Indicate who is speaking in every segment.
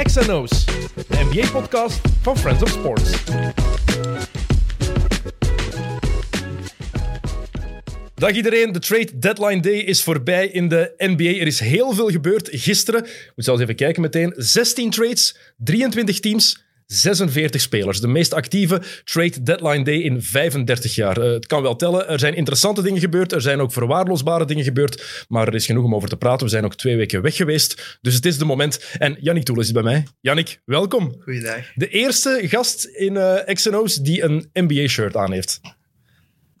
Speaker 1: XNO's, de NBA-podcast van Friends of Sports. Dag iedereen, de trade deadline day is voorbij in de NBA. Er is heel veel gebeurd gisteren. Moet zelfs even kijken meteen. 16 trades, 23 teams, 46 spelers. De meest actieve trade deadline day in 35 jaar. Uh, het kan wel tellen. Er zijn interessante dingen gebeurd. Er zijn ook verwaarloosbare dingen gebeurd. Maar er is genoeg om over te praten. We zijn ook twee weken weg geweest. Dus het is de moment. En Yannick Toel is bij mij. Yannick, welkom.
Speaker 2: Goeiedag.
Speaker 1: De eerste gast in uh, XNO's die een NBA-shirt aan heeft.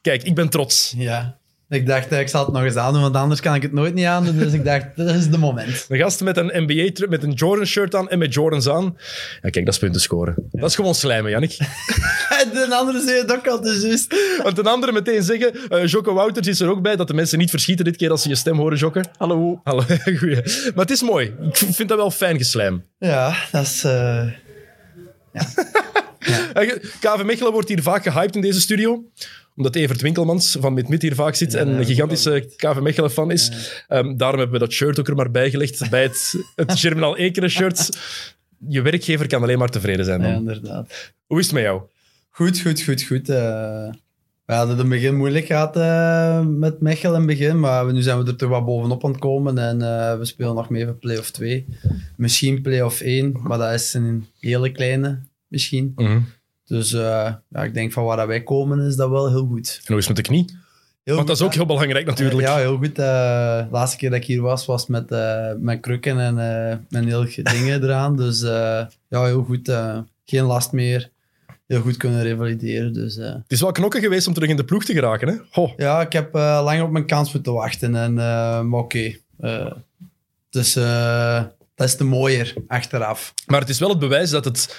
Speaker 1: Kijk, ik ben trots.
Speaker 2: Ja. Ik dacht, ik zal het nog eens aandoen, want anders kan ik het nooit niet aandoen. Dus ik dacht, dat is de moment.
Speaker 1: De gast met een NBA, met een Jordan-shirt aan en met Jordans aan. Ja, kijk, dat is punten scoren. Ja. Dat is gewoon slijmen, Jannik.
Speaker 2: de andere zei het ook al, dus juist.
Speaker 1: Want een andere meteen zeggen, uh, Jocke Wouters is er ook bij, dat de mensen niet verschieten dit keer als ze je stem horen, Jocke.
Speaker 2: Hallo.
Speaker 1: Hallo, goeie. Maar het is mooi. Ik vind dat wel fijn geslijm.
Speaker 2: Ja, dat is... Uh... Ja.
Speaker 1: ja. KV Mechelen wordt hier vaak gehyped in deze studio omdat Evert Winkelmans van Mid hier vaak zit en een gigantische KV Mechelen-fan is. Um, daarom hebben we dat shirt ook er maar bijgelegd bij het, het Germinal Ekeren shirt. Je werkgever kan alleen maar tevreden zijn dan.
Speaker 2: Ja, inderdaad.
Speaker 1: Hoe is het met jou?
Speaker 2: Goed, goed, goed, goed. Uh, we hadden het in het begin moeilijk gehad uh, met Mechelen in het begin, maar nu zijn we er toch wat bovenop aan het komen en uh, we spelen nog mee voor play-off 2. Misschien play-off 1, maar dat is een hele kleine, misschien. Mm -hmm. Dus uh, ja, ik denk van waar wij komen is dat wel heel goed.
Speaker 1: En hoe is het met de knie? Heel Want dat is ook heel belangrijk natuurlijk.
Speaker 2: ja, heel goed. Uh, de laatste keer dat ik hier was, was met, uh, met krukken en met heel dingen eraan. Dus ja, heel goed. geen last meer. Heel goed kunnen revalideren. Dus,
Speaker 1: Het is wel knokken geweest om terug in de ploeg te geraken, hè? Ho.
Speaker 2: Ja, ik heb lang op mijn kans moeten wachten. En, maar oké. Okay. dus dat is te mooier achteraf.
Speaker 1: Maar het is wel het bewijs dat het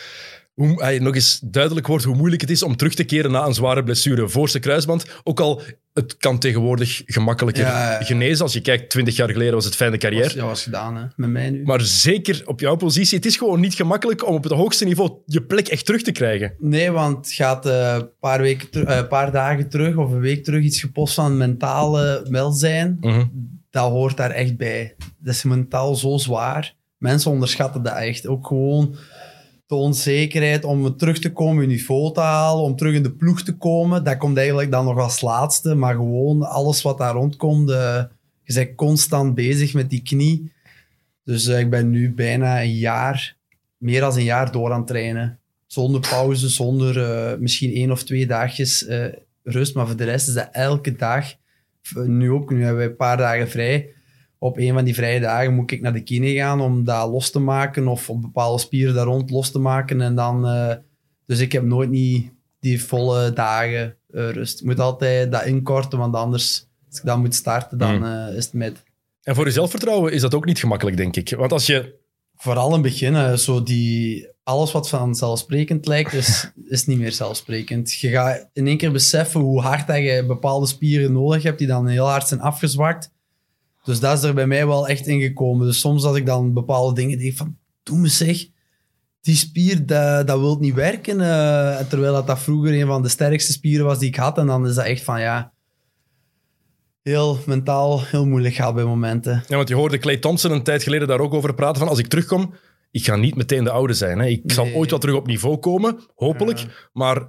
Speaker 1: hoe, hij nog eens duidelijk wordt hoe moeilijk het is om terug te keren na een zware blessure. Voorste kruisband, ook al het kan tegenwoordig gemakkelijker ja, ja, ja. genezen. Als je kijkt, 20 jaar geleden was het fijne carrière.
Speaker 2: Was, ja, was gedaan, hè. met mij nu.
Speaker 1: Maar zeker op jouw positie, het is gewoon niet gemakkelijk om op het hoogste niveau je plek echt terug te krijgen.
Speaker 2: Nee, want het gaat een uh, paar, weken uh, paar dagen terug of een week terug iets gepost van mentale welzijn. Mm -hmm. Dat hoort daar echt bij. Dat is mentaal zo zwaar. Mensen onderschatten dat echt. Ook gewoon de onzekerheid om terug te komen, je niveau te halen, om terug in de ploeg te komen. Dat komt eigenlijk dan nog als laatste, maar gewoon alles wat daar rondkomt. Uh, je bent constant bezig met die knie. Dus uh, ik ben nu bijna een jaar, meer dan een jaar door aan het trainen. Zonder pauze, zonder uh, misschien één of twee dagjes rust. Maar voor de rest is dat elke dag. Nu ook, nu hebben we een paar dagen vrij op een van die vrije dagen moet ik naar de kine gaan om dat los te maken of op bepaalde spieren daar rond los te maken. En dan, uh, dus ik heb nooit niet die volle dagen uh, rust. Ik moet altijd dat inkorten, want anders, als ik dan moet starten, dan uh, is het met.
Speaker 1: En voor je zelfvertrouwen is dat ook niet gemakkelijk, denk ik. Want als je...
Speaker 2: Vooral in het begin, zo die, alles wat vanzelfsprekend lijkt, is, is niet meer zelfsprekend. Je gaat in één keer beseffen hoe hard dat je bepaalde spieren nodig hebt, die dan heel hard zijn afgezwakt. Dus dat is er bij mij wel echt ingekomen. Dus soms had ik dan bepaalde dingen denk van, doe me zeg, die spier, dat, dat wil niet werken. Uh, terwijl dat, dat vroeger een van de sterkste spieren was die ik had. En dan is dat echt van, ja, heel mentaal, heel moeilijk gaat bij momenten.
Speaker 1: Ja, want je hoorde Clay Thompson een tijd geleden daar ook over praten van, als ik terugkom, ik ga niet meteen de oude zijn. Hè. Ik zal ooit wel terug op niveau komen, hopelijk. Ja. Maar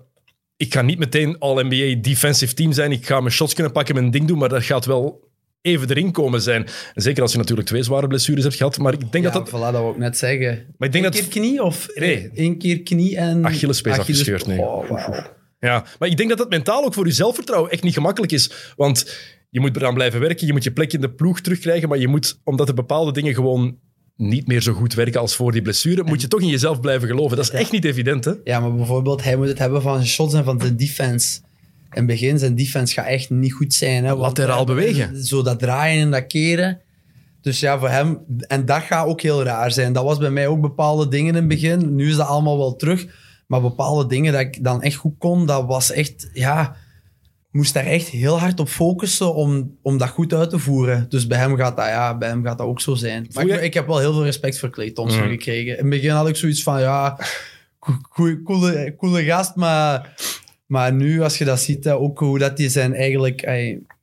Speaker 1: ik ga niet meteen All-NBA defensive team zijn. Ik ga mijn shots kunnen pakken, mijn ding doen, maar dat gaat wel even erin komen zijn. zeker als je natuurlijk twee zware blessures hebt gehad. Maar ik denk
Speaker 2: ja,
Speaker 1: dat dat...
Speaker 2: Voilà, dat wil ik net zeggen.
Speaker 1: Maar ik denk
Speaker 2: Eén
Speaker 1: dat...
Speaker 2: keer knie of
Speaker 1: nee.
Speaker 2: één keer knie en...
Speaker 1: Achillespees Achilles... afgescheurd, nee.
Speaker 2: Oh, wow.
Speaker 1: Ja, maar ik denk dat dat mentaal ook voor je zelfvertrouwen echt niet gemakkelijk is. Want je moet eraan blijven werken, je moet je plek in de ploeg terugkrijgen, maar je moet, omdat er bepaalde dingen gewoon niet meer zo goed werken als voor die blessure, moet je toch in jezelf blijven geloven. Dat is echt niet evident, hè?
Speaker 2: Ja, maar bijvoorbeeld, hij moet het hebben van zijn shots en van zijn defense in het begin zijn defense gaat echt niet goed zijn. Hè,
Speaker 1: Lateraal bewegen.
Speaker 2: Zo dat draaien en dat keren. Dus ja, voor hem... En dat gaat ook heel raar zijn. Dat was bij mij ook bepaalde dingen in het begin. Nu is dat allemaal wel terug. Maar bepaalde dingen dat ik dan echt goed kon, dat was echt... Ja, moest daar echt heel hard op focussen om, om dat goed uit te voeren. Dus bij hem gaat dat, ja, bij hem gaat dat ook zo zijn. Maar ik, ik, heb wel heel veel respect voor Clay Thompson mm. gekregen. In het begin had ik zoiets van, ja, coole, coole gast, maar maar nu, als je dat ziet, ook hoe dat die zijn eigenlijk...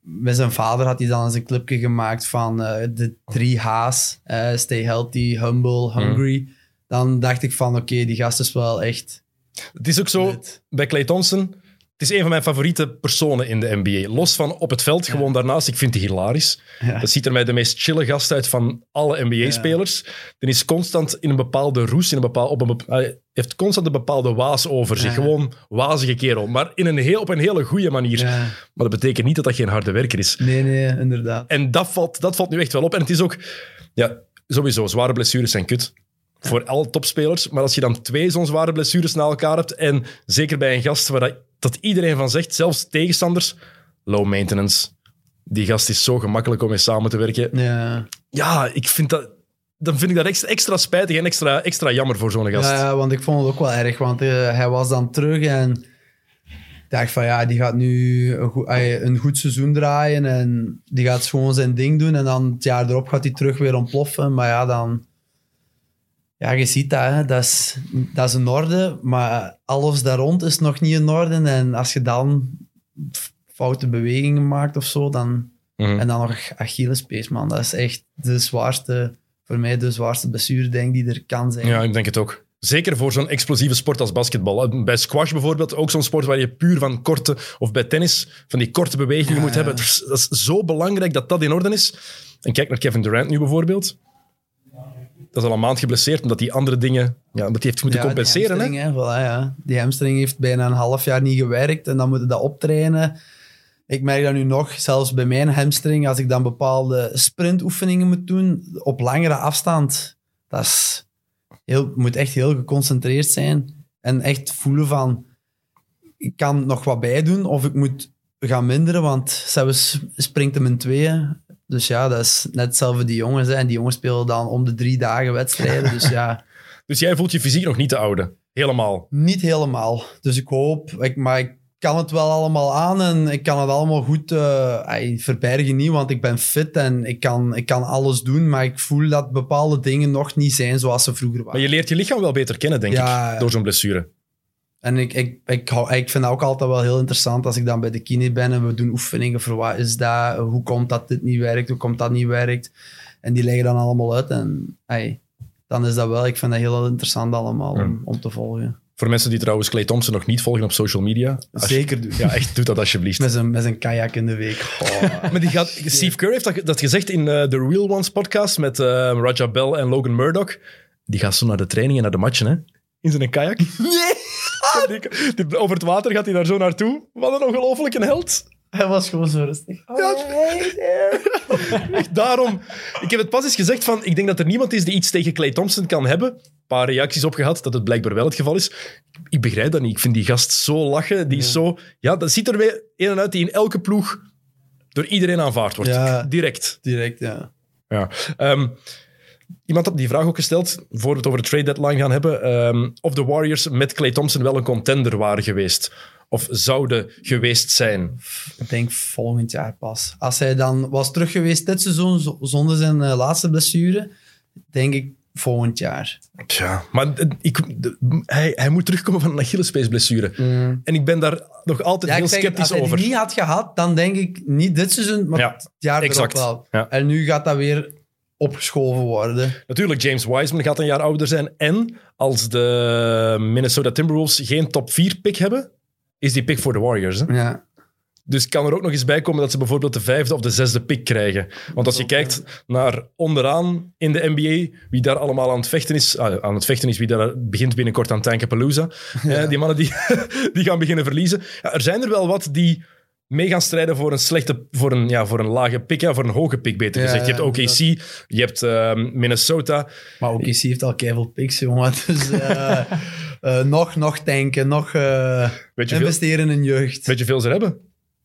Speaker 2: met zijn vader had hij dan eens een clipje gemaakt van uh, de drie H's. Uh, stay healthy, humble, hungry. dan dacht ik van, oké, die gast is wel echt...
Speaker 1: Het is ook zo, bij Clay Thompson, het is een van mijn favoriete personen in de NBA. Los van op het veld, gewoon daarnaast. Ik vind hij hilarisch.
Speaker 2: Ja.
Speaker 1: Dat ziet er mij de meest chille gast uit van alle NBA-spelers. Die is constant in een bepaalde roes, in een bepaal, op een heeft constant een bepaalde waas over zich. Gewoon wazige kerel. Maar in een heel, op een hele goede manier. Maar dat betekent niet dat dat geen harde werker is.
Speaker 2: Nee, nee, inderdaad.
Speaker 1: En dat valt, dat valt nu echt wel op. En het is ook, ja, sowieso, zware blessures zijn kut. Voor alle topspelers. Maar als je dan twee zo'n zware blessures na elkaar hebt, en zeker bij een gast waar dat, iedereen van zegt, zelfs tegenstanders, low maintenance. Die gast is zo gemakkelijk om mee samen te werken.
Speaker 2: Ja.
Speaker 1: Ja, ik vind dat, dan vind ik dat extra, extra spijtig en extra, extra jammer voor zo'n gast.
Speaker 2: Ja, want ik vond het ook wel erg, want eh, hij was dan terug en dacht van ja, die gaat nu een goed, een goed seizoen draaien en die gaat gewoon zijn ding doen en dan het jaar erop gaat hij terug weer ontploffen. Maar ja, dan... Ja, je ziet dat, hè. Dat, is, dat is in orde, maar alles daar rond is nog niet in orde. En als je dan foute bewegingen maakt of zo, dan...
Speaker 1: Mhm.
Speaker 2: En dan nog Achillespees, man. Dat is echt de zwaarste, voor mij de zwaarste blessure, denk die er kan zijn.
Speaker 1: Ja, ik denk het ook. Zeker voor zo'n explosieve sport als basketbal. Bij squash bijvoorbeeld, ook zo'n sport waar je puur van korte, of bij tennis, van die korte bewegingen
Speaker 2: Ja,
Speaker 1: moet hebben. Dat is, dat is zo belangrijk dat dat in orde is. En kijk naar Kevin Durant nu bijvoorbeeld. Dat is al een maand geblesseerd, omdat die andere dingen, ja, omdat hij heeft moeten
Speaker 2: Ja,
Speaker 1: compenseren.
Speaker 2: Die
Speaker 1: Hè?
Speaker 2: hamstring, hè. Voilà, ja. Die hamstring heeft bijna een half jaar niet gewerkt en dan moet je dat optrainen. Ik merk dat nu nog, zelfs bij mijn hamstring, als ik dan bepaalde sprintoefeningen moet doen op langere afstand, dat is heel, moet echt heel geconcentreerd zijn en echt voelen van, ik kan nog wat bijdoen of ik moet gaan minderen, want zelfs springt hem in tweeën. Dus ja, dat is net hetzelfde die jongens. Hè. En die jongens spelen dan om de drie dagen wedstrijden. Dus ja,
Speaker 1: Dus jij voelt je fysiek nog niet te oude. Helemaal.
Speaker 2: niet helemaal. Dus ik hoop, ik, maar ik kan het wel allemaal aan en ik kan het allemaal goed ay, verbergen niet, want ik ben fit en ik kan, ik kan alles doen, maar ik voel dat bepaalde dingen nog niet zijn zoals ze vroeger waren.
Speaker 1: Maar je leert je lichaam wel beter kennen, denk
Speaker 2: Ja.
Speaker 1: ik, door zo'n blessure.
Speaker 2: En ik, ik, ik, hou, ik vind dat ook altijd wel heel interessant als ik dan bij de kine ben en we doen oefeningen voor wat is dat, hoe komt dat dit niet werkt, hoe komt dat niet werkt. En die leggen dan allemaal uit en ay, dan is dat wel, ik vind dat heel interessant allemaal
Speaker 1: Ja.
Speaker 2: om, om te volgen.
Speaker 1: Voor mensen die trouwens Clay Thompson nog niet volgen op social media. je-
Speaker 2: Zeker doen.
Speaker 1: Ja, echt, doe dat alsjeblieft.
Speaker 2: Met zijn, met zijn kajak in de week. Oh.
Speaker 1: Maar die gaat, Steve Kerr heeft dat, dat gezegd in eh, de Real Ones podcast met eh, Raja Bell en Logan Murdoch. Die gaat zo naar de training en naar de matchen, hè? In zijn kajak.
Speaker 2: Nee!
Speaker 1: Die- die- over het water gaat hij daar zo naartoe. Wat een ongelofelijke held.
Speaker 2: Hij was gewoon zo rustig. Oh,
Speaker 1: Ja.
Speaker 2: hey
Speaker 1: daarom. Ik heb het pas eens gezegd van, ik denk dat er niemand is die iets tegen Clay Thompson kan hebben. Een paar reacties op gehad, dat het blijkbaar wel het geval is. Ik begrijp dat niet. Ik vind die gast zo lachen. Die is zo... Ja, dat ziet er weer een en uit die in elke ploeg door iedereen aanvaard wordt.
Speaker 2: Ja.
Speaker 1: Direct.
Speaker 2: Direct, ja.
Speaker 1: Ja. Ehm, iemand had die vraag ook gesteld, voor we het over de trade deadline gaan hebben, ehm, of de Warriors met Clay Thompson wel een contender waren geweest. Of zouden geweest zijn.
Speaker 2: Ik denk volgend jaar pas. Als hij dan was terug geweest dit seizoen zonder zijn eh, laatste blessure, denk ik volgend jaar.
Speaker 1: Tja, maar eh, ik, hij, hij moet terugkomen van een Achillespeesblessure. En ik ben daar nog altijd
Speaker 2: Ja,
Speaker 1: heel sceptisch
Speaker 2: als hij
Speaker 1: over.
Speaker 2: die niet had gehad, dan denk ik niet dit seizoen, maar
Speaker 1: Ja,
Speaker 2: het jaar
Speaker 1: exact.
Speaker 2: erop wel.
Speaker 1: Ja.
Speaker 2: En nu gaat dat weer opgeschoven worden.
Speaker 1: Natuurlijk, James Wiseman gaat een jaar ouder zijn. En als de Minnesota Timberwolves geen top 4 pick hebben, is die pick voor de Warriors. Hè?
Speaker 2: Ja.
Speaker 1: Dus kan er ook nog eens bij komen dat ze bijvoorbeeld de vijfde of de zesde pick krijgen. Want als je kijkt naar onderaan in de NBA, wie daar allemaal aan het vechten is, ah, aan het vechten is, wie daar begint binnenkort aan Tankapalooza, eh, die mannen die, die gaan beginnen verliezen. Ja, er zijn er wel wat die mee gaan strijden voor een slechte, voor een, ja, voor een lage pick, ja, voor een hoge pick beter
Speaker 2: Ja,
Speaker 1: gezegd. Je hebt OKC, je hebt ehm, Minnesota.
Speaker 2: Maar OKC heeft al keiveel picks, jongen. Dus eh, eh, nog, nog tanken, nog eh,
Speaker 1: Weet je, veel,
Speaker 2: investeren in jeugd.
Speaker 1: weet je veel ze hebben?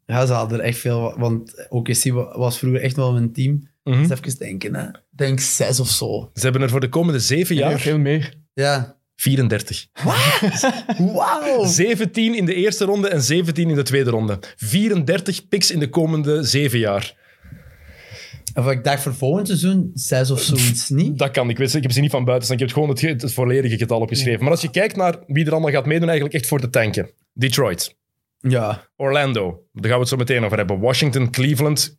Speaker 2: Ja, ze hadden er echt veel. Want OKC wa- was vroeger echt wel mijn team. Dus even denken, hè. Ik denk zes of zo.
Speaker 1: Ze hebben er voor de komende zeven
Speaker 3: Ja,
Speaker 1: jaar
Speaker 3: veel meer.
Speaker 2: Ja.
Speaker 1: 34.
Speaker 2: Wauw!
Speaker 1: 17 in de eerste ronde en 17 in de tweede ronde. 34 picks in de komende zeven jaar.
Speaker 2: Of ik dacht voor volgend seizoen zes of zoiets niet.
Speaker 1: Dat kan. Ik, weet, ik heb ze niet van buiten staan. Ik heb gewoon het, het volledige getal opgeschreven. Maar als je kijkt naar wie er allemaal gaat meedoen, eigenlijk echt voor te tanken. Detroit,
Speaker 2: Ja.
Speaker 1: Orlando, daar gaan we het zo meteen over hebben. Washington, Cleveland,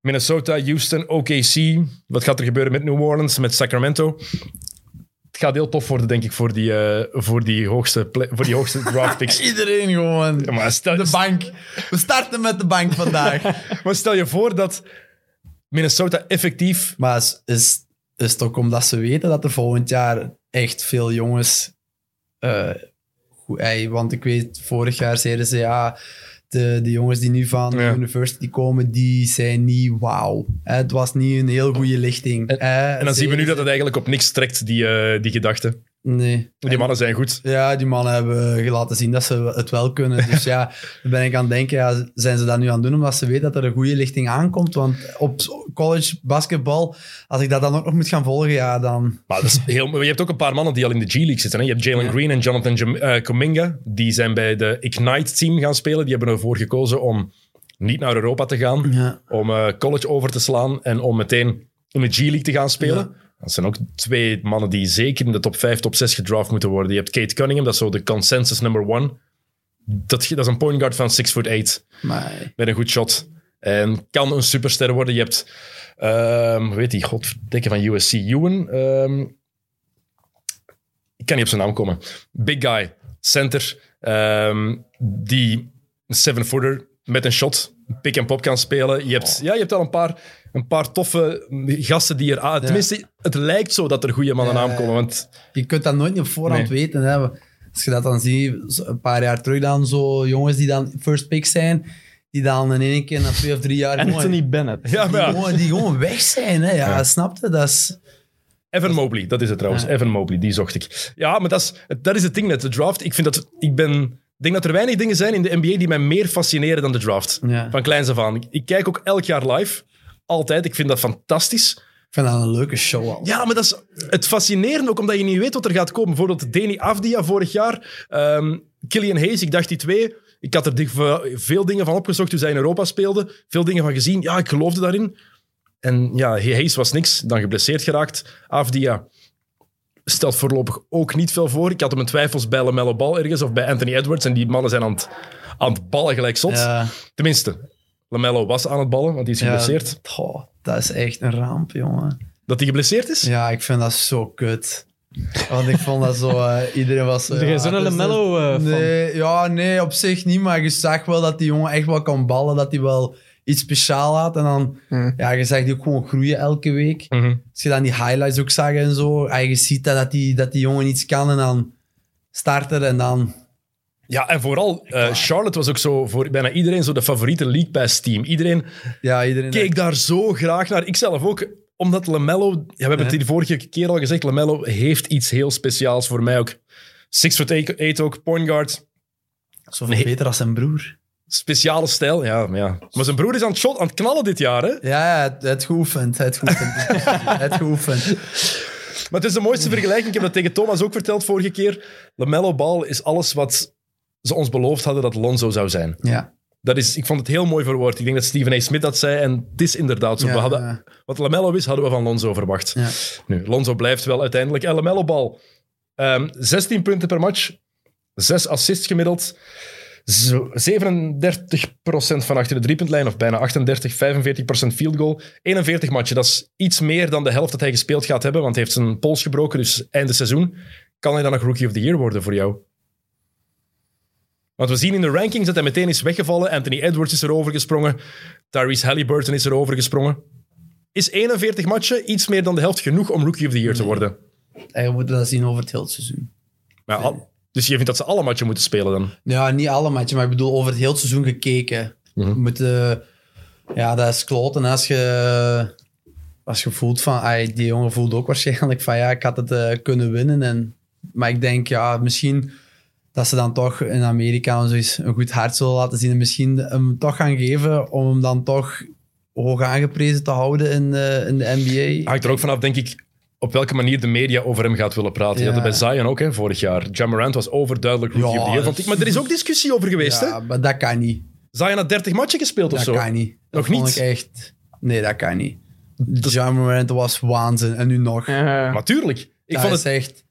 Speaker 1: Minnesota, Houston, OKC. Wat gaat er gebeuren met New Orleans, met Sacramento? Het gaat heel tof worden, denk ik, voor die, eh, voor die hoogste, voor die hoogste draft picks.
Speaker 2: Iedereen gewoon.
Speaker 1: Ja, maar, stel,
Speaker 2: De bank. We starten met de bank vandaag.
Speaker 1: maar stel je voor dat Minnesota effectief...
Speaker 2: maar is, is, is het ook omdat ze weten dat er volgend jaar echt veel jongens... eh, goed, ey, want ik weet, vorig jaar zeiden ze ja... De, de jongens die nu van
Speaker 1: Ja.
Speaker 2: de university komen, die zijn niet wauw. Eh, Het was niet een heel goede lichting.
Speaker 1: En dan zien we nu dat het eigenlijk op niks trekt, die, eh, die gedachte.
Speaker 2: Nee.
Speaker 1: Die mannen zijn goed.
Speaker 2: Ja, die mannen hebben laten zien dat ze het wel kunnen. Dus ja, dan ben ik aan het denken, ja, zijn ze dat nu aan het doen omdat ze weten dat er een goede lichting aankomt? Want op college basketbal, als ik dat dan ook nog moet gaan volgen, ja, dan...
Speaker 1: Maar dat is heel, je hebt ook een paar mannen die al in de G-League zitten. Hè? Je hebt Jalen
Speaker 2: Ja.
Speaker 1: Green en Jonathan Jam- eh, Kuminga. Die zijn bij de Ignite-team gaan spelen. Die hebben ervoor gekozen om niet naar Europa te gaan.
Speaker 2: Ja.
Speaker 1: Om eh, college over te slaan en om meteen in de G-League te gaan spelen. Dat zijn ook twee mannen die zeker in de top 5, top 6 gedraft moeten worden. Je hebt Kate Cunningham, dat is zo de consensus number one. Dat, dat is een point guard van 6 foot 8
Speaker 2: Maar
Speaker 1: met een goed shot. En kan een superster worden. Je hebt, ehm, hoe weet die, godverdikke van USC, Ewan. ehm, ik kan niet op zijn naam komen. Big guy, center, ehm, die een seven-footer met een shot, pick en pop kan spelen. Je hebt, ja, je hebt al een paar, een paar toffe gasten die er... Ah, tenminste, het lijkt zo dat er goede mannen
Speaker 2: Ja.
Speaker 1: aankomen. Want
Speaker 2: je kunt dat nooit op voorhand
Speaker 1: Nee.
Speaker 2: weten. Hè. Als je dat dan ziet, een paar jaar terug dan, zo jongens die dan first pick zijn, die dan in één keer na twee of drie jaar gewoon,
Speaker 3: Anthony Bennett.
Speaker 1: ja,
Speaker 2: die,
Speaker 1: maar ja.
Speaker 2: gewoon, die gewoon weg zijn. Hè. Ja,
Speaker 1: Ja.
Speaker 2: snap je? Dat is...
Speaker 1: Evan Mobley, dat is het trouwens. Evan Mobley, die zocht ik. Ja, maar dat is, dat is het ding met de draft. Ik, vind dat, ik ben, ik denk dat er weinig dingen zijn in de NBA die mij meer fascineren dan de draft.
Speaker 2: Ja.
Speaker 1: Van kleins af aan. Ik, kijk ook elk jaar live. Altijd. Ik vind dat fantastisch.
Speaker 2: Ik vind dat een leuke show al.
Speaker 1: Ja, maar dat is het fascinerende ook omdat je niet weet wat er gaat komen. Bijvoorbeeld Danny Avdia vorig jaar. ehm Killian Hayes, ik dacht die twee. Ik had er veel dingen van opgezocht toen zij in Europa speelden. Veel dingen van gezien. Ja, ik geloofde daarin. En ja, Hayes was niks. Dan geblesseerd geraakt. Avdia stelt voorlopig ook niet veel voor. Ik had hem in twijfels bij LaMelo Ball ergens of bij Anthony Edwards. En die mannen zijn aan het, aan het ballen gelijk zot.
Speaker 2: Ja.
Speaker 1: Tenminste, LaMelo was aan het ballen, want die is geblesseerd.
Speaker 2: Ja, goh, dat is echt een ramp, jongen.
Speaker 1: Dat hij geblesseerd is?
Speaker 2: Ja, ik vind dat zo kut. Want ik vond dat zo... eh, iedereen was...
Speaker 3: jij
Speaker 2: ja,
Speaker 3: zo'n eh, fan?
Speaker 2: nee, ja, nee, op zich niet. Maar je zag wel dat die jongen echt wel kan ballen. Dat hij wel iets speciaal had. En dan... Ja, je zag die ook gewoon groeien elke week.
Speaker 1: Mhm.
Speaker 2: Als je dan die highlights ook zag en zo. En je ziet dat, dat, die, dat die jongen iets kan. En dan start er en dan...
Speaker 1: Ja, en vooral, eh, Charlotte was ook zo voor bijna iedereen zo de favoriete League Pass team. Iedereen
Speaker 2: Ja, iedereen...
Speaker 1: keek daar zo graag naar. Ik zelf ook, omdat LaMelo... Ja, we hebben het de vorige keer al gezegd, LaMelo heeft iets heel speciaals voor mij ook. Six foot eight, eight ook, point guard.
Speaker 2: Zoveel
Speaker 1: Nee.
Speaker 2: beter als zijn broer.
Speaker 1: Speciale stijl, ja, maar ja. Maar zijn broer is aan het, shot, aan het knallen dit jaar, hè?
Speaker 2: Ja, het, geoefend. Het geoefend. het geoefend.
Speaker 1: Maar het is de mooiste vergelijking. Ik heb dat tegen Thomas ook verteld vorige keer. LaMelo Ball is alles wat ze ons beloofd hadden dat Lonzo zou zijn.
Speaker 2: Ja.
Speaker 1: Dat is, ik vond het heel mooi verwoord. Ik denk dat Stephen A. Smith dat zei. En het is inderdaad zo.
Speaker 2: Ja,
Speaker 1: we hadden,
Speaker 2: ja.
Speaker 1: Wat Lamello is, hadden we van Lonzo verwacht.
Speaker 2: Ja.
Speaker 1: Nu, Lonzo blijft wel uiteindelijk. En Lamello bal. Ehm, 16 punten per match. 6 assists gemiddeld. Zo, 37% van achter de driepuntlijn, of bijna 38, 45% field goal. 41 matchen, dat is iets meer dan de helft dat hij gespeeld gaat hebben, want hij heeft zijn pols gebroken, dus einde seizoen. Kan hij dan nog Rookie of the Year worden voor jou? Want we zien in de rankings dat hij meteen is weggevallen. Anthony Edwards is erover gesprongen. Tyrese Halliburton is erover gesprongen. Is 41 matchen iets meer dan de helft genoeg om Rookie of the Year te worden?
Speaker 2: En we moeten dat zien over het hele seizoen.
Speaker 1: Maar al- dus je vindt dat ze alle matchen moeten spelen dan?
Speaker 2: Ja, niet alle matchen, maar ik bedoel over het hele seizoen gekeken.
Speaker 1: Mhm.
Speaker 2: Ja, dat is kloten als je, als je voelt van, ai, die jongen voelt ook waarschijnlijk van, ja, ik had het eh, kunnen winnen. En, maar ik denk, ja, misschien dat ze dan toch in Amerika zoiets een goed hart zullen laten zien en misschien hem toch gaan geven om hem dan toch hoog aangeprezen te houden in, eh, in de NBA.
Speaker 1: Hangt er ook vanaf, denk ik, op welke manier de media over hem gaat willen praten. Je had het bij Zion ook, hè, vorig jaar. Jamarant was overduidelijk Rookie
Speaker 2: Ja,
Speaker 1: of the Year, vond
Speaker 2: dat
Speaker 1: ik. Maar er is ook discussie over geweest, hè?
Speaker 2: Ja, maar dat kan niet.
Speaker 1: Zion had 30 matchen gespeeld of
Speaker 2: Dat
Speaker 1: zo.
Speaker 2: kan niet.
Speaker 1: Nog
Speaker 2: dat vond
Speaker 1: niet?
Speaker 2: ik echt... Nee, dat kan niet. Ja Morant was waanzin. En nu nog.
Speaker 3: Ja.
Speaker 1: Maar tuurlijk. Ik
Speaker 2: dat
Speaker 1: vond,
Speaker 2: is
Speaker 1: het,
Speaker 2: echt...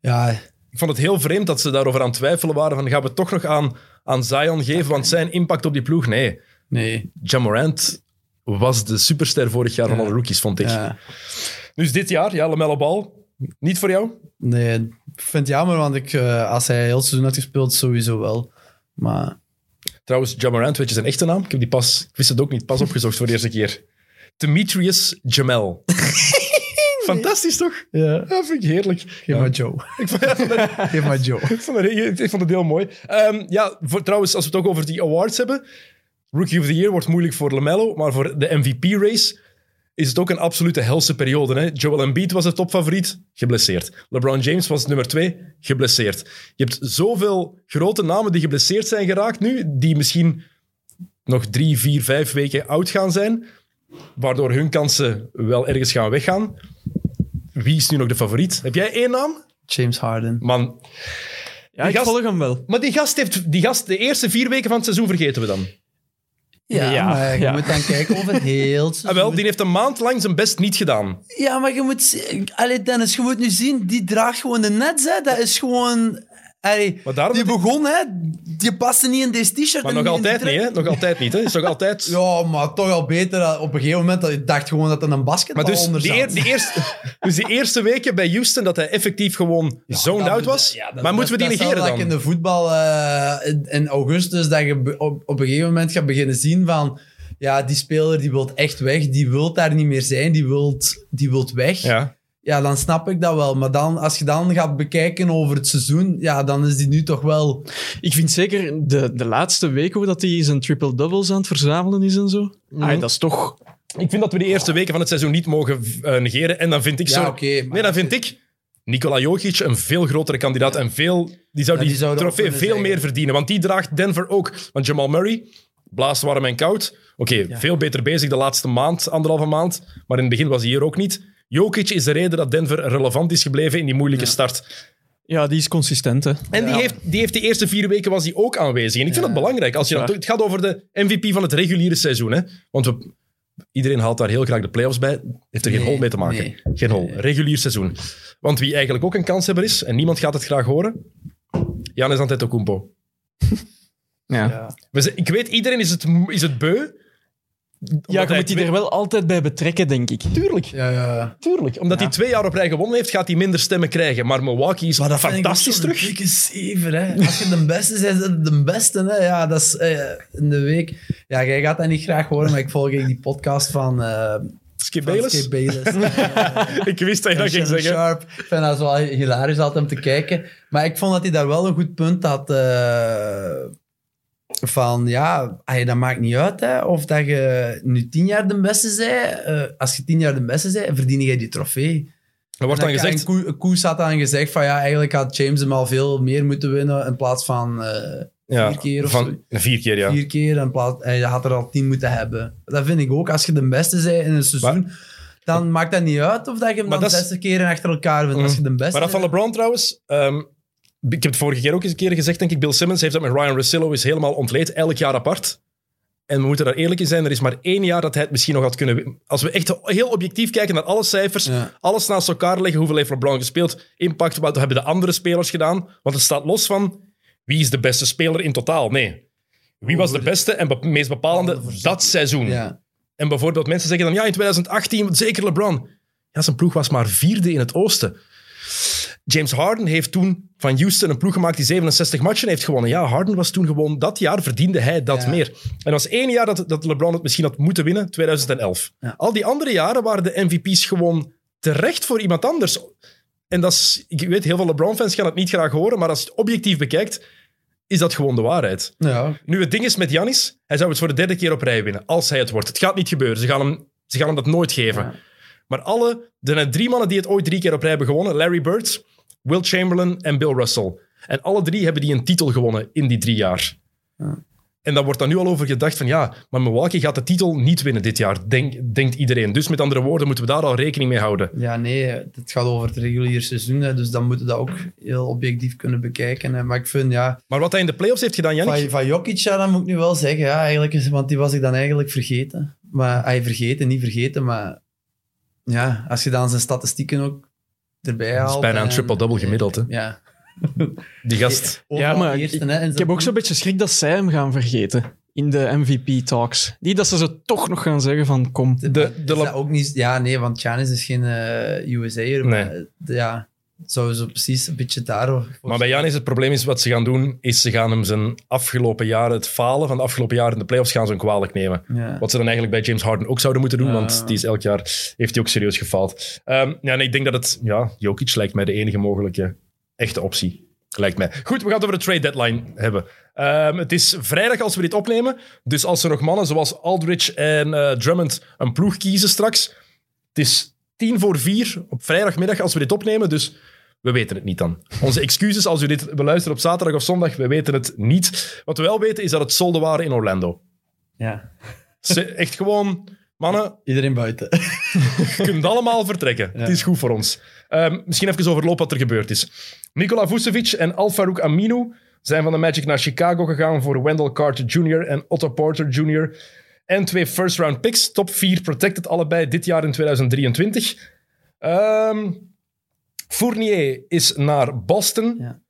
Speaker 2: Ja,
Speaker 1: ik vond het heel vreemd dat ze daarover aan het twijfelen waren. Van, gaan we het toch nog aan, aan Zion geven? Want zijn impact op die ploeg? Nee.
Speaker 2: nee.
Speaker 1: Jamorant was de superster vorig jaar van alle rookies, vond ik. Dus dit jaar, ja, Lamelle Ball. Niet voor jou?
Speaker 2: Nee, ik vind het jammer, want ik, eh, als hij heel het seizoen had gespeeld, sowieso wel. Maar
Speaker 1: Trouwens, Jamarant, weet je zijn echte naam? Ik, heb die pas, ik wist het ook niet, pas opgezocht voor de eerste keer. Demetrius Jamel. Fantastisch, toch?
Speaker 2: ja,
Speaker 1: Ja, vind ik heerlijk.
Speaker 2: geef
Speaker 1: Ja.
Speaker 2: maar Joe.
Speaker 1: Ik vond,
Speaker 2: Geef maar Joe.
Speaker 1: ik vond het, ik vond het heel mooi. Ehm, ja, voor, trouwens, als we het ook over die awards hebben. Rookie of the Year wordt moeilijk voor LaMelo, maar voor de MVP-race is het ook een absolute helse periode. Hè? Joel Embiid was de topfavoriet, geblesseerd. LeBron James was nummer twee, geblesseerd. Je hebt zoveel grote namen die geblesseerd zijn geraakt nu, die misschien nog drie, vier, vijf weken oud gaan zijn, waardoor hun kansen wel ergens gaan weggaan. Wie is nu nog de favoriet? Heb jij één naam?
Speaker 2: James Harden.
Speaker 1: Man,
Speaker 3: Ja,
Speaker 1: Die
Speaker 3: ik
Speaker 1: gast-
Speaker 3: volg hem wel.
Speaker 1: maar die gast heeft die gast, de eerste vier weken van het seizoen vergeten we dan.
Speaker 2: Ja,
Speaker 3: Ja,
Speaker 2: maar je
Speaker 3: ja.
Speaker 2: moet dan kijken over heel het
Speaker 1: Ah, wel, die heeft een maand lang zijn best niet gedaan.
Speaker 2: Ja, maar je moet... Allee, Dennis, je moet nu zien, die draagt gewoon de nets, hè. Dat is gewoon... Allee, die
Speaker 1: dat
Speaker 2: begon, hè. Die paste niet in deze t-shirt.
Speaker 1: Maar nog altijd niet, hè? Nog altijd niet, hè? Is nog altijd...
Speaker 2: Ja, maar toch al beter. Op een gegeven moment dat je dacht gewoon dat er een basketbal
Speaker 1: Maar dus
Speaker 2: onder
Speaker 1: die,
Speaker 2: zat.
Speaker 1: eer- die eerste, dus die eerste weken bij Houston dat hij effectief gewoon zoned
Speaker 2: Dat-
Speaker 1: out was.
Speaker 2: ja, dat-
Speaker 1: maar moeten we
Speaker 2: dat-
Speaker 1: die
Speaker 2: dat
Speaker 1: negeren dan?
Speaker 2: like in de voetbal eh, in, in augustus, dat je op, op een gegeven moment gaat beginnen zien van... Ja, die speler die wil echt weg. Die wil daar niet meer zijn. Die wil die wilt weg. Ja.
Speaker 1: Ja.
Speaker 2: dan snap ik dat wel. Maar dan, als je dan gaat bekijken over het seizoen, ja, dan is die nu toch wel...
Speaker 3: Ik vind zeker de, de laatste week hoe dat hij zijn triple-doubles aan het verzamelen is en zo. Ah, dat is toch...
Speaker 1: Ik vind dat we die eerste weken van het seizoen niet mogen eh, negeren. En dan vind ik zo...
Speaker 2: Ja, oké. maar-
Speaker 1: Nee, dan vind ik Nikola Jokic een veel grotere kandidaat en veel, die zou
Speaker 2: Ja,
Speaker 1: die, trofee veel
Speaker 2: zeggen.
Speaker 1: meer verdienen. Want die draagt Denver ook. Want Jamal Murray blaast warm en koud. Oké, veel beter bezig de laatste maand, anderhalve maand. Maar in het begin was hij hier ook niet. Jokic is de reden dat Denver relevant is gebleven in die moeilijke start.
Speaker 3: Ja, die is consistent, hè.
Speaker 1: En die,
Speaker 2: Ja.
Speaker 1: heeft, die heeft de eerste vier weken was hij ook aanwezig. En ik vind dat belangrijk. Als je dat,
Speaker 3: Waar.
Speaker 1: het gaat over de MVP van het reguliere seizoen. Hè? Want we, iedereen haalt daar heel graag de playoffs bij. Heeft er geen hol mee te maken.
Speaker 2: nee.
Speaker 1: Geen hol. Regulier seizoen. Want wie eigenlijk ook een kanshebber is, en niemand gaat het graag horen, Giannis Antetokounmpo.
Speaker 3: Ja, ja,
Speaker 2: Ja.
Speaker 1: We zijn- Ik weet, iedereen is het, is het beu.
Speaker 3: Je
Speaker 1: Omdat hij
Speaker 3: moet die
Speaker 1: twee-
Speaker 3: er wel altijd bij betrekken, denk ik.
Speaker 1: Tuurlijk.
Speaker 2: Ja, ja.
Speaker 1: Tuurlijk. Omdat
Speaker 2: Ja.
Speaker 1: hij twee jaar op rij gewonnen heeft, gaat hij minder stemmen krijgen. Maar Milwaukee is
Speaker 2: vind ik
Speaker 1: fantastisch terug.
Speaker 2: dikke zeven, hè. Als je de beste bent, is het de beste, hè. Ja, dat is eh, in de week... Ja, jij gaat dat niet graag horen, maar ik volg die podcast van... eh
Speaker 1: Skip
Speaker 2: van
Speaker 1: Bayless.
Speaker 2: Skip Bayless.
Speaker 1: Ik wist dat je dat ging zeggen.
Speaker 2: Sharp. Ik vind dat wel hilarisch altijd om te kijken. Maar ik vond dat hij daar wel een goed punt had. eh, van ja, ay, dat maakt niet uit hè, of dat je nu tien jaar de beste bent. eh, als je tien jaar de beste bent, verdien je die trofee.
Speaker 1: Er wordt dan gezegd...
Speaker 2: Koe- Koes had dan gezegd van ja, eigenlijk had James hem al veel meer moeten winnen in plaats van eh,
Speaker 1: Ja,
Speaker 2: vier keer of
Speaker 1: van, Vier keer, ja.
Speaker 2: vier keer. In plaats, hij had er al tien moeten hebben. Dat vind ik ook. Als je de beste bent in een seizoen, dan maakt dat niet uit of dat je hem
Speaker 1: Maar
Speaker 2: dan zestig keer achter elkaar wint. Als je de beste
Speaker 1: Maar dat van LeBron trouwens... ehm, ik heb het vorige keer ook eens een keer gezegd, denk ik. Bill Simmons heeft dat met Ryan Russillo is helemaal ontleed. Elk jaar apart. En we moeten daar eerlijk in zijn. Er is maar één jaar dat hij het misschien nog had kunnen... Als we echt heel objectief kijken naar alle cijfers,
Speaker 2: Ja.
Speaker 1: alles naast elkaar leggen, hoeveel heeft LeBron gespeeld, impact, wat hebben de andere spelers gedaan? Want het staat los van wie is de beste speler in totaal. Nee. Wie was de beste en be- meest bepalende dat seizoen?
Speaker 2: Ja.
Speaker 1: En bijvoorbeeld mensen zeggen dan, ja, in 2018 zeker LeBron. Ja, zijn ploeg was maar vierde in het oosten. James Harden heeft toen van Houston een ploeg gemaakt die 67 matchen heeft gewonnen. Ja, Harden was toen gewoon, dat jaar verdiende hij dat
Speaker 2: Ja.
Speaker 1: meer. En er was één jaar dat, dat LeBron het misschien had moeten winnen, 2011.
Speaker 2: Ja.
Speaker 1: Al die andere jaren waren de MVP's gewoon terecht voor iemand anders. En dat is, ik weet, heel veel LeBron-fans gaan het niet graag horen, maar als je het objectief bekijkt, is dat gewoon de waarheid.
Speaker 2: Ja.
Speaker 1: Nu, het ding is met Janis, hij zou het voor de derde keer op rij winnen, als hij het wordt. Het gaat niet gebeuren. Ze gaan hem, ze gaan hem dat nooit geven. Maar alle, er zijn drie mannen die het ooit drie keer op rij hebben gewonnen. Larry Bird, Will Chamberlain en Bill Russell. En alle drie hebben die een titel gewonnen in die drie jaar.
Speaker 2: Ja.
Speaker 1: En dan wordt daar nu al over gedacht van ja, maar Milwaukee gaat de titel niet winnen dit jaar, denk, denkt iedereen. Dus met andere woorden moeten we daar al rekening mee houden.
Speaker 2: ja, nee, het gaat over het reguliere seizoen, hè, dus dan moeten we dat ook heel objectief kunnen bekijken. Hè. Maar ik vind, ja,
Speaker 1: Maar wat hij in de playoffs heeft gedaan, Jannik,
Speaker 2: van, van Jokic, ja, dat moet ik nu wel zeggen, ja, eigenlijk, want die was ik dan eigenlijk vergeten. Maar hij vergeten, niet vergeten, maar ja, als je dan zijn statistieken ook erbij haalt.
Speaker 1: is bijna een
Speaker 2: en-
Speaker 1: triple-double gemiddeld. Hè?
Speaker 2: Ja.
Speaker 1: Die gast.
Speaker 2: Overal
Speaker 3: maar
Speaker 2: eerste,
Speaker 3: ik-
Speaker 2: hè, en
Speaker 3: Ik heb ook zo'n beetje schrik dat zij hem gaan vergeten. in de MVP-talks. Die dat ze zo toch nog gaan zeggen van kom.
Speaker 1: De, de
Speaker 2: Is dat ook niet... Ja, nee, want Giannis is geen eh USA'er.
Speaker 1: Nee.
Speaker 2: Maar, eh, ja, zo precies een beetje daarover...
Speaker 1: Maar bij Janis het probleem is, wat ze gaan doen, is ze gaan hem zijn afgelopen jaren, het falen van de afgelopen jaren in de playoffs, gaan ze hem kwalijk nemen.
Speaker 2: Ja.
Speaker 1: Wat ze dan eigenlijk bij James Harden ook zouden moeten doen,
Speaker 2: Ja.
Speaker 1: want die is elk jaar, heeft hij ook serieus gefaald. Ehm, ja, en ik denk dat het, ja, Jokic lijkt mij de enige mogelijke echte optie. Lijkt mij. Goed, we gaan het over de trade deadline hebben. Ehm, het is vrijdag als we dit opnemen. Dus als er nog mannen zoals Aldridge en eh, Drummond een ploeg kiezen straks. Het is tien voor vier op vrijdagmiddag als we dit opnemen. Dus we weten het niet dan. Onze excuses als u dit beluistert op zaterdag of zondag. We weten het niet. Wat we wel weten is dat het solden waren in Orlando.
Speaker 2: ja.
Speaker 1: Ze- Echt gewoon, mannen,
Speaker 2: Iedereen buiten.
Speaker 1: je kunt allemaal vertrekken. Het is goed voor ons. Ehm, misschien even overlopen wat er gebeurd is. Nikola Vucevic en Al-Farouk Aminu zijn van de Magic naar Chicago gegaan voor Wendell Carter Jr. en Otto Porter Jr. En twee first-round picks, top 4 protected allebei dit jaar in 2023. Ehm, Fournier is naar Boston.
Speaker 2: Ja.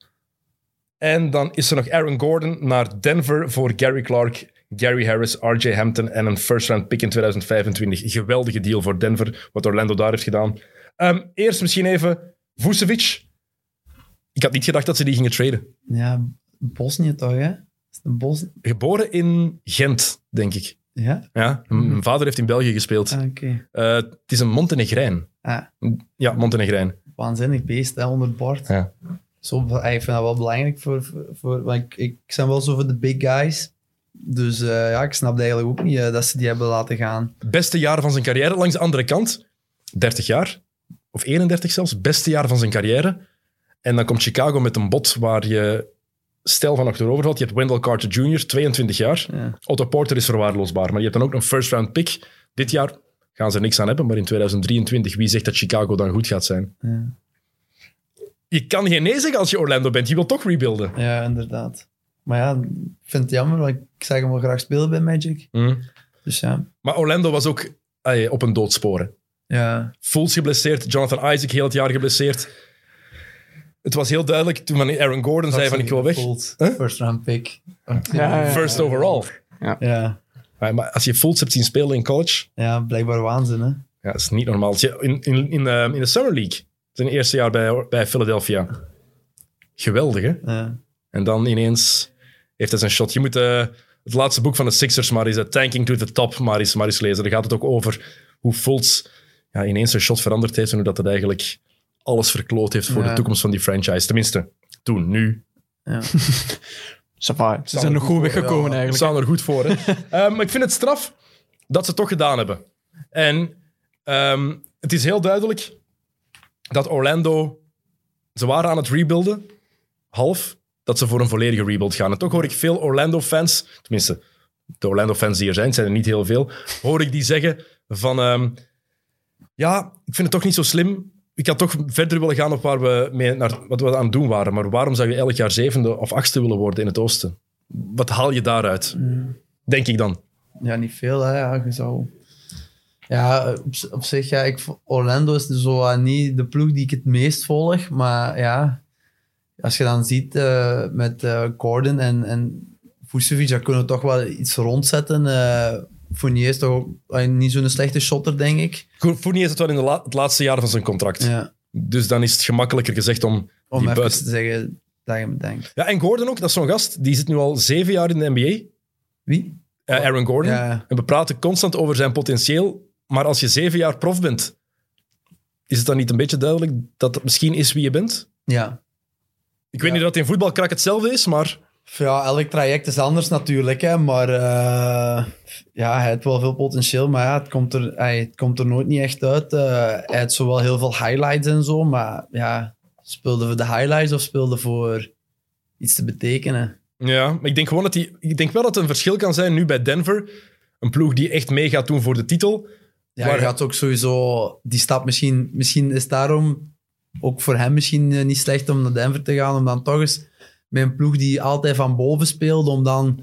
Speaker 1: En dan is er nog Aaron Gordon naar Denver voor Gary Clark, Gary Harris, RJ Hampton en een first-round pick in 2025. Geweldige deal voor Denver, wat Orlando daar heeft gedaan. Ehm, eerst misschien even Vucevic. Ik had niet gedacht dat ze die gingen traden.
Speaker 2: Ja, Bosnië toch, hè? Bos...
Speaker 1: Geboren in Gent, denk ik.
Speaker 2: Ja?
Speaker 1: Ja, m- mijn vader heeft in België gespeeld.
Speaker 2: Ah, Oké.
Speaker 1: Eh, het is een Montenegrijn.
Speaker 2: Ah,
Speaker 1: Ja, Montenegrijn.
Speaker 2: waanzinnig beest, hè, onder bord.
Speaker 1: Ja.
Speaker 2: Zo, ik vind dat wel belangrijk voor... voor, want ik, ik ben wel zo voor de big guys. Dus eh, ja, ik snap eigenlijk ook niet eh, dat ze die hebben laten gaan.
Speaker 1: Beste jaar van zijn carrière. Langs de andere kant, 30 jaar. Of 31 zelfs. Beste jaar van zijn carrière. En dan komt Chicago met een bot waar je stel van achterover valt. Je hebt Wendell Carter Jr., 22 jaar.
Speaker 2: Ja.
Speaker 1: Otto Porter is verwaarloosbaar. Maar je hebt dan ook een first round pick. Dit jaar gaan ze niks aan hebben. Maar in 2023, wie zegt dat Chicago dan goed gaat zijn?
Speaker 2: Ja.
Speaker 1: Je kan geen nee zeggen als je Orlando bent. Je wilt toch rebuilden.
Speaker 2: ja, inderdaad. Maar ja, ik vind het jammer, want ik zag hem wel graag spelen bij Magic.
Speaker 1: Mhm.
Speaker 2: Dus ja.
Speaker 1: Maar Orlando was ook eh, op een doodsporen.
Speaker 2: Ja,
Speaker 1: Fultz geblesseerd, Jonathan Isaac heel het jaar geblesseerd. Het was heel duidelijk toen van Aaron Gordon zei van ik wil weg. Huh?
Speaker 2: First round pick.
Speaker 3: Ja, ja, ja.
Speaker 1: First overall.
Speaker 2: Ja,
Speaker 1: Ja, maar als je Fultz hebt zien spelen in college,
Speaker 2: ja blijkbaar waanzin, hè?
Speaker 1: ja, dat is niet normaal. In, in, in, eh, in de Summer League, zijn eerste jaar bij, bij Philadelphia. Geweldig, hè?
Speaker 2: Ja.
Speaker 1: En dan ineens heeft hij zijn shot. Je moet eh, het laatste boek van de Sixers maar eens, Tanking to the Top, maar eens, maar eens lezen. Daar gaat het ook over hoe Fultz ja, ineens zijn shot veranderd heeft en hoe dat het eigenlijk alles verkloot heeft voor
Speaker 2: Ja.
Speaker 1: de toekomst van die franchise. Tenminste, toen, nu.
Speaker 2: Ja.
Speaker 3: Ze zijn nog goed weggekomen
Speaker 2: Ja.
Speaker 3: Eigenlijk.
Speaker 1: staan er goed voor. Hè? Eh, maar ik vind het straf dat ze het toch gedaan hebben. En ehm, het is heel duidelijk dat Orlando... Ze waren aan het rebuilden, half, dat ze voor een volledige rebuild gaan. En toch hoor ik veel Orlando-fans, tenminste, de Orlando-fans die er zijn, het zijn er niet heel veel, hoor ik die zeggen van... ehm, ja, ik vind het toch niet zo slim. Ik had toch verder willen gaan op waar we mee naar, wat we aan het doen waren. Maar waarom zou je elk jaar zevende of achtste willen worden in het oosten? Wat haal je daaruit? Denk ik dan.
Speaker 2: Ja, niet veel, hè. Ja, je zou... Ja, op, zich, ja, ik, Orlando is zo uh, niet de ploeg die ik het meest volg. Maar ja, als je dan ziet eh, met eh, Gordon en, en Vucevic, kunnen we toch wel iets rondzetten. Fournier is toch eh, niet zo'n slechte shotter, denk ik.
Speaker 1: Fournier is het wel in de la- het laatste jaar van zijn contract.
Speaker 2: Ja,
Speaker 1: Dus dan is het gemakkelijker gezegd om
Speaker 2: om
Speaker 1: die
Speaker 2: even
Speaker 1: buiten...
Speaker 2: te zeggen dat je.
Speaker 1: Ja, en Gordon ook, dat is zo'n gast. Die zit nu al zeven jaar in de NBA.
Speaker 2: Wie?
Speaker 1: Eh, Aaron Gordon.
Speaker 2: Ja,
Speaker 1: En we praten constant over zijn potentieel. Maar als je zeven jaar prof bent, is het dan niet een beetje duidelijk dat het misschien is wie je bent?
Speaker 2: ja.
Speaker 1: Ik weet niet dat het in voetbalkrak hetzelfde is, maar
Speaker 2: Ja, elk traject is anders natuurlijk, hè, maar eh, ja, hij heeft wel veel potentieel, maar ja, het, komt er, hij, het komt er nooit niet echt uit. Eh, hij heeft zowel heel veel highlights en zo, maar ja, speelde voor de highlights of speelde voor iets te betekenen?
Speaker 1: Ja, maar ik denk gewoon dat hij. Ik denk wel dat het een verschil kan zijn nu bij Denver. Een ploeg die echt mee gaat doen voor de titel.
Speaker 2: Ja,
Speaker 1: Maar-
Speaker 2: je gaat ook sowieso die stap misschien, misschien is daarom ook voor hem misschien eh, niet slecht om naar Denver te gaan, om dan toch eens met een ploeg die altijd van boven speelde, om dan,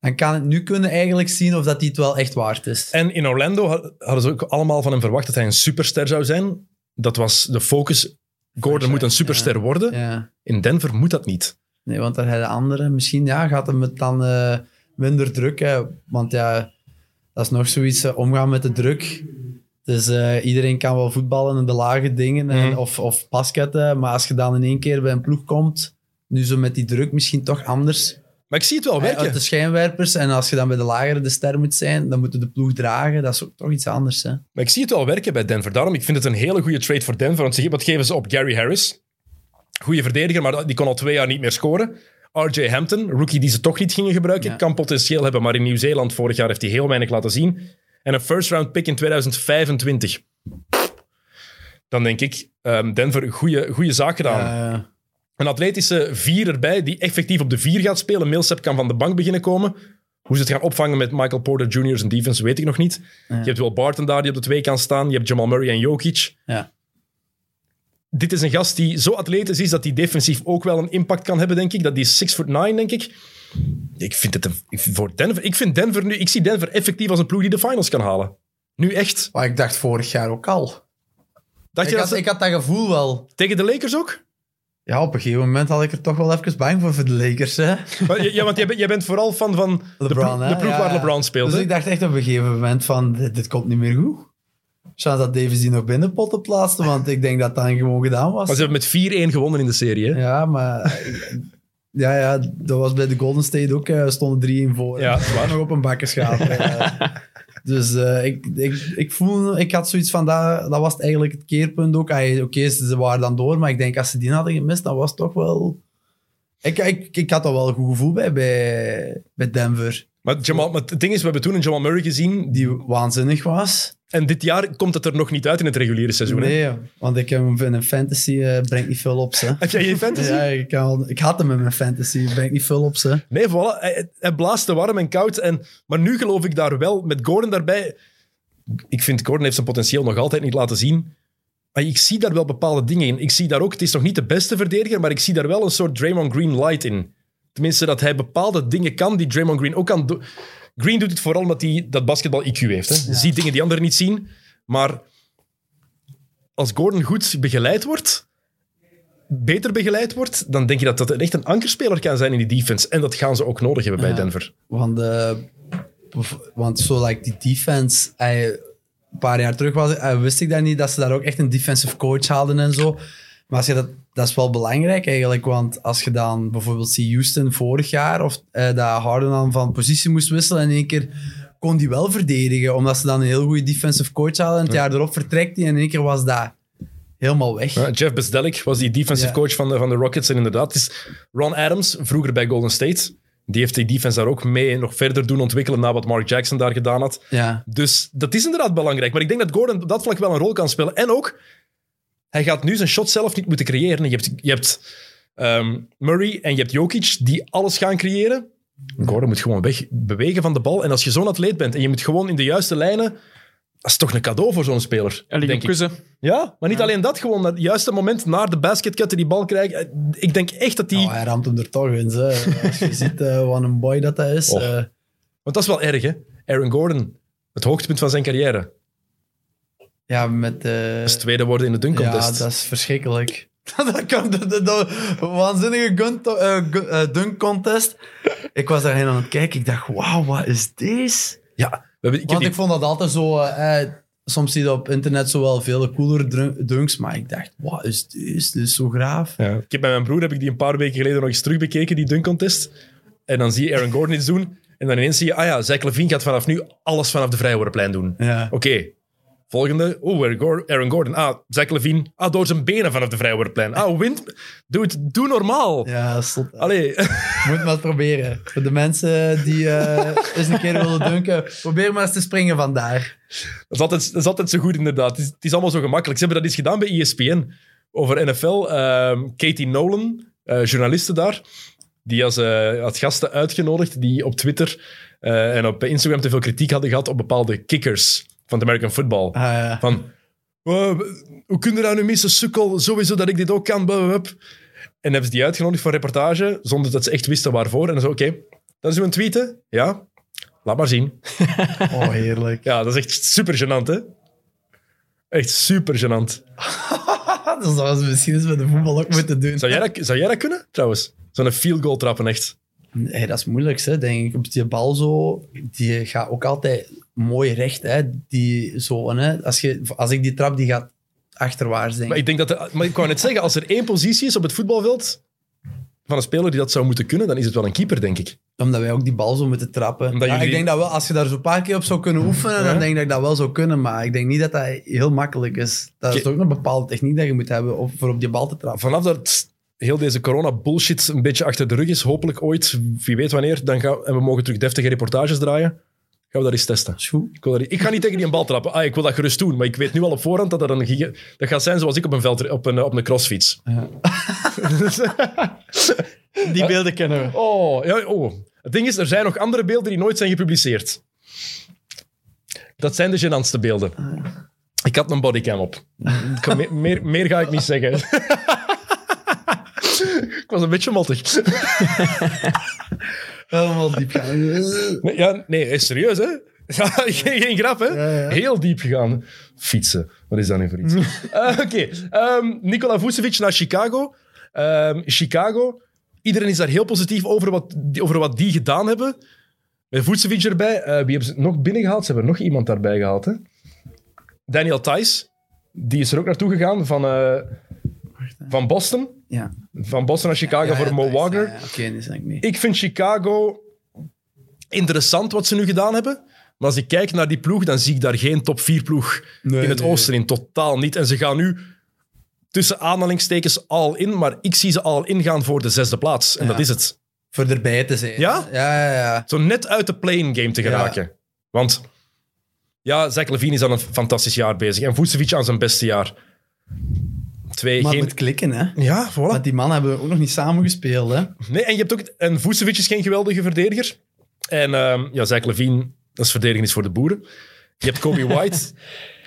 Speaker 2: dan kan het nu kunnen eigenlijk zien of dat hij het wel echt waard is.
Speaker 1: En in Orlando had- hadden ze ook allemaal van hem verwacht dat hij een superster zou zijn. Dat was de focus. Gordon moet een superster worden.
Speaker 2: Ja.
Speaker 1: In Denver moet dat niet.
Speaker 2: Nee, want dan hij de andere, misschien ja, gaat hem het dan eh, minder druk. Hè. Want ja, dat is nog zoiets, eh, omgaan met de druk. Dus eh, iedereen kan wel voetballen in de lage dingen en-
Speaker 1: Mhm.
Speaker 2: of, of basketten. Maar als je dan in één keer bij een ploeg komt, nu zo met die druk misschien toch anders.
Speaker 1: Maar ik zie het wel werken.
Speaker 2: Uit de schijnwerpers. En als je dan bij de lagere de ster moet zijn, dan moet je de ploeg dragen. Dat is ook toch iets anders. Hè?
Speaker 1: Maar ik zie het wel werken bij Denver. Daarom, ik vind het een hele goede trade voor Denver. Want ze, wat geven ze op? Gary Harris. Goede verdediger, maar die kon al twee jaar niet meer scoren. RJ Hampton, rookie die ze toch niet gingen gebruiken.
Speaker 2: Ja.
Speaker 1: Kan potentieel hebben, maar in Nieuw-Zeeland vorig jaar heeft hij heel weinig laten zien. En een first round pick in 2025. Dan denk ik, ehm, Denver, goede, goede zaak gedaan.
Speaker 2: Eh,
Speaker 1: Een atletische vier erbij, die effectief op de vier gaat spelen. Millsap kan van de bank beginnen komen. Hoe ze het gaan opvangen met Michael Porter Jr. zijn defense, weet ik nog niet. Je hebt wel Barton daar die op de twee kan staan. Je hebt Jamal Murray en Jokic.
Speaker 2: ja.
Speaker 1: Dit is een gast die zo atletisch is dat hij defensief ook wel een impact kan hebben, denk ik. Dat die is 6 foot 9, denk ik. Ik vind het een, voor Denver, ik vind Denver nu, ik zie Denver effectief als een ploeg die de finals kan halen. Nu echt.
Speaker 2: Maar ik dacht vorig jaar ook al.
Speaker 1: Dacht je
Speaker 2: Ik
Speaker 1: dat
Speaker 2: had,
Speaker 1: ze-
Speaker 2: ik had dat gevoel wel.
Speaker 1: tegen de Lakers ook?
Speaker 2: Ja, op een gegeven moment had ik er toch wel even bang voor voor de Lakers. Hè?
Speaker 1: Ja, want jij, bent- jij bent vooral fan van de
Speaker 2: LeBron,
Speaker 1: ploeg,
Speaker 2: hè?
Speaker 1: de ploeg
Speaker 2: Ja,
Speaker 1: waar. LeBron speelt.
Speaker 2: Dus ik dacht echt op een gegeven moment van, dit, dit komt niet meer goed. Chance dat Davis die nog binnen potten plaatste, want ik denk dat dat dan gewoon gedaan was.
Speaker 1: Maar ze hebben met 4-1 gewonnen in de serie. Hè?
Speaker 2: Ja, maar... Ja, ja, dat was bij de Golden State ook. eh, stonden drie in voor.
Speaker 1: Ja, waar.
Speaker 2: Nog op een bakkerschaap. eh. Dus eh, ik, ik, ik voel... Ik had zoiets van, dat, dat was eigenlijk het keerpunt ook. Oké, ze waren dan door, maar ik denk als ze die hadden gemist, dan was het toch wel... Ik, ik, ik had er wel een goed gevoel bij, bij, bij Denver.
Speaker 1: Maar, Jamal, maar het ding is, we hebben toen een Jamal Murray gezien.
Speaker 2: Die waanzinnig was.
Speaker 1: En dit jaar komt het er nog niet uit in het reguliere seizoen. hè?
Speaker 2: Nee, want ik heb hem in een fantasy, eh, brengt niet veel op ze.
Speaker 1: Heb jij geen fantasy?
Speaker 2: Ja, ik, had hem in mijn fantasy, brengt niet veel op ze.
Speaker 1: Nee, voilà. Hij, hij blaast te warm en koud. En, maar nu geloof ik daar wel, met Gordon daarbij... Ik vind Gordon heeft zijn potentieel nog altijd niet laten zien. Maar ik zie daar wel bepaalde dingen in. Ik zie daar ook, het is nog niet de beste verdediger, maar ik zie daar wel een soort Draymond Green light in. Tenminste, dat hij bepaalde dingen kan die Draymond Green ook kan doen. Green doet het vooral omdat hij dat basketbal IQ heeft. Hè. Ziet dingen die anderen niet zien. Maar als Gordon goed begeleid wordt, beter begeleid wordt, dan denk je dat dat echt een ankerspeler kan zijn in die defense. En dat gaan ze ook nodig hebben bij
Speaker 2: Ja.
Speaker 1: Denver.
Speaker 2: Want, bev- want zo like die defense, een paar jaar terug was, eh, wist ik dat niet, dat ze daar ook echt een defensive coach hadden en zo. Maar als je dat, dat is wel belangrijk eigenlijk, want als je dan bijvoorbeeld ziet Houston vorig jaar, of eh, dat Harden dan van positie moest wisselen en in één keer kon die wel verdedigen, omdat ze dan een heel goede defensive coach hadden. En het jaar erop vertrekt hij en in één keer was dat helemaal weg.
Speaker 1: Ja, Jeff Besdelik was die defensive
Speaker 2: Ja.
Speaker 1: coach van de, van de Rockets. En inderdaad, het is Ron Adams, vroeger bij Golden State. Die heeft die defense daar ook mee nog verder doen ontwikkelen na wat Mark Jackson daar gedaan had.
Speaker 2: Ja.
Speaker 1: Dus dat is inderdaad belangrijk. Maar ik denk dat Gordon op dat vlak wel een rol kan spelen. En ook, hij gaat nu zijn shot zelf niet moeten creëren. Je hebt, je hebt ehm, Murray en je hebt Jokic die alles gaan creëren. Gordon moet gewoon weg bewegen van de bal. En als je zo'n atleet bent en je moet gewoon in de juiste lijnen... Dat is toch een cadeau voor zo'n speler,
Speaker 3: En
Speaker 1: denk
Speaker 3: kussen.
Speaker 1: Ja, maar niet alleen dat. Gewoon dat juiste moment naar de basketcutter die bal krijgt. Eh, Ik denk echt dat die...
Speaker 2: Nou, hij ramt hem er toch in. Hè. Als je ziet eh, wat een boy dat dat is. Eh,
Speaker 1: Want dat is wel erg, hè? Aaron Gordon, het hoogtepunt van zijn carrière.
Speaker 2: Ja, met... eh,
Speaker 1: Dat is tweede worden in de dunk
Speaker 2: Ja, dat is verschrikkelijk. dat kan, dat, dat, dat- waanzinnige gun, eh, gun- eh, dunk contest. Ik was daarheen aan het kijken. Ik dacht, wauw, wat is deze?
Speaker 1: Ja, we hebben, ik heb
Speaker 2: Want
Speaker 1: die-
Speaker 2: ik vond dat altijd zo... soms zie je op internet zo wel veel coolere drun- dunks, maar ik dacht, wat is deze? Dit is zo graaf.
Speaker 1: Ja. Ik heb bij mijn broer heb ik die een paar weken geleden nog eens terugbekeken, die dunk contest. En dan zie je Aaron Gordon iets doen. En dan ineens zie je, ah ja, Zach Levine gaat vanaf nu alles vanaf de vrijworplijn doen.
Speaker 2: Ja.
Speaker 1: Oké. Volgende. Oeh, Aaron Gor- Aaron Gordon. Ah, Zach Levine. Ah, door zijn benen vanaf de vrijworplijn. Ah, wind. Doe normaal.
Speaker 2: Ja, slot.
Speaker 1: Allee.
Speaker 2: Moet maar eens proberen. Voor de mensen die eh, eens een keer willen dunken, probeer maar eens te springen vandaar.
Speaker 1: Dat is altijd, dat is altijd zo goed, inderdaad. Het is, het is allemaal zo gemakkelijk. Ze hebben dat eens gedaan bij ESPN over NFL. Ehm, Katie Nolan, eh, journaliste daar, die als, eh, had gasten uitgenodigd die op Twitter en op Instagram te veel kritiek hadden gehad op bepaalde kickers van de American Football.
Speaker 2: Ah, ja.
Speaker 1: Van, "Oh, hoe kun je dat nu missen, sukkel? Sowieso dat ik dit ook kan. blablabla." En hebben ze die uitgenodigd voor reportage, zonder dat ze echt wisten waarvoor. En dan zo, oké, dat is uw tweet, hè? Ja, laat maar zien.
Speaker 2: Oh, heerlijk.
Speaker 1: Ja, dat is echt super gênant, hè? Echt super gênant.
Speaker 2: dat zouden ze misschien eens met de voetbal ook moeten doen.
Speaker 1: Zou jij dat, zou jij dat kunnen, trouwens? Zo'n field goal trappen, echt.
Speaker 2: Nee, dat is het moeilijkste, denk ik. Op die bal zo, die gaat ook altijd mooi recht. Hè. Die zo, hè. Als, je, als ik die trap, die gaat achterwaarts, denk
Speaker 1: Maar
Speaker 2: ik.
Speaker 1: ik denk dat... de- maar ik wou net zeggen, als er één positie is op het voetbalveld van een speler die dat zou moeten kunnen, dan is het wel een keeper, denk ik.
Speaker 2: Omdat wij ook die bal zo moeten trappen. Ja,
Speaker 1: jullie-
Speaker 2: Ik denk dat wel, als je daar zo een paar keer op zou kunnen oefenen,
Speaker 1: Ja.
Speaker 2: dan denk ik dat ik dat wel zou kunnen. Maar ik denk niet dat dat heel makkelijk is. Dat is
Speaker 1: Oké.
Speaker 2: ook een bepaalde techniek dat je moet hebben om voor op die bal te trappen.
Speaker 1: Vanaf dat heel deze corona-bullshit een beetje achter de rug is, hopelijk ooit, wie weet wanneer, dan gaan, en we mogen terug deftige reportages draaien, gaan we dat eens testen.
Speaker 2: goed.
Speaker 1: Ik, wil dat, ik ga niet tegen die een bal trappen. Ah, ik wil dat gerust doen, maar ik weet nu al op voorhand dat dat, een dat gaat zijn zoals ik op een, veld, op een, op een crossfiets.
Speaker 3: Die beelden kennen we.
Speaker 1: Oh, ja, oh. Het ding is, er zijn nog andere beelden die nooit zijn gepubliceerd. Dat zijn de gênantste beelden. Ik had een bodycam op. Ik kan me- meer, meer ga ik niet zeggen. ik was een beetje mottig.
Speaker 2: Helemaal diep gaan.
Speaker 1: Nee, ja, nee, is serieus, hè? Ja, geen, geen grap, hè?
Speaker 2: Ja, ja.
Speaker 1: Heel diep gegaan. Fietsen. Wat is dat nu voor iets? Eh, Oké. ehm, Nikola Vucevic naar Chicago. Ehm, Chicago. Iedereen is daar heel positief over wat, die- over wat die gedaan hebben. Met Vucevic erbij. eh, wie hebben ze nog binnengehaald? Ze hebben nog iemand daarbij gehaald, hè? Daniel Thijs. Die is er ook naartoe gegaan van, van Boston.
Speaker 2: Ja.
Speaker 1: Van Boston naar Chicago
Speaker 2: Ja,
Speaker 1: voor Mo
Speaker 2: dat is-
Speaker 1: Wagner.
Speaker 2: ja, ja, Oké, die zijn ik mee.
Speaker 1: Ik vind Chicago interessant wat ze nu gedaan hebben. Maar als ik kijk naar die ploeg, dan zie ik daar geen top 4 ploeg
Speaker 2: Nee,
Speaker 1: in het
Speaker 2: nee.
Speaker 1: oosten in. Totaal niet. En ze gaan nu tussen aanhalingstekens al in, maar ik zie ze al ingaan voor de zesde plaats. En
Speaker 2: Ja.
Speaker 1: dat is het.
Speaker 2: Voor erbij te zijn.
Speaker 1: Ja?
Speaker 2: Ja, ja, ja.
Speaker 1: Zo net uit de playing game te
Speaker 2: Ja.
Speaker 1: geraken. Want ja, Zach Levine is al een fantastisch jaar bezig. En Vucevic aan zijn beste jaar. Twee,
Speaker 2: Maar
Speaker 1: geen...
Speaker 2: moet klikken, hè.
Speaker 1: Ja, voilà.
Speaker 2: Want die mannen hebben ook nog niet samen gespeeld, hè.
Speaker 1: Nee, en je hebt ook... En Vucevic is geen geweldige verdediger. En ehm ja, Zach Levine, dat is verdedigen is voor de boeren. Je hebt Kobe White,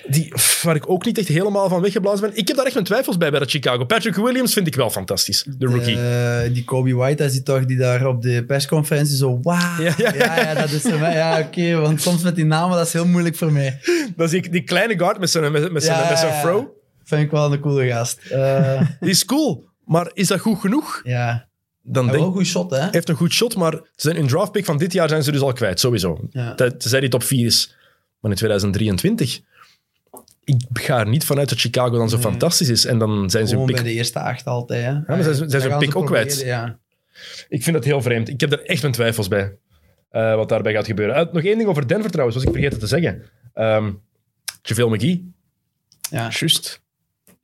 Speaker 1: die, waar ik ook niet echt helemaal van weggeblazen ben. Ik heb daar echt mijn twijfels bij bij dat Chicago. Patrick Williams vind ik wel fantastisch, de rookie.
Speaker 2: Eh, die Kobe White, dat is die toch die daar op de persconferentie zo... Wauw.
Speaker 1: Ja,
Speaker 2: Ja,
Speaker 1: ja.
Speaker 2: ja, dat is mij... Ja, oké, want soms met die namen, dat is heel moeilijk voor mij.
Speaker 1: Dat is die, die kleine guard met zijn, met, met zijn, met zijn fro.
Speaker 2: Vind ik wel een coole gast. Eh,
Speaker 1: Die is cool, maar is dat goed genoeg?
Speaker 2: ja.
Speaker 1: Dan
Speaker 2: Ja,
Speaker 1: denk
Speaker 2: wel een goed shot, hè.
Speaker 1: Heeft een goed shot, maar ze zijn in draftpick van dit jaar zijn ze dus al kwijt, sowieso.
Speaker 2: Ja.
Speaker 1: Te- Tenzij die top 4 is. Maar in 2023... Ik ga er niet vanuit dat Chicago dan zo fantastisch is. En dan zijn ze
Speaker 2: Gewoon
Speaker 1: pick
Speaker 2: bij de eerste acht altijd, hè. Ja,
Speaker 1: maar zijn ze- zijn ze
Speaker 2: gaan
Speaker 1: pick ook kwijt.
Speaker 2: Ja.
Speaker 1: Ik vind dat heel vreemd. Ik heb er echt mijn twijfels bij. eh, wat daarbij gaat gebeuren. Eh, nog één ding over Denver trouwens, was ik vergeten te zeggen. JaVale McGee.
Speaker 2: ja.
Speaker 3: Juist.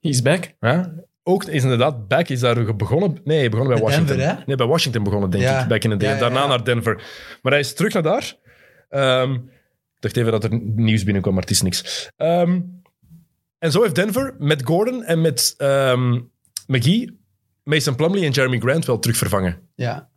Speaker 3: He's back.
Speaker 1: Ja, ook is inderdaad back. Is daar begonnen. Nee, begonnen bij
Speaker 2: Bij
Speaker 1: Washington.
Speaker 2: Denver, hè?
Speaker 1: Nee, bij Washington begonnen, denk
Speaker 2: Ja.
Speaker 1: ik. Back in the day.
Speaker 2: Ja,
Speaker 1: En
Speaker 2: ja,
Speaker 1: Daarna
Speaker 2: ja.
Speaker 1: naar Denver. Maar hij is terug naar daar. Ehm, ik dacht even dat er nieuws binnenkwam, maar het is niks. Ehm, en zo heeft Denver met Gordon en met ehm, McGee Mason Plumlee en Jeremy Grant wel terug vervangen.
Speaker 2: ja.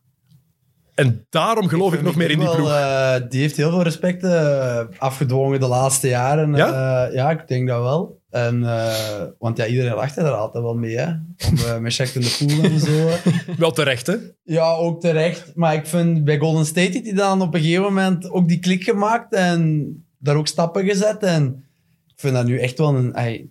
Speaker 1: En daarom geloof ik, nog meer in die ploeg.
Speaker 2: eh, die heeft heel veel respect eh, afgedwongen de laatste jaren.
Speaker 1: Ja?
Speaker 2: Eh, ja, ik denk dat wel. En, eh, want ja, iedereen lacht er altijd wel mee, hè. Om, eh, met Shaq in de pool en zo.
Speaker 1: Wel terecht, hè?
Speaker 2: Ja, ook terecht. Maar ik vind bij Golden State heeft hij dan op een gegeven moment ook die klik gemaakt en daar ook stappen gezet. En ik vind dat nu echt wel een... ey,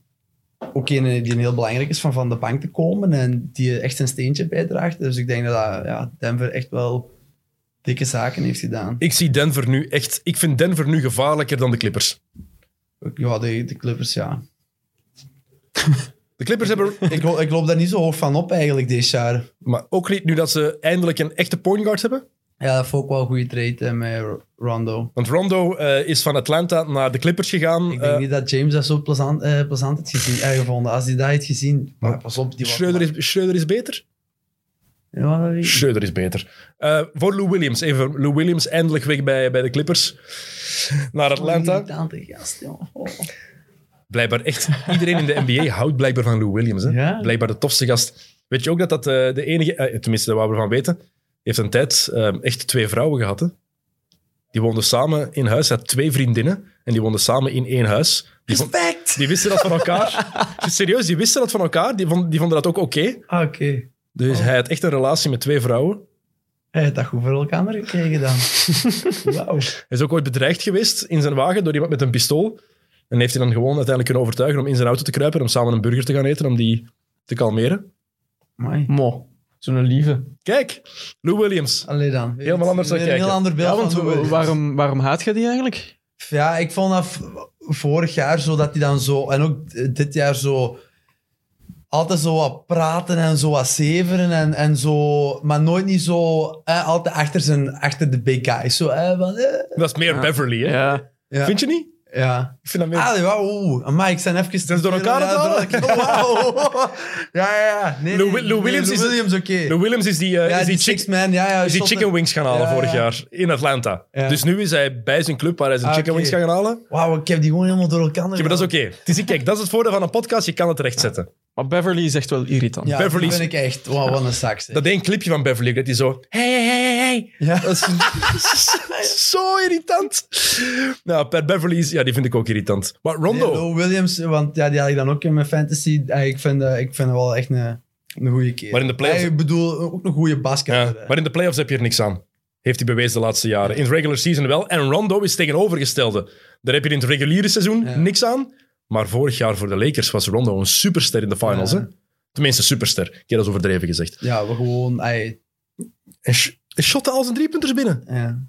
Speaker 2: ook een die heel belangrijk is van van de bank te komen en die echt zijn steentje bijdraagt. Dus ik denk dat dat, ja, Denver echt wel dikke zaken heeft gedaan.
Speaker 1: Ik zie Denver nu echt... Ik vind Denver nu gevaarlijker dan de Clippers.
Speaker 2: Ja, de, de Clippers, ja.
Speaker 1: De Clippers hebben...
Speaker 2: Ik, lo- ik loop daar niet zo hoog van op eigenlijk dit jaar.
Speaker 1: Maar ook niet nu dat ze eindelijk een echte point guard hebben.
Speaker 2: Ja, dat vond ik wel een goede trade eh, met Rondo.
Speaker 1: Want Rondo eh, is van Atlanta naar de Clippers gegaan.
Speaker 2: Ik denk
Speaker 1: Eh,
Speaker 2: niet dat James dat zo plezant, eh, plezant heeft gezien, eh, gevonden. Als hij dat heeft gezien, maar pas op. Die was-
Speaker 1: Schreuder, is, Schreuder is beter?
Speaker 2: Ja, dat weet ik.
Speaker 1: Schreuder is beter. Eh, voor Lou Williams. Even Lou Williams eindelijk weg bij, bij de Clippers. Naar Atlanta.
Speaker 2: Irritante gast, joh. Oh.
Speaker 1: Blijkbaar echt... Iedereen in de NBA houdt blijkbaar van Lou Williams. Hè?
Speaker 2: Ja.
Speaker 1: Blijkbaar de tofste gast. Weet je ook dat dat eh, de enige... eh, tenminste, waar we van weten. heeft een tijd eh, echt twee vrouwen gehad. Hè? Die woonden samen in huis. Hij had twee vriendinnen. En die woonden samen in één huis. Die, vond-
Speaker 2: Respect!
Speaker 1: die wisten dat van elkaar. Serieus, die wisten dat van elkaar. Die, vond, die vonden dat ook oké.
Speaker 2: Ah, Oké.
Speaker 1: Dus hij had echt een relatie met twee vrouwen.
Speaker 2: Hij heeft dat goed voor elkaar gekregen dan. Wauw.
Speaker 1: Hij is ook ooit bedreigd geweest in zijn wagen door iemand met een pistool. En heeft hij dan gewoon uiteindelijk kunnen overtuigen om in zijn auto te kruipen, om samen een burger te gaan eten, om die te kalmeren.
Speaker 2: Amai.
Speaker 3: Mo. Zo'n lieve.
Speaker 1: Kijk, Lou Williams.
Speaker 2: Allee dan.
Speaker 1: Helemaal anders dan
Speaker 2: Weer Een heel
Speaker 1: kijken.
Speaker 2: ander beeld
Speaker 3: Ja, want
Speaker 2: van hoe-
Speaker 3: waarom, waarom haat je die eigenlijk?
Speaker 2: Ja, ik vond dat vorig jaar zo dat hij dan zo... En ook dit jaar zo... Altijd zo wat praten en zo wat zeveren en, en zo... Maar nooit niet zo... Eh, altijd achter, zijn, achter de big guys. Zo, eh, van, eh.
Speaker 1: Dat is meer
Speaker 3: Ja.
Speaker 1: Beverly, hè?
Speaker 3: Ja.
Speaker 2: Ja.
Speaker 1: Vind je niet?
Speaker 2: Ja.
Speaker 1: Ik vind dat meer...
Speaker 2: Ah, ja, oeh. Amai, ik zijn even...
Speaker 1: Zijn ze door elkaar aan het?
Speaker 2: Oh. Ja, ja, ja. Nee,
Speaker 1: Lou- Lou
Speaker 2: nee,
Speaker 1: Williams is-
Speaker 2: Williams oké.
Speaker 1: Lou Williams is die, eh,
Speaker 2: Ja,
Speaker 1: is
Speaker 2: die
Speaker 1: chick-
Speaker 2: man, ja, ja.
Speaker 1: is die chicken wings gaan halen
Speaker 2: Ja,
Speaker 1: vorig
Speaker 2: ja.
Speaker 1: jaar in Atlanta. Dus nu is hij bij zijn club waar hij zijn
Speaker 2: Ah,
Speaker 1: chicken wings gaat halen.
Speaker 2: Wauw, ik heb die gewoon helemaal door elkaar.
Speaker 1: Ja, maar dat is oké. Het is Kijk, dat is het voordeel van een podcast. Je kan het rechtzetten.
Speaker 3: Maar Beverly is echt wel irritant.
Speaker 2: Ja,
Speaker 1: Beverly is-
Speaker 2: vind ik echt... Wauw, wat een sax. hè.
Speaker 1: Dat één clipje van Beverly, dat hij zo... Hey, hey, hey, hey.
Speaker 2: Ja.
Speaker 1: Dat is zo irritant. Nou, Pat Beverly is... Ja, die vind ik ook irritant. Maar Rondo...
Speaker 2: Williams, want ja, die had ik dan ook in mijn fantasy. Ik vind, eh, ik vind hem wel echt een, een goede keer.
Speaker 1: Maar in de playoffs-
Speaker 2: Ik bedoel, ook een goede basket.
Speaker 1: Ja, maar in de playoffs heb je er niks aan. Heeft hij bewezen de laatste jaren. In het regular season wel. En Rondo is tegenovergestelde. Daar heb je in het reguliere seizoen
Speaker 2: Ja.
Speaker 1: niks aan. Maar vorig jaar voor de Lakers was Rondo een superster in de finals.
Speaker 2: Ja.
Speaker 1: Hè? Tenminste, superster. Ik heb dat is overdreven gezegd.
Speaker 2: Ja, we gewoon... ey,
Speaker 1: En sh- en shotte al zijn driepunters binnen.
Speaker 2: ja.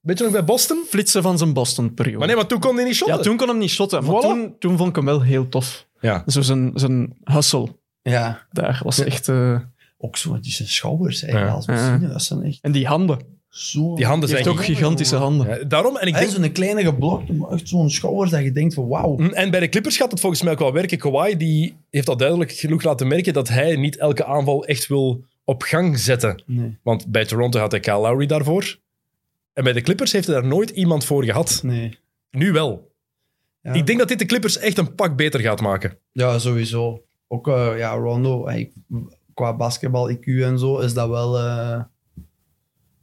Speaker 1: Weet je nog bij Boston?
Speaker 3: Flitsen van zijn Boston-periode.
Speaker 1: Maar nee, maar toen kon hij niet shotten.
Speaker 3: Ja, toen kon hem niet shotten. Maar
Speaker 1: Voilà.
Speaker 3: toen, toen vond ik hem wel heel tof.
Speaker 1: Ja.
Speaker 3: Zo zijn, zijn hustle
Speaker 2: ja.
Speaker 3: daar was echt... eh,
Speaker 2: Ook zo, die zijn schouders,
Speaker 1: Ja.
Speaker 2: als we
Speaker 3: Ja.
Speaker 2: zien, dat zijn echt
Speaker 3: en die handen.
Speaker 2: Zo...
Speaker 1: Die handen zijn
Speaker 3: ook gigantische handen.
Speaker 1: Ja, daarom, en ik
Speaker 2: Hij
Speaker 1: denk...
Speaker 2: is zo'n kleine geblokte, maar echt zo'n schouders dat je denkt van wauw.
Speaker 1: Mm, En bij de Clippers gaat het volgens mij ook wel werken. Kawhi die heeft al duidelijk genoeg laten merken dat hij niet elke aanval echt wil op gang zetten.
Speaker 2: Nee,
Speaker 1: Want bij Toronto had hij Kyle Lowry daarvoor. En bij de Clippers heeft hij daar nooit iemand voor gehad.
Speaker 2: nee.
Speaker 1: Nu wel.
Speaker 2: Ja.
Speaker 1: Ik denk dat dit de Clippers echt een pak beter gaat maken.
Speaker 2: Ja, sowieso. Ook eh, ja, Rondo, qua basketbal IQ en zo, is dat wel eh,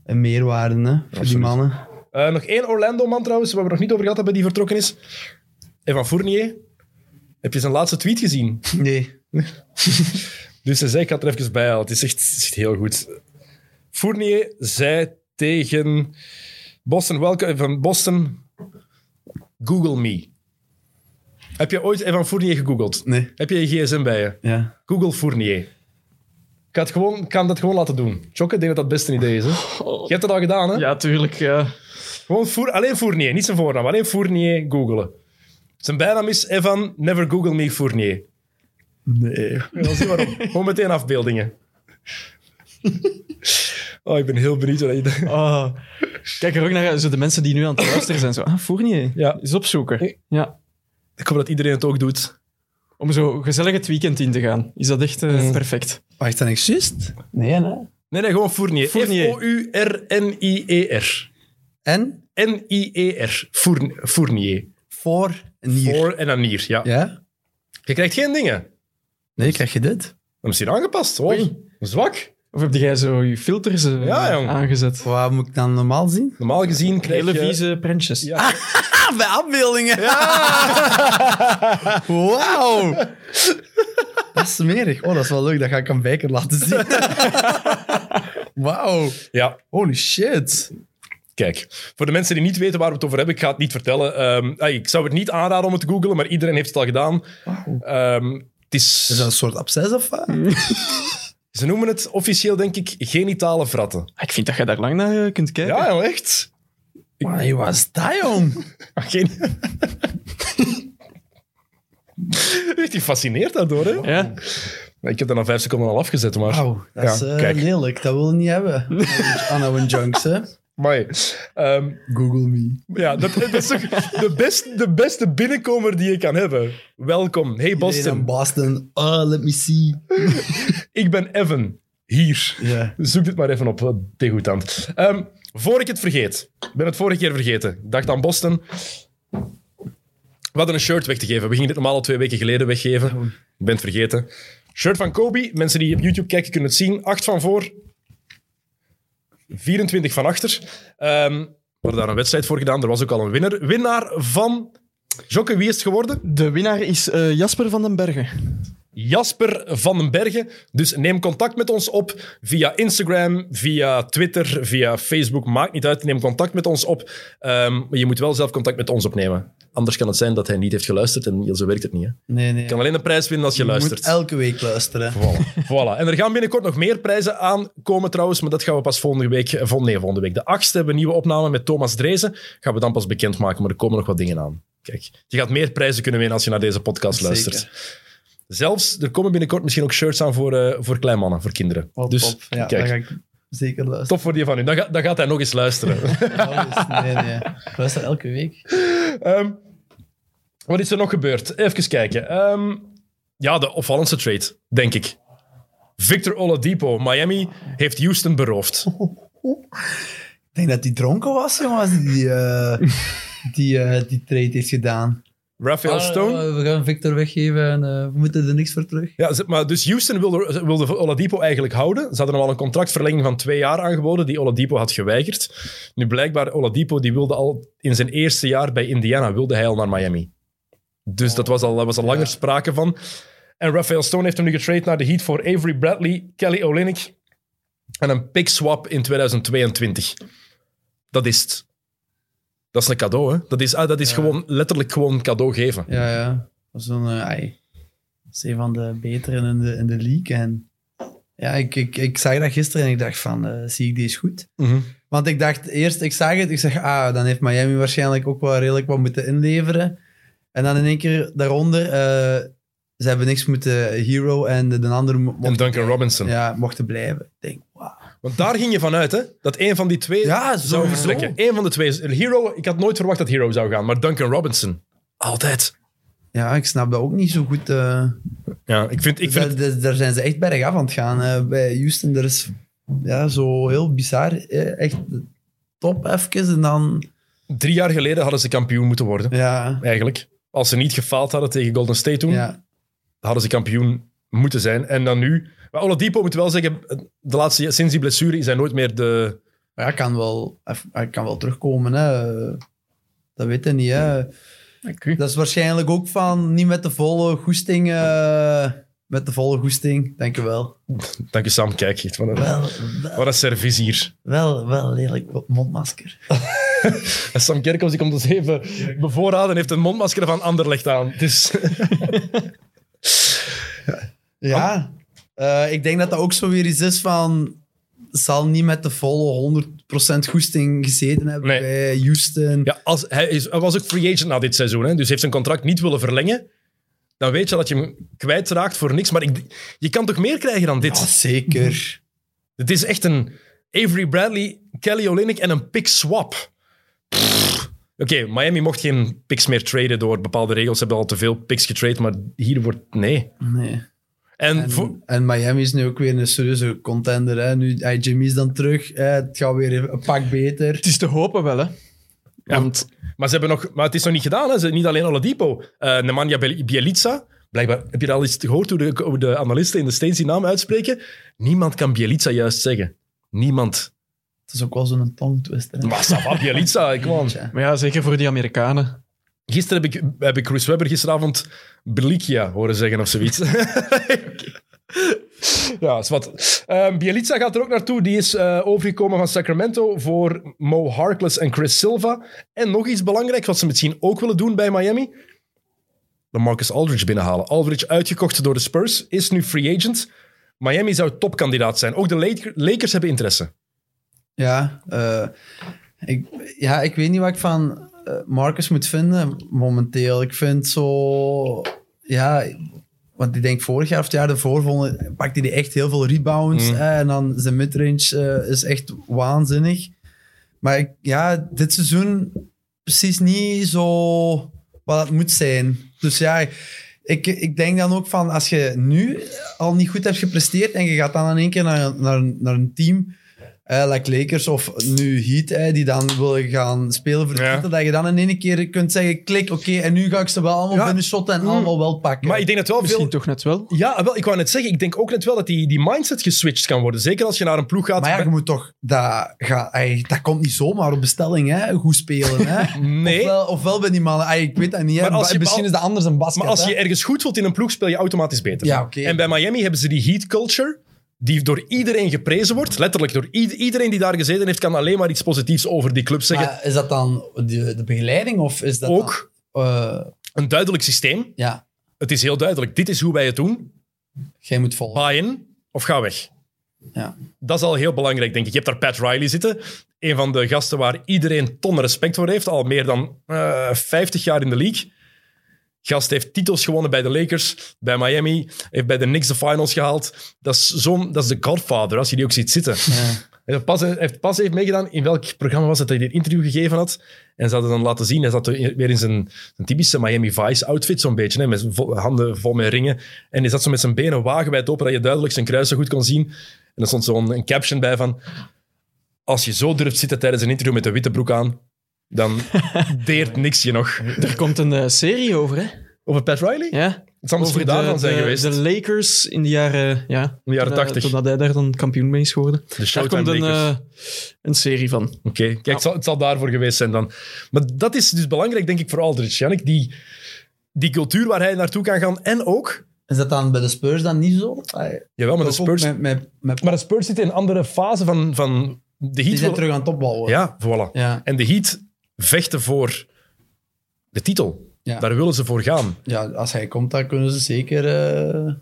Speaker 2: een meerwaarde hè, voor die mannen.
Speaker 1: Eh, nog één Orlando-man trouwens, waar we nog niet over gehad hebben, die vertrokken is. Evan Fournier. Heb je zijn laatste tweet gezien?
Speaker 2: Nee.
Speaker 1: Dus hij zei, ik ga het er even bij halen. Het is echt, het is echt heel goed. Fournier zei tegen Boston, welke, van Boston, Google me. Heb je ooit Evan Fournier gegoogeld?
Speaker 2: Nee.
Speaker 1: Heb je je gsm bij je?
Speaker 2: Ja.
Speaker 1: Google Fournier. Ik kan, het gewoon, ik kan dat gewoon laten doen. Jokke, ik denk dat dat het beste idee is. Hè? Je hebt het al gedaan, hè?
Speaker 3: Ja, tuurlijk. Ja.
Speaker 1: Gewoon Four, alleen Fournier, niet zijn voornaam. Alleen Fournier googelen. Zijn bijnaam is Evan Never Google Me Fournier.
Speaker 2: Nee.
Speaker 1: Ja, zie waarom. Gewoon meteen afbeeldingen. Oh, ik ben heel benieuwd wat je denkt.
Speaker 3: Ah. Kijk er ook naar zo de mensen die nu aan het luisteren zijn. Zo, ah, Fournier.
Speaker 1: Ja.
Speaker 3: Eens opzoeken. Ja.
Speaker 1: Ik hoop dat iedereen het ook doet.
Speaker 3: Om zo gezellig het weekend in te gaan. Is dat echt eh, perfect.
Speaker 2: Wacht, dat ik juist? Nee, nee.
Speaker 1: Nee, nee, gewoon Fournier.
Speaker 3: Fournier.
Speaker 1: F-O-U-R-N-I-E-R.
Speaker 2: En
Speaker 1: N-I-E-R. Fourn- Fournier.
Speaker 2: voor een nier.
Speaker 1: Voor en dan nier, ja.
Speaker 2: Ja?
Speaker 1: Je krijgt geen dingen.
Speaker 2: Nee, krijg je dit?
Speaker 1: Dan is hier aangepast.
Speaker 3: Oei.
Speaker 1: zwak.
Speaker 3: Of heb jij zo je filters eh,
Speaker 1: Ja, jong.
Speaker 3: aangezet?
Speaker 2: Wat moet ik dan normaal zien?
Speaker 1: Normaal gezien krijg
Speaker 3: Hele
Speaker 1: je...
Speaker 3: vieze prentjes.
Speaker 1: Ja.
Speaker 2: Ah, bij afbeeldingen. Wauw. Dat is smerig. Oh, dat is wel leuk. Dat ga ik aan Bijker laten zien. Wauw.
Speaker 1: ja,
Speaker 2: Holy shit.
Speaker 1: Kijk, voor de mensen die niet weten waar we het over hebben, ik ga het niet vertellen. Ehm, ah, ik zou het niet aanraden om het te googlen, maar iedereen heeft het al gedaan. Ehm, het is,
Speaker 2: Is dat een soort absces of wat?
Speaker 1: ze noemen het officieel, denk ik, genitale vratten.
Speaker 3: Ik vind dat je daar lang naar eh, kunt kijken.
Speaker 1: Ja, joh, echt.
Speaker 2: Wat was dat, jong?
Speaker 1: Ah, Geen... Echt, die fascineert daardoor, hè?
Speaker 3: Ja.
Speaker 1: Ik heb dat na vijf seconden al afgezet, maar...
Speaker 2: Wauw, dat is
Speaker 1: Ja,
Speaker 2: eh,
Speaker 1: kijk.
Speaker 2: lelijk. Dat willen we niet hebben. Aan een junks, hè?
Speaker 1: Maar, ehm,
Speaker 2: Google me.
Speaker 1: ja, dat, dat is toch de, best, de beste binnenkomer die je kan hebben. Welkom. Hey
Speaker 2: Boston.
Speaker 1: Boston,
Speaker 2: Boston. Oh, let me see.
Speaker 1: ik ben Evan. Hier. Zoek dit maar even op, wat degoutant. Ehm voor ik het vergeet. Ik ben het vorige keer vergeten. Ik dacht aan Boston. We hadden een shirt weg te geven. We gingen dit normaal al twee weken geleden weggeven. Ik ben het vergeten. Shirt van Kobe. Mensen die op YouTube kijken kunnen het zien. 8 van voor. 24 van achter. Ehm, we hadden daar een wedstrijd voor gedaan. Er was ook al een winnaar. Winnaar van... Jokke, wie is het geworden?
Speaker 3: De winnaar is eh, Jasper van den Bergen.
Speaker 1: Jasper van den Bergen. Dus neem contact met ons op via Instagram, via Twitter, via Facebook. Maakt niet uit, neem contact met ons op. Ehm, maar je moet wel zelf contact met ons opnemen. Anders kan het zijn dat hij niet heeft geluisterd en zo werkt het niet. Hè?
Speaker 2: Nee, nee.
Speaker 1: Je kan alleen de prijs winnen als je,
Speaker 2: Je
Speaker 1: luistert.
Speaker 2: moet elke week luisteren.
Speaker 1: Voilà. voilà. En er gaan binnenkort nog meer prijzen aankomen trouwens, maar dat gaan we pas volgende week, eh, vol, nee, volgende week. De achtste hebben we een nieuwe opname met Thomas Drezen. Gaan we dan pas bekendmaken, maar er komen nog wat dingen aan. Kijk, je gaat meer prijzen kunnen winnen als je naar deze podcast
Speaker 2: Zeker.
Speaker 1: luistert. Zelfs, er komen binnenkort misschien ook shirts aan voor, eh voor kleinmannen, voor kinderen.
Speaker 2: Wat
Speaker 1: dus
Speaker 2: top. Ja,
Speaker 1: kijk,
Speaker 2: dan ga ik zeker luisteren.
Speaker 1: tof voor die van u. Dan, ga- dan gaat hij nog eens luisteren.
Speaker 2: Oh, nee, nee. Ik luister elke week.
Speaker 1: Ehm, wat is er nog gebeurd? Even kijken. Ehm, ja, de opvallendste trade, denk ik. Victor Oladipo, Miami, heeft Houston beroofd.
Speaker 2: Ik denk dat hij dronken was, jongens, die die, eh, die, eh, die trade heeft gedaan.
Speaker 1: Raphael Stone.
Speaker 2: Ah, we gaan Victor weggeven en eh, we moeten er niks voor terug.
Speaker 1: Ja, maar dus Houston wilde, wilde Oladipo eigenlijk houden. Ze hadden hem al een contractverlenging van twee jaar aangeboden, die Oladipo had geweigerd. Nu blijkbaar, Oladipo die wilde al in zijn eerste jaar bij Indiana, wilde hij al naar Miami. Dus dat was al, was al langer
Speaker 2: Ja.
Speaker 1: sprake van. En Raphael Stone heeft hem nu getrade naar de Heat voor Avery Bradley, Kelly Olynyk en een pick swap in 2022. Dat is het. Dat is een cadeau, hè? Dat is, ah, dat is
Speaker 2: Ja.
Speaker 1: gewoon letterlijk gewoon cadeau geven.
Speaker 2: Ja, ja. Dat is een, eh, is een van de betere in de, in de league. En ja, ik, ik, ik zag dat gisteren en ik dacht van, eh, zie ik deze goed?
Speaker 1: Mhm.
Speaker 2: Want ik dacht eerst, ik zag het, ik zeg, ah, dan heeft Miami waarschijnlijk ook wel redelijk wat moeten inleveren. En dan in één keer daaronder, eh, ze hebben niks moeten Hero en de, de andere
Speaker 1: En Duncan Robinson.
Speaker 2: ja, mochten blijven. Ik denk, wauw.
Speaker 1: Want daar ging je vanuit, hè? Dat een van die twee
Speaker 2: Ja,
Speaker 1: zou vertrekken. Eén van de twee. Hero, ik had nooit verwacht dat Hero zou gaan, maar Duncan Robinson. Altijd.
Speaker 2: Ja, ik snap dat ook niet zo goed. eh.
Speaker 1: Ja, ik vind... Ik vind
Speaker 2: Daar- zijn ze echt bergaf aan het gaan. eh, bij Houston, dat is ja, zo heel bizar. eh, Echt top even en dan...
Speaker 1: drie jaar geleden hadden ze kampioen moeten worden,
Speaker 2: Ja,
Speaker 1: eigenlijk. Als ze niet gefaald hadden tegen Golden State toen,
Speaker 2: ja.
Speaker 1: hadden ze kampioen moeten zijn. En dan nu... Maar Oladipo moet wel zeggen, de laatste, sinds die blessure is hij nooit meer de...
Speaker 2: Maar hij kan wel, hij kan wel terugkomen. Hè. Dat weet je niet. Hè. Dat is waarschijnlijk ook van niet met de volle goesting. eh, met de volle goesting, denk ik wel.
Speaker 1: Dank je Sam, kijk. echt, Wat een,
Speaker 2: Wel, wel,
Speaker 1: wat een service hier.
Speaker 2: wel, wel lelijk mondmasker.
Speaker 1: Sam Kerkhoffs die komt ons even bevoorraden en heeft een mondmasker van Anderlecht aan. Dus...
Speaker 2: Ja, Eh, ik denk dat dat ook zo weer iets is van... Zal niet met de volle 100% goesting gezeten hebben
Speaker 1: Nee.
Speaker 2: bij Houston.
Speaker 1: Ja, als, hij, is, hij was ook free agent na dit seizoen, hè, dus heeft zijn contract niet willen verlengen. Dan weet je dat je hem kwijtraakt voor niks. Maar ik, je kan toch meer krijgen dan dit?
Speaker 2: Ja, zeker.
Speaker 1: Het is echt een Avery Bradley, Kelly Olynyk en een pick swap. Oké, Miami mocht geen picks meer traden door bepaalde regels. Ze hebben al te veel picks getrade, maar hier wordt... Nee.
Speaker 2: Nee.
Speaker 1: En,
Speaker 2: En,
Speaker 1: voor-
Speaker 2: en Miami is nu ook weer een serieuze contender. Hè. Nu, hey, Jimmy is dan terug. hè. Het gaat weer een pak beter.
Speaker 3: Het is te hopen wel, hè. Want
Speaker 1: maar, ze hebben nog, maar het is nog niet gedaan. Hè. Ze, niet alleen Oladipo. Eh Nemanja Biel- Bielica. Blijkbaar, heb je al eens gehoord hoe de, hoe de analisten in de States die naam uitspreken? Niemand kan Bielica juist zeggen. Niemand.
Speaker 2: Het is ook wel zo'n tongtwister.
Speaker 1: Maar Bielica, on.
Speaker 2: Tja.
Speaker 3: maar ja, zeker voor die Amerikanen.
Speaker 1: Gisteren heb ik, heb ik Chris Webber gisteravond Belikia horen zeggen of zoiets. ja, is wat. Ehm Bielica gaat er ook naartoe. Die is eh, overgekomen van Sacramento voor Mo Harkless en Chris Silva. En nog iets belangrijks wat ze misschien ook willen doen bij Miami. De Marcus Aldridge binnenhalen. Aldridge uitgekocht door de Spurs, is nu free agent. Miami zou topkandidaat zijn. Ook de Lak- Lakers hebben interesse.
Speaker 2: Ja, eh, ik, ja, ik weet niet wat ik van Marcus moet vinden momenteel. Ik vind zo... Ja, want ik denk vorig jaar of het jaar ervoor vond, pakte hij echt heel veel rebounds.
Speaker 1: Mm.
Speaker 2: hè, en dan zijn midrange eh, is echt waanzinnig. Maar ik, ja, dit seizoen precies niet zo wat het moet zijn. Dus ja, ik, ik denk dan ook van als je nu al niet goed hebt gepresteerd en je gaat dan in één keer naar, naar, naar een team eh, like Lakers of nu Heat, eh, die dan willen gaan spelen voor de
Speaker 1: Ja.
Speaker 2: titel, dat je dan in één keer kunt zeggen, klik, oké, en nu ga ik ze wel allemaal
Speaker 1: Ja.
Speaker 2: binnen shotten en allemaal wel pakken.
Speaker 1: Maar ik denk dat wel
Speaker 3: Misschien
Speaker 1: veel...
Speaker 3: toch net wel.
Speaker 1: Ja, wel, ik wou net zeggen, ik denk ook net wel dat die, die mindset geswitcht kan worden. Zeker als je naar een ploeg gaat...
Speaker 2: Maar ja,
Speaker 1: met-
Speaker 2: je moet toch... Dat, ga, ey, dat komt niet zomaar op bestelling, hè? Goed spelen, hè?
Speaker 1: Nee.
Speaker 2: Ofwel, ofwel bij die mannen... ey, ik weet dat niet?
Speaker 1: Maar als je-
Speaker 2: Misschien is dat anders een basket,
Speaker 1: Maar als je ergens goed voelt in een ploeg, speel je automatisch beter.
Speaker 2: Ja, oké.
Speaker 1: En bij Miami hebben ze die heat culture, die door iedereen geprezen wordt. Letterlijk door ied- iedereen die daar gezeten heeft, kan alleen maar iets positiefs over die club zeggen.
Speaker 2: Maar is dat dan de, de begeleiding, of is dat
Speaker 1: ook
Speaker 2: dan... eh,
Speaker 1: een duidelijk systeem.
Speaker 2: ja,
Speaker 1: Het is heel duidelijk. Dit is hoe wij het doen.
Speaker 2: jij moet volgen.
Speaker 1: Buy in of ga weg.
Speaker 2: Ja.
Speaker 1: Dat is al heel belangrijk, denk ik. Je hebt daar Pat Riley zitten. Een van de gasten waar iedereen ton respect voor heeft. Al meer dan eh 50 jaar in de league. Gast heeft titels gewonnen bij de Lakers, bij Miami. Heeft bij de Knicks de finals gehaald. Dat is, zo'n, dat is de godfather, als je die ook ziet zitten.
Speaker 2: Ja.
Speaker 1: Hij heeft pas, hij heeft pas heeft meegedaan. In welk programma was het dat hij dit interview gegeven had? En ze hadden dan laten zien. Hij zat weer in zijn, zijn typische Miami Vice outfit, zo'n beetje. Hè, met vo- handen vol met ringen. En hij zat zo met zijn benen wagenwijd open, dat je duidelijk zijn kruis zo goed kon zien. En er stond zo'n een caption bij van... Als je zo durft zitten tijdens een interview met een witte broek aan, dan deert niks je nog.
Speaker 3: Er komt een eh, serie over, hè?
Speaker 1: Over Pat Riley?
Speaker 3: Ja.
Speaker 1: Het zal misschien
Speaker 3: Over de,
Speaker 1: daarvan zijn
Speaker 3: de-
Speaker 1: geweest.
Speaker 3: De Lakers in de jaren, ja,
Speaker 1: In de jaren
Speaker 3: toen, eh,
Speaker 1: 80.
Speaker 3: Toen dat hij daar dan kampioen mee is geworden.
Speaker 1: De
Speaker 3: Daar komt een,
Speaker 1: Lakers.
Speaker 3: eh, een serie van.
Speaker 1: Oké, kijk, het, zal, het zal daarvoor geweest zijn dan. Maar dat is dus belangrijk, denk ik, voor Aldridge, Jannik. Die, die cultuur waar hij naartoe kan gaan. En ook...
Speaker 2: Is dat dan bij de Spurs dan niet zo? Ey,
Speaker 1: Jawel, maar de Spurs...
Speaker 2: Met, met, met,
Speaker 1: Maar de Spurs zitten in een andere fase van, van de
Speaker 2: die
Speaker 1: Heat.
Speaker 2: zijn
Speaker 1: wil-
Speaker 2: terug aan het opbouwen.
Speaker 1: Ja, voilà.
Speaker 2: Ja,
Speaker 1: En de Heat vechten voor de titel.
Speaker 2: Ja.
Speaker 1: Daar willen ze voor gaan.
Speaker 2: ja, als hij komt, dan kunnen ze zeker... eh,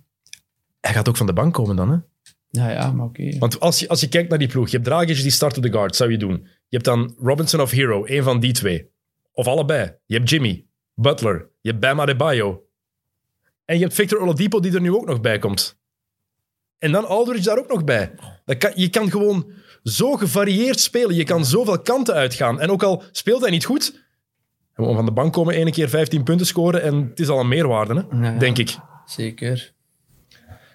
Speaker 1: Hij gaat ook van de bank komen dan, hè?
Speaker 2: Ja, ja, maar oké.
Speaker 1: Want als je, als je kijkt naar die ploeg, je hebt Dragic die start op de guard, zou je doen. Je hebt dan Robinson of Hero, één van die twee. Of allebei. Je hebt Jimmy, Butler, je hebt Bam Adebayo. En je hebt Victor Oladipo die er nu ook nog bij komt. En dan Aldridge daar ook nog bij. Dat kan, je kan gewoon zo gevarieerd spelen. Je kan zoveel kanten uitgaan. En ook al speelt hij niet goed, gewoon van de bank komen, één keer 15 punten scoren en het is al een meerwaarde, hè?
Speaker 2: Ja, ja.
Speaker 1: denk ik.
Speaker 2: Zeker.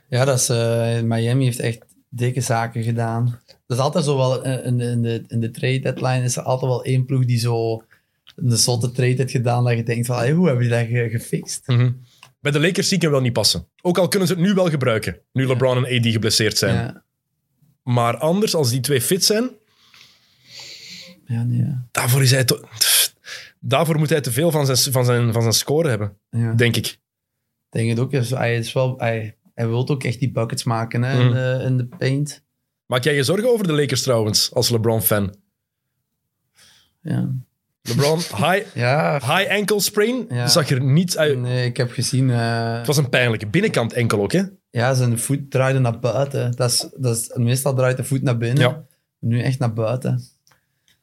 Speaker 2: Ja, dat is, eh, Miami heeft echt dikke zaken gedaan. Dat is altijd zo wel, eh, in de, in de, in de trade deadline is er altijd wel één ploeg die zo een zotte trade heeft gedaan dat je denkt van, hey, hoe hebben die dat ge- gefixt?
Speaker 1: Mhm. Bij de Lakers zie ik hem wel niet passen. Ook al kunnen ze het nu wel gebruiken, nu LeBron en AD geblesseerd zijn. Maar anders, als die twee fit zijn,
Speaker 2: ja, nee, ja.
Speaker 1: daarvoor, is hij te- daarvoor moet hij te veel van zijn, van zijn, van zijn score hebben,
Speaker 2: ja.
Speaker 1: denk ik.
Speaker 2: Ik denk het ook. Hij, is wel, hij, hij wil ook echt die buckets maken hè, in,
Speaker 1: Mhm.
Speaker 2: de, in de paint.
Speaker 1: Maak jij je zorgen over de Lakers trouwens, als LeBron-fan?
Speaker 2: Ja,
Speaker 1: LeBron, high,
Speaker 2: ja
Speaker 1: high ankle sprain, zag er niet uit.
Speaker 2: nee, ik heb gezien... eh,
Speaker 1: Het was een pijnlijke binnenkant enkel ook, hè?
Speaker 2: Ja, zijn voet draaide naar buiten. Dat is, dat is, meestal draait de voet naar binnen.
Speaker 1: Ja.
Speaker 2: Nu echt naar buiten.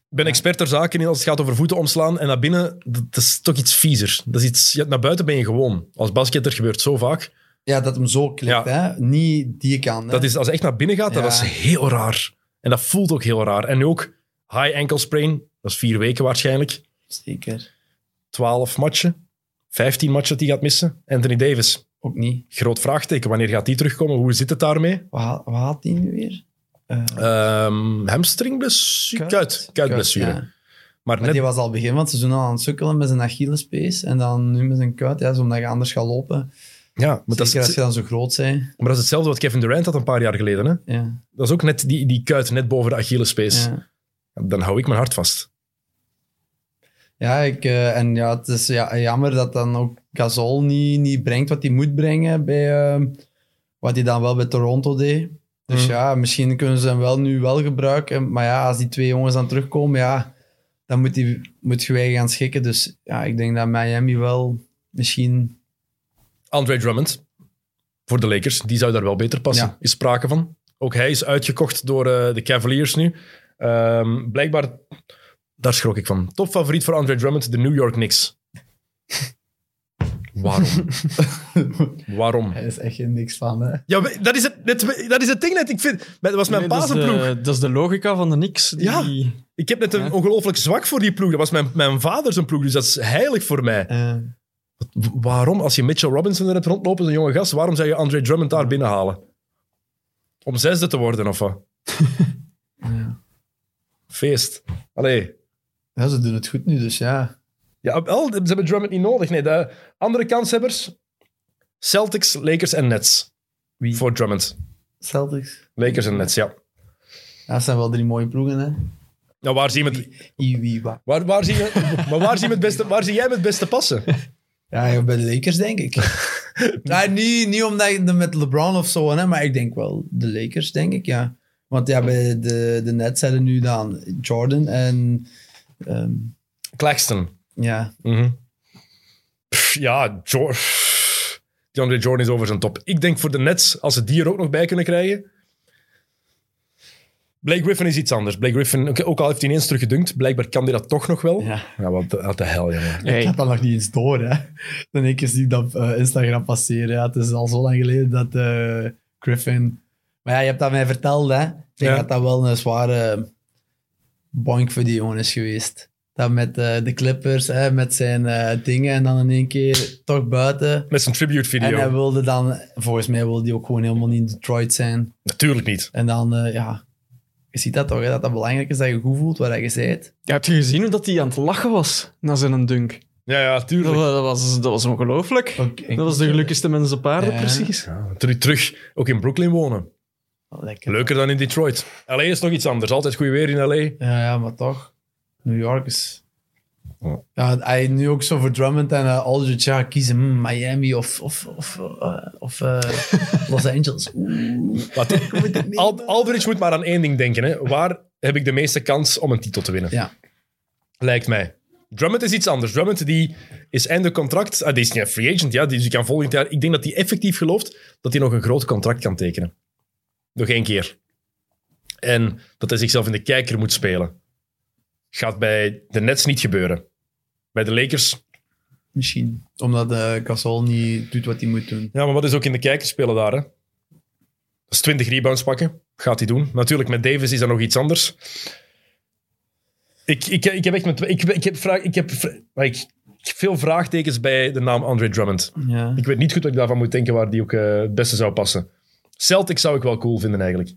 Speaker 1: Ik ben expert ter zake in als het gaat over voeten omslaan. En naar binnen, dat is toch iets viezer. Dat is iets, ja, naar buiten ben je gewoon. Als basketter gebeurt zo vaak.
Speaker 2: Ja, dat hem zo klikt, hè. Niet die kant. Hè?
Speaker 1: Dat is, als het echt naar binnen gaat,
Speaker 2: Ja.
Speaker 1: dat is heel raar. En dat voelt ook heel raar. En nu ook high ankle sprain. Dat is vier weken waarschijnlijk.
Speaker 2: Zeker.
Speaker 1: 12 matchen. 15 matchen hij gaat missen. Anthony Davis,
Speaker 2: Ook niet.
Speaker 1: groot vraagteken. Wanneer gaat hij terugkomen? Hoe zit het daarmee?
Speaker 2: Wat, wat had hij nu weer? Eh,
Speaker 1: Ehm hamstringblessure? Kuit. Kuitblessure.
Speaker 2: ja.
Speaker 1: Maar
Speaker 2: Maar
Speaker 1: net,
Speaker 2: die was al begin van het seizoen al aan het sukkelen met zijn Achillespees. En dan nu met zijn kuit. Ja, omdat je anders gaat lopen.
Speaker 1: ja, maar, dat is,
Speaker 2: Zeker als je dan zo groot bent.
Speaker 1: maar dat is hetzelfde wat Kevin Durant had een paar jaar geleden. Hè?
Speaker 2: Ja.
Speaker 1: Dat is ook net die, die kuit net boven de Achillespees.
Speaker 2: Ja.
Speaker 1: Dan hou ik mijn hart vast.
Speaker 2: Ja, ik, eh, en ja, het is ja, jammer dat dan ook Gasol niet, niet brengt wat hij moet brengen bij eh, wat hij dan wel bij Toronto deed. Dus
Speaker 1: Mhm.
Speaker 2: ja, misschien kunnen ze hem wel nu wel gebruiken. Maar ja, als die twee jongens dan terugkomen, ja, dan moet, hij, moet je wij gaan schikken. Dus ja, ik denk dat Miami wel misschien...
Speaker 1: Andre Drummond voor de Lakers, die zou daar wel beter passen.
Speaker 2: Ja.
Speaker 1: Is sprake van. Ook hij is uitgekocht door eh, de Cavaliers nu. Ehm, blijkbaar, daar schrok ik van. Topfavoriet voor Andre Drummond, de New York Knicks. Waarom? Waarom?
Speaker 2: Hij is echt geen niks van, hè.
Speaker 1: Ja, dat is het, dat, dat is het ding net. Ik vind, dat was mijn
Speaker 3: Nee, dat, is
Speaker 1: pasenploeg.
Speaker 3: de, dat is de logica van de Knicks. Die,
Speaker 1: Ja. Ik heb net een
Speaker 3: Ja.
Speaker 1: ongelooflijk zwak voor die ploeg. Dat was mijn, mijn vader zijn ploeg, dus dat is heilig voor mij. Waarom, als je Mitchell Robinson er hebt rondlopen, een jonge gast, waarom zou je Andre Drummond daar binnenhalen? Om zesde te worden, of wat?
Speaker 2: Ja.
Speaker 1: Feest. Allee.
Speaker 2: ja, ze doen het goed nu, dus ja.
Speaker 1: Ja, wel, ze hebben Drummond niet nodig. Nee, de andere kanshebbers... Celtics, Lakers en Nets.
Speaker 2: Wie?
Speaker 1: Voor Drummond.
Speaker 2: Celtics.
Speaker 1: Lakers en Nets, ja.
Speaker 2: Ja, dat zijn wel drie mooie ploegen, hè.
Speaker 1: Nou, waar zien we het, waar, waar zie je, maar waar zie, je het beste, waar zie jij hem het beste passen?
Speaker 2: Ja, bij de Lakers, denk ik. ja, niet, niet omdat je met LeBron of zo, hè, maar ik denk wel de Lakers, denk ik, ja. Want ja, bij de, de Nets er nu dan Jordan en... ehm,
Speaker 1: Claxton.
Speaker 2: Ja,
Speaker 1: Mhm. Pff, ja, DeAndre Jordan is over zijn top. Ik denk voor de Nets, als ze die er ook nog bij kunnen krijgen... Blake Griffin is iets anders. Blake Griffin, oké, ook al heeft hij ineens teruggedunkt, blijkbaar kan hij dat toch nog wel.
Speaker 2: ja.
Speaker 1: Ja, wat, wat de hel, jongen.
Speaker 3: Hey.
Speaker 2: Ik had dat nog niet eens door, hè. Dan keer zie ik dat op eh, Instagram passeren. Ja, het is al zo lang geleden dat eh, Griffin... Maar ja, je hebt dat mij verteld, hè. Ik denk
Speaker 1: Ja.
Speaker 2: dat dat wel een zware boink voor die jongen is geweest. Dat met eh, de Clippers, hè, met zijn eh, dingen en dan in één keer toch buiten.
Speaker 1: Met zijn tribute video.
Speaker 2: En hij wilde dan... Volgens mij wilde hij ook gewoon helemaal niet in Detroit zijn.
Speaker 1: Natuurlijk niet.
Speaker 2: En dan, eh, ja... Je ziet dat toch, hè, dat het belangrijk is dat je goed voelt waar je bent.
Speaker 3: Ja, heb je gezien hoe dat hij aan het lachen was na zijn dunk?
Speaker 1: Ja, ja,
Speaker 3: Dat,
Speaker 1: tuurlijk.
Speaker 3: dat was, dat was ongelooflijk. Dat was de gelukkigste mens op aarde,
Speaker 2: Ja.
Speaker 3: precies.
Speaker 1: Ja, terug, terug ook in Brooklyn wonen.
Speaker 2: Lekker.
Speaker 1: Leuker dan in Detroit. LA is nog iets anders. Altijd goed weer in LA.
Speaker 2: Ja, ja, maar toch. New York is...
Speaker 1: Ja.
Speaker 2: Ja, hij nu ook zo voor Drummond en uh, Aldridge, ja, kiezen hmm, Miami of, of, of, eh, of eh, Los Angeles. Oeh.
Speaker 1: Wat, Al, Aldridge moet maar aan één ding denken. Hè. Waar heb ik de meeste kans om een titel te winnen?
Speaker 2: Ja.
Speaker 1: Lijkt mij. Drummond is iets anders. Drummond die is einde contract. Ah, die is niet een free agent, ja. Die, die kan volgend jaar... Ik denk dat hij effectief gelooft dat hij nog een groot contract kan tekenen. Nog één keer. En dat hij zichzelf in de kijker moet spelen. Gaat bij de Nets niet gebeuren. Bij de Lakers...
Speaker 2: Misschien. Omdat uh, Gasol niet doet wat hij moet doen.
Speaker 1: Ja, maar wat is ook in de kijker spelen daar, hè? Dat is 20 rebounds pakken. Gaat hij doen. Natuurlijk, met Davis is dat nog iets anders. Ik, ik, ik heb echt met, ik, ik heb, vraag, ik, heb, heb veel vraagtekens bij de naam Andre Drummond.
Speaker 2: Ja.
Speaker 1: Ik weet niet goed wat ik daarvan moet denken waar die ook eh, het beste zou passen. Celtic zou ik wel cool vinden eigenlijk.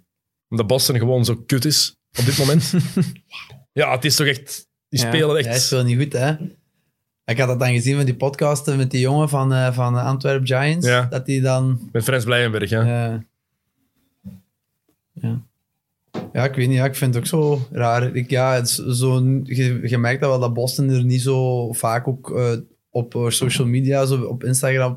Speaker 1: Omdat Boston gewoon zo kut is op dit moment. ja, het is toch echt... Die
Speaker 3: Ja.
Speaker 1: spelen
Speaker 2: Hij
Speaker 1: echt...
Speaker 2: speelt niet goed, hè. Ik had dat dan gezien met die podcasten met die jongen van, eh van Antwerp Giants.
Speaker 1: Ja.
Speaker 2: Dat die dan...
Speaker 1: Met Frans Blijenberg, ja.
Speaker 2: Ja. Ja. Ja, ik weet niet. Ja, ik vind het ook zo raar. Ik, ja, het zo, je, je merkt dat wel dat Boston er niet zo vaak ook eh, op eh, social media, zo op Instagram,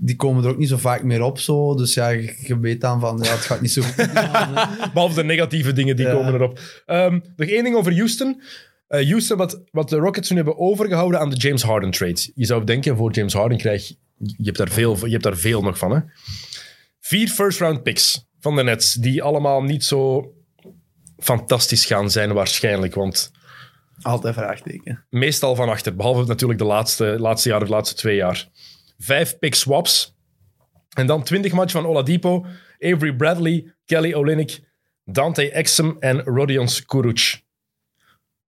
Speaker 2: die komen er ook niet zo vaak meer op. Zo. Dus ja, je, weet dan van, ja, het gaat niet zo goed. gaan, hè.
Speaker 1: Behalve de negatieve dingen die
Speaker 2: Ja.
Speaker 1: komen erop. Ehm, nog één ding over Houston. Eh, Houston, wat, wat de Rockets nu hebben overgehouden aan de James Harden trade. Je zou denken, voor James Harden krijg je... Hebt daar veel, je hebt daar veel nog van, hè. Vier first-round picks van de Nets, die allemaal niet zo fantastisch gaan zijn waarschijnlijk. Want
Speaker 2: Altijd vraagteken.
Speaker 1: meestal van achter. Behalve natuurlijk de laatste, laatste jaar of de laatste twee jaar. Vijf pick swaps. En dan 20 match van Oladipo, Avery Bradley, Kelly Olynyk, Dante Exum en Rodion Kuruc.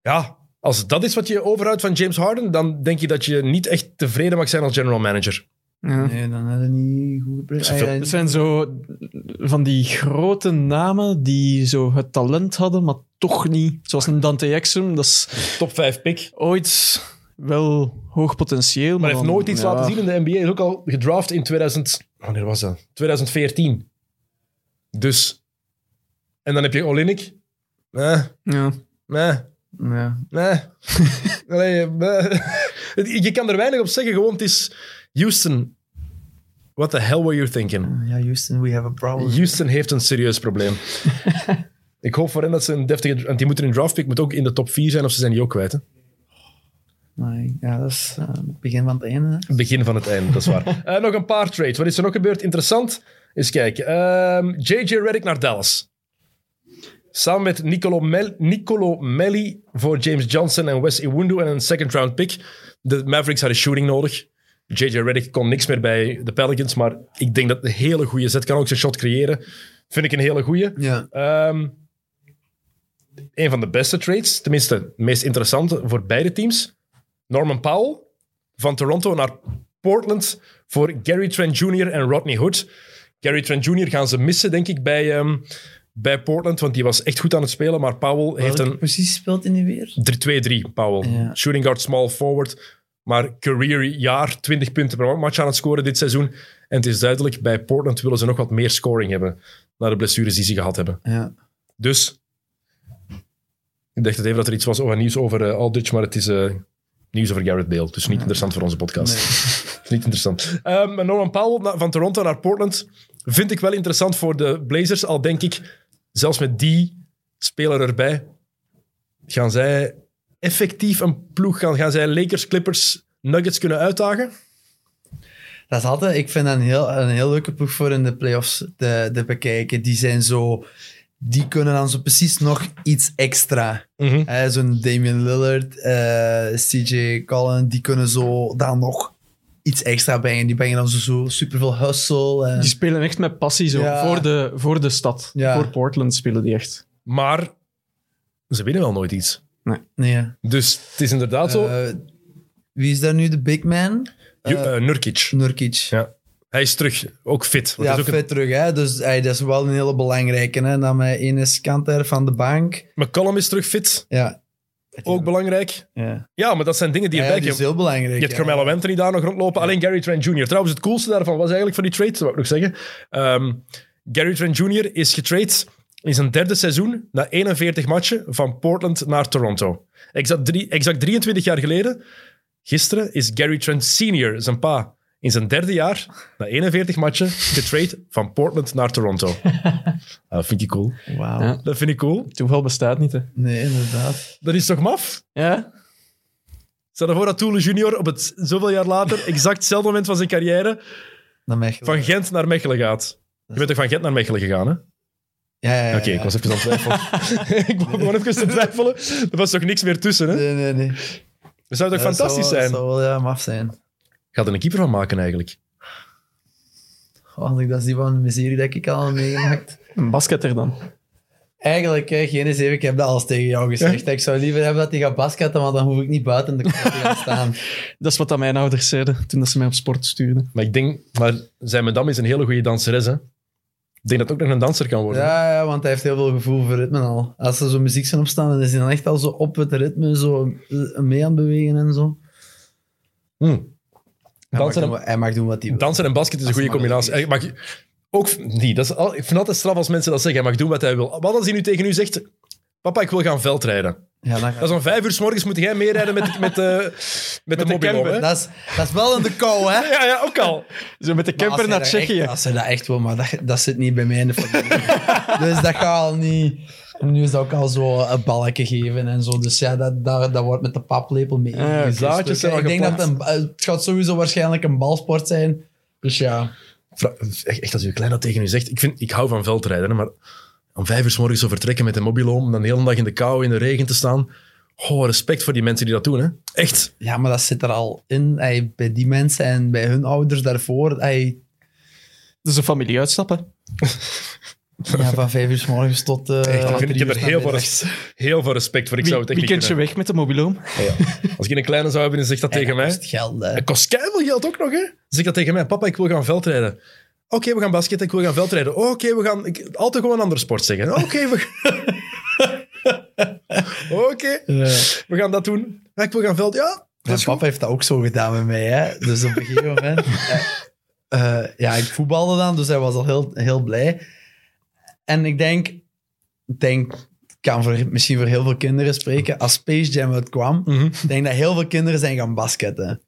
Speaker 1: Ja, als dat is wat je overhoudt van James Harden, dan denk je dat je niet echt tevreden mag zijn als general manager.
Speaker 3: Ja.
Speaker 2: Nee, dan had het niet goed
Speaker 3: Het zijn zo van die grote namen die zo het talent hadden, maar toch niet. Zoals een Dante Exum, dat is
Speaker 1: Top 5 pick.
Speaker 3: ooit wel hoog potentieel.
Speaker 1: Maar hij heeft
Speaker 3: dan-
Speaker 1: nooit iets
Speaker 3: ja.
Speaker 1: laten zien in de NBA. Hij is ook al gedraft in 2000... Wanneer was dat? 2014. Dus... En dan heb je Olynyk. Nee,
Speaker 3: Ja.
Speaker 1: nee.
Speaker 2: ja.
Speaker 1: Nee. Allee, nee. Je kan er weinig op zeggen. Gewoon, het is Houston. What the hell were you thinking?
Speaker 2: ja, Houston, we have a problem.
Speaker 1: Houston heeft een serieus probleem. Ik hoop voor hen dat ze een deftige... Want die moeten in draft pick moet ook in de top 4 zijn, of ze zijn die ook kwijt. Hè?
Speaker 2: Nee, ja, dat is eh, het begin van het einde.
Speaker 1: Het begin van het einde, dat is waar. Eh, nog een paar trades. Wat is er nog gebeurd? Interessant. Eens kijken. Ehm, J.J. Redick naar Dallas. Samen met Nicolo, Mel Nicolo Melli voor James Johnson en Wes Iwundu en een second round pick. De Mavericks hadden shooting nodig. J.J. Redick kon niks meer bij de Pelicans, maar ik denk dat een hele goede zet kan ook zijn shot creëren. Vind ik een hele goede.
Speaker 2: Ja.
Speaker 1: Ehm een van de beste trades, tenminste de meest interessante voor beide teams. Norman Powell van Toronto naar Portland voor Gary Trent Jr. en Rodney Hood. Gary Trent Jr. gaan ze missen, denk ik, bij, ehm, bij Portland, want die was echt goed aan het spelen. Maar Powell heeft een
Speaker 2: positie speelt hij nu weer?
Speaker 1: 3-2-3, Powell.
Speaker 2: Ja.
Speaker 1: Shooting guard, small forward. Maar career jaar, 20 punten per match aan het scoren dit seizoen. En het is duidelijk, bij Portland willen ze nog wat meer scoring hebben. Na de blessures die ze gehad hebben.
Speaker 2: Ja.
Speaker 1: Dus, ik dacht even dat er iets was over nieuws over eh, Aldridge, maar het is eh, nieuws over Garrett Bale. Dus niet interessant voor onze podcast. Niet interessant. Ehm, Norman Powell van Toronto naar Portland vind ik wel interessant voor de Blazers. Al denk ik, zelfs met die speler erbij, gaan zij effectief een ploeg gaan. Gaan zij Lakers, Clippers, Nuggets kunnen uitdagen?
Speaker 2: Dat is altijd, ik vind dat een heel, een heel leuke ploeg voor in de playoffs te, te bekijken. Die zijn zo, die kunnen dan zo precies nog iets extra. Eh, Zo'n Damian Lillard, eh, CJ Collin, die kunnen zo dan nog iets extra brengen. Die brengen dan zo, zo superveel hustle. En,
Speaker 3: Die spelen echt met passie zo.
Speaker 2: Ja.
Speaker 3: Voor, de, voor de stad.
Speaker 2: Ja.
Speaker 3: Voor Portland spelen die echt.
Speaker 1: Maar ze winnen wel nooit iets.
Speaker 2: nee, ja.
Speaker 1: Dus het is inderdaad zo.
Speaker 2: Eh, wie is daar nu de big man?
Speaker 1: Eh, Nurkic.
Speaker 2: Nurkic.
Speaker 1: Ja. Hij is terug. Ook fit. Want
Speaker 2: Ja,
Speaker 1: hij is ook
Speaker 2: fit terug. Hè? Dus hey, dat is wel een hele belangrijke. Hè? Dan met Enes Kanter van de bank.
Speaker 1: McCollum is terug fit.
Speaker 2: Ja.
Speaker 1: Ook belangrijk.
Speaker 2: Ja,
Speaker 1: Ja, maar dat zijn dingen die
Speaker 2: ja,
Speaker 1: erbij
Speaker 2: die is heel belangrijk.
Speaker 1: Je hebt
Speaker 2: ja.
Speaker 1: Carmelo Anthony daar nog rondlopen. Alleen Gary Trent Jr. Trouwens, het coolste daarvan was eigenlijk van die trade, dat wou ik nog zeggen. Ehm, Gary Trent Jr. is getrade in zijn derde seizoen na 41 matchen van Portland naar Toronto. Exact, drie, exact 23 jaar geleden, gisteren, is Gary Trent Sr., zijn pa, in zijn derde jaar, na 41 matchen, getrade van Portland naar Toronto. Ah, dat vind ik cool.
Speaker 2: Wauw.
Speaker 3: Ja.
Speaker 1: Dat vind ik cool.
Speaker 3: Toeval bestaat niet, hè.
Speaker 2: Nee, inderdaad.
Speaker 1: Dat is toch maf?
Speaker 3: Ja?
Speaker 1: Stel je voor dat Toele junior op het zoveel jaar later, exact hetzelfde moment van zijn carrière, van Gent naar Mechelen gaat. Je bent toch van Gent naar Mechelen gegaan, hè?
Speaker 2: Ja, ja, ja.
Speaker 1: Oké, ik was even aan het twijfelen. ik wou gewoon even te twijfelen. Er was toch niks meer tussen, hè?
Speaker 2: Nee, nee, nee.
Speaker 1: Dat zou toch fantastisch
Speaker 2: zou,
Speaker 1: zijn?
Speaker 2: Dat zou wel ja, maf zijn.
Speaker 1: Gaat er een keeper van maken, eigenlijk?
Speaker 2: Oh, dat zie van een miserie dat ik al meegemaakt.
Speaker 3: Een basketter dan.
Speaker 2: Eigenlijk, hè, geen eens even, ik heb dat al eens tegen jou gezegd. Ik zou liever hebben dat hij gaat basketten, want dan hoef ik niet buiten de kant te gaan staan.
Speaker 3: Dat is wat dat mijn ouders zeiden toen dat ze mij op sport stuurden.
Speaker 1: Maar ik denk... Maar zijn madam is een hele goede danseres, hè? Ik denk dat het ook nog een danser kan worden.
Speaker 2: Ja, ja, want hij heeft heel veel gevoel voor ritme al. Als er zo muziek zijn opstaan, dan is hij dan echt al zo op het ritme, zo eh, mee aan het bewegen en zo.
Speaker 1: Hm.
Speaker 2: Hij, mag
Speaker 1: Dansen,
Speaker 2: doen,
Speaker 1: en,
Speaker 2: wat- hij mag doen wat hij wil.
Speaker 1: dansen en basket is een goede
Speaker 2: hij
Speaker 1: combinatie. Eh, Mag, ook, niet, dat is al, ik vind het altijd straf als mensen dat zeggen. Hij mag doen wat hij wil. Wat als hij nu tegen u zegt... Papa, ik wil gaan veldrijden.
Speaker 2: Ja, dan
Speaker 1: Dat is om vijf uur s morgens moet jij meerijden met, met, de, met, de
Speaker 3: de
Speaker 1: hè?
Speaker 2: dat, is, dat is wel in de kou, hè?
Speaker 1: Ja, ja, ook al.
Speaker 3: Zo met de camper
Speaker 2: hij
Speaker 3: naar Tsjechië.
Speaker 2: echt- Als hij dat echt wil, maar dat, dat zit niet bij mij in de familie. dus dat gaat al niet... En nu is dat ook al zo een balkje geven en zo. Dus ja, dat, dat, dat wordt met de paplepel mee.
Speaker 1: Zaadjes zijn al
Speaker 2: Ik denk dat het, een, het gaat sowieso waarschijnlijk een balsport zijn. Dus ja...
Speaker 1: Echt, als uw klein dat tegen u zegt. Ik, vind, ik hou van veldrijden, maar om vijf uur s morgens zo vertrekken met een mobiloom, en dan de hele dag in de kou, in de regen te staan. Oh, respect voor die mensen die dat doen. Hè. Echt.
Speaker 2: Ja, maar dat zit er al in. Ey, bij die mensen en bij hun ouders daarvoor. Ey,
Speaker 3: Dus een familie uitstappen.
Speaker 2: Ja, van vijf uur s morgens tot... eh,
Speaker 1: Echt, ik, vind- ik heb er heel veel, heel veel respect voor. Ik zou het echt niet
Speaker 3: Weekendje
Speaker 1: kunnen.
Speaker 3: weg met de mobiloom.
Speaker 1: Ja, ja. Als ik een kleine zou hebben en zegt dat tegen
Speaker 2: dat
Speaker 1: mij.
Speaker 2: kost geld, hè.
Speaker 1: Het kost keihard geld ook nog, hè? Zeg dat tegen mij. Papa, ik wil gaan veldrijden. Oké, we gaan basketten. Ik wil gaan veldrijden. Oké, we gaan... Ik, altijd gewoon een andere sport zeggen. Oké, we... Oké, we gaan dat doen. Ja, ik wil gaan veld... Ja,
Speaker 2: Mijn
Speaker 1: goed.
Speaker 2: papa heeft dat ook zo gedaan met mij. Hè? Dus op een gegeven moment... eh, eh, ja, ik voetbalde dan, dus hij was al heel, heel blij. En ik denk... Ik denk... Kan voor, misschien voor heel veel kinderen spreken. Als Space Jam uitkwam,
Speaker 1: Mhm.
Speaker 2: ik denk dat heel veel kinderen zijn gaan basketten.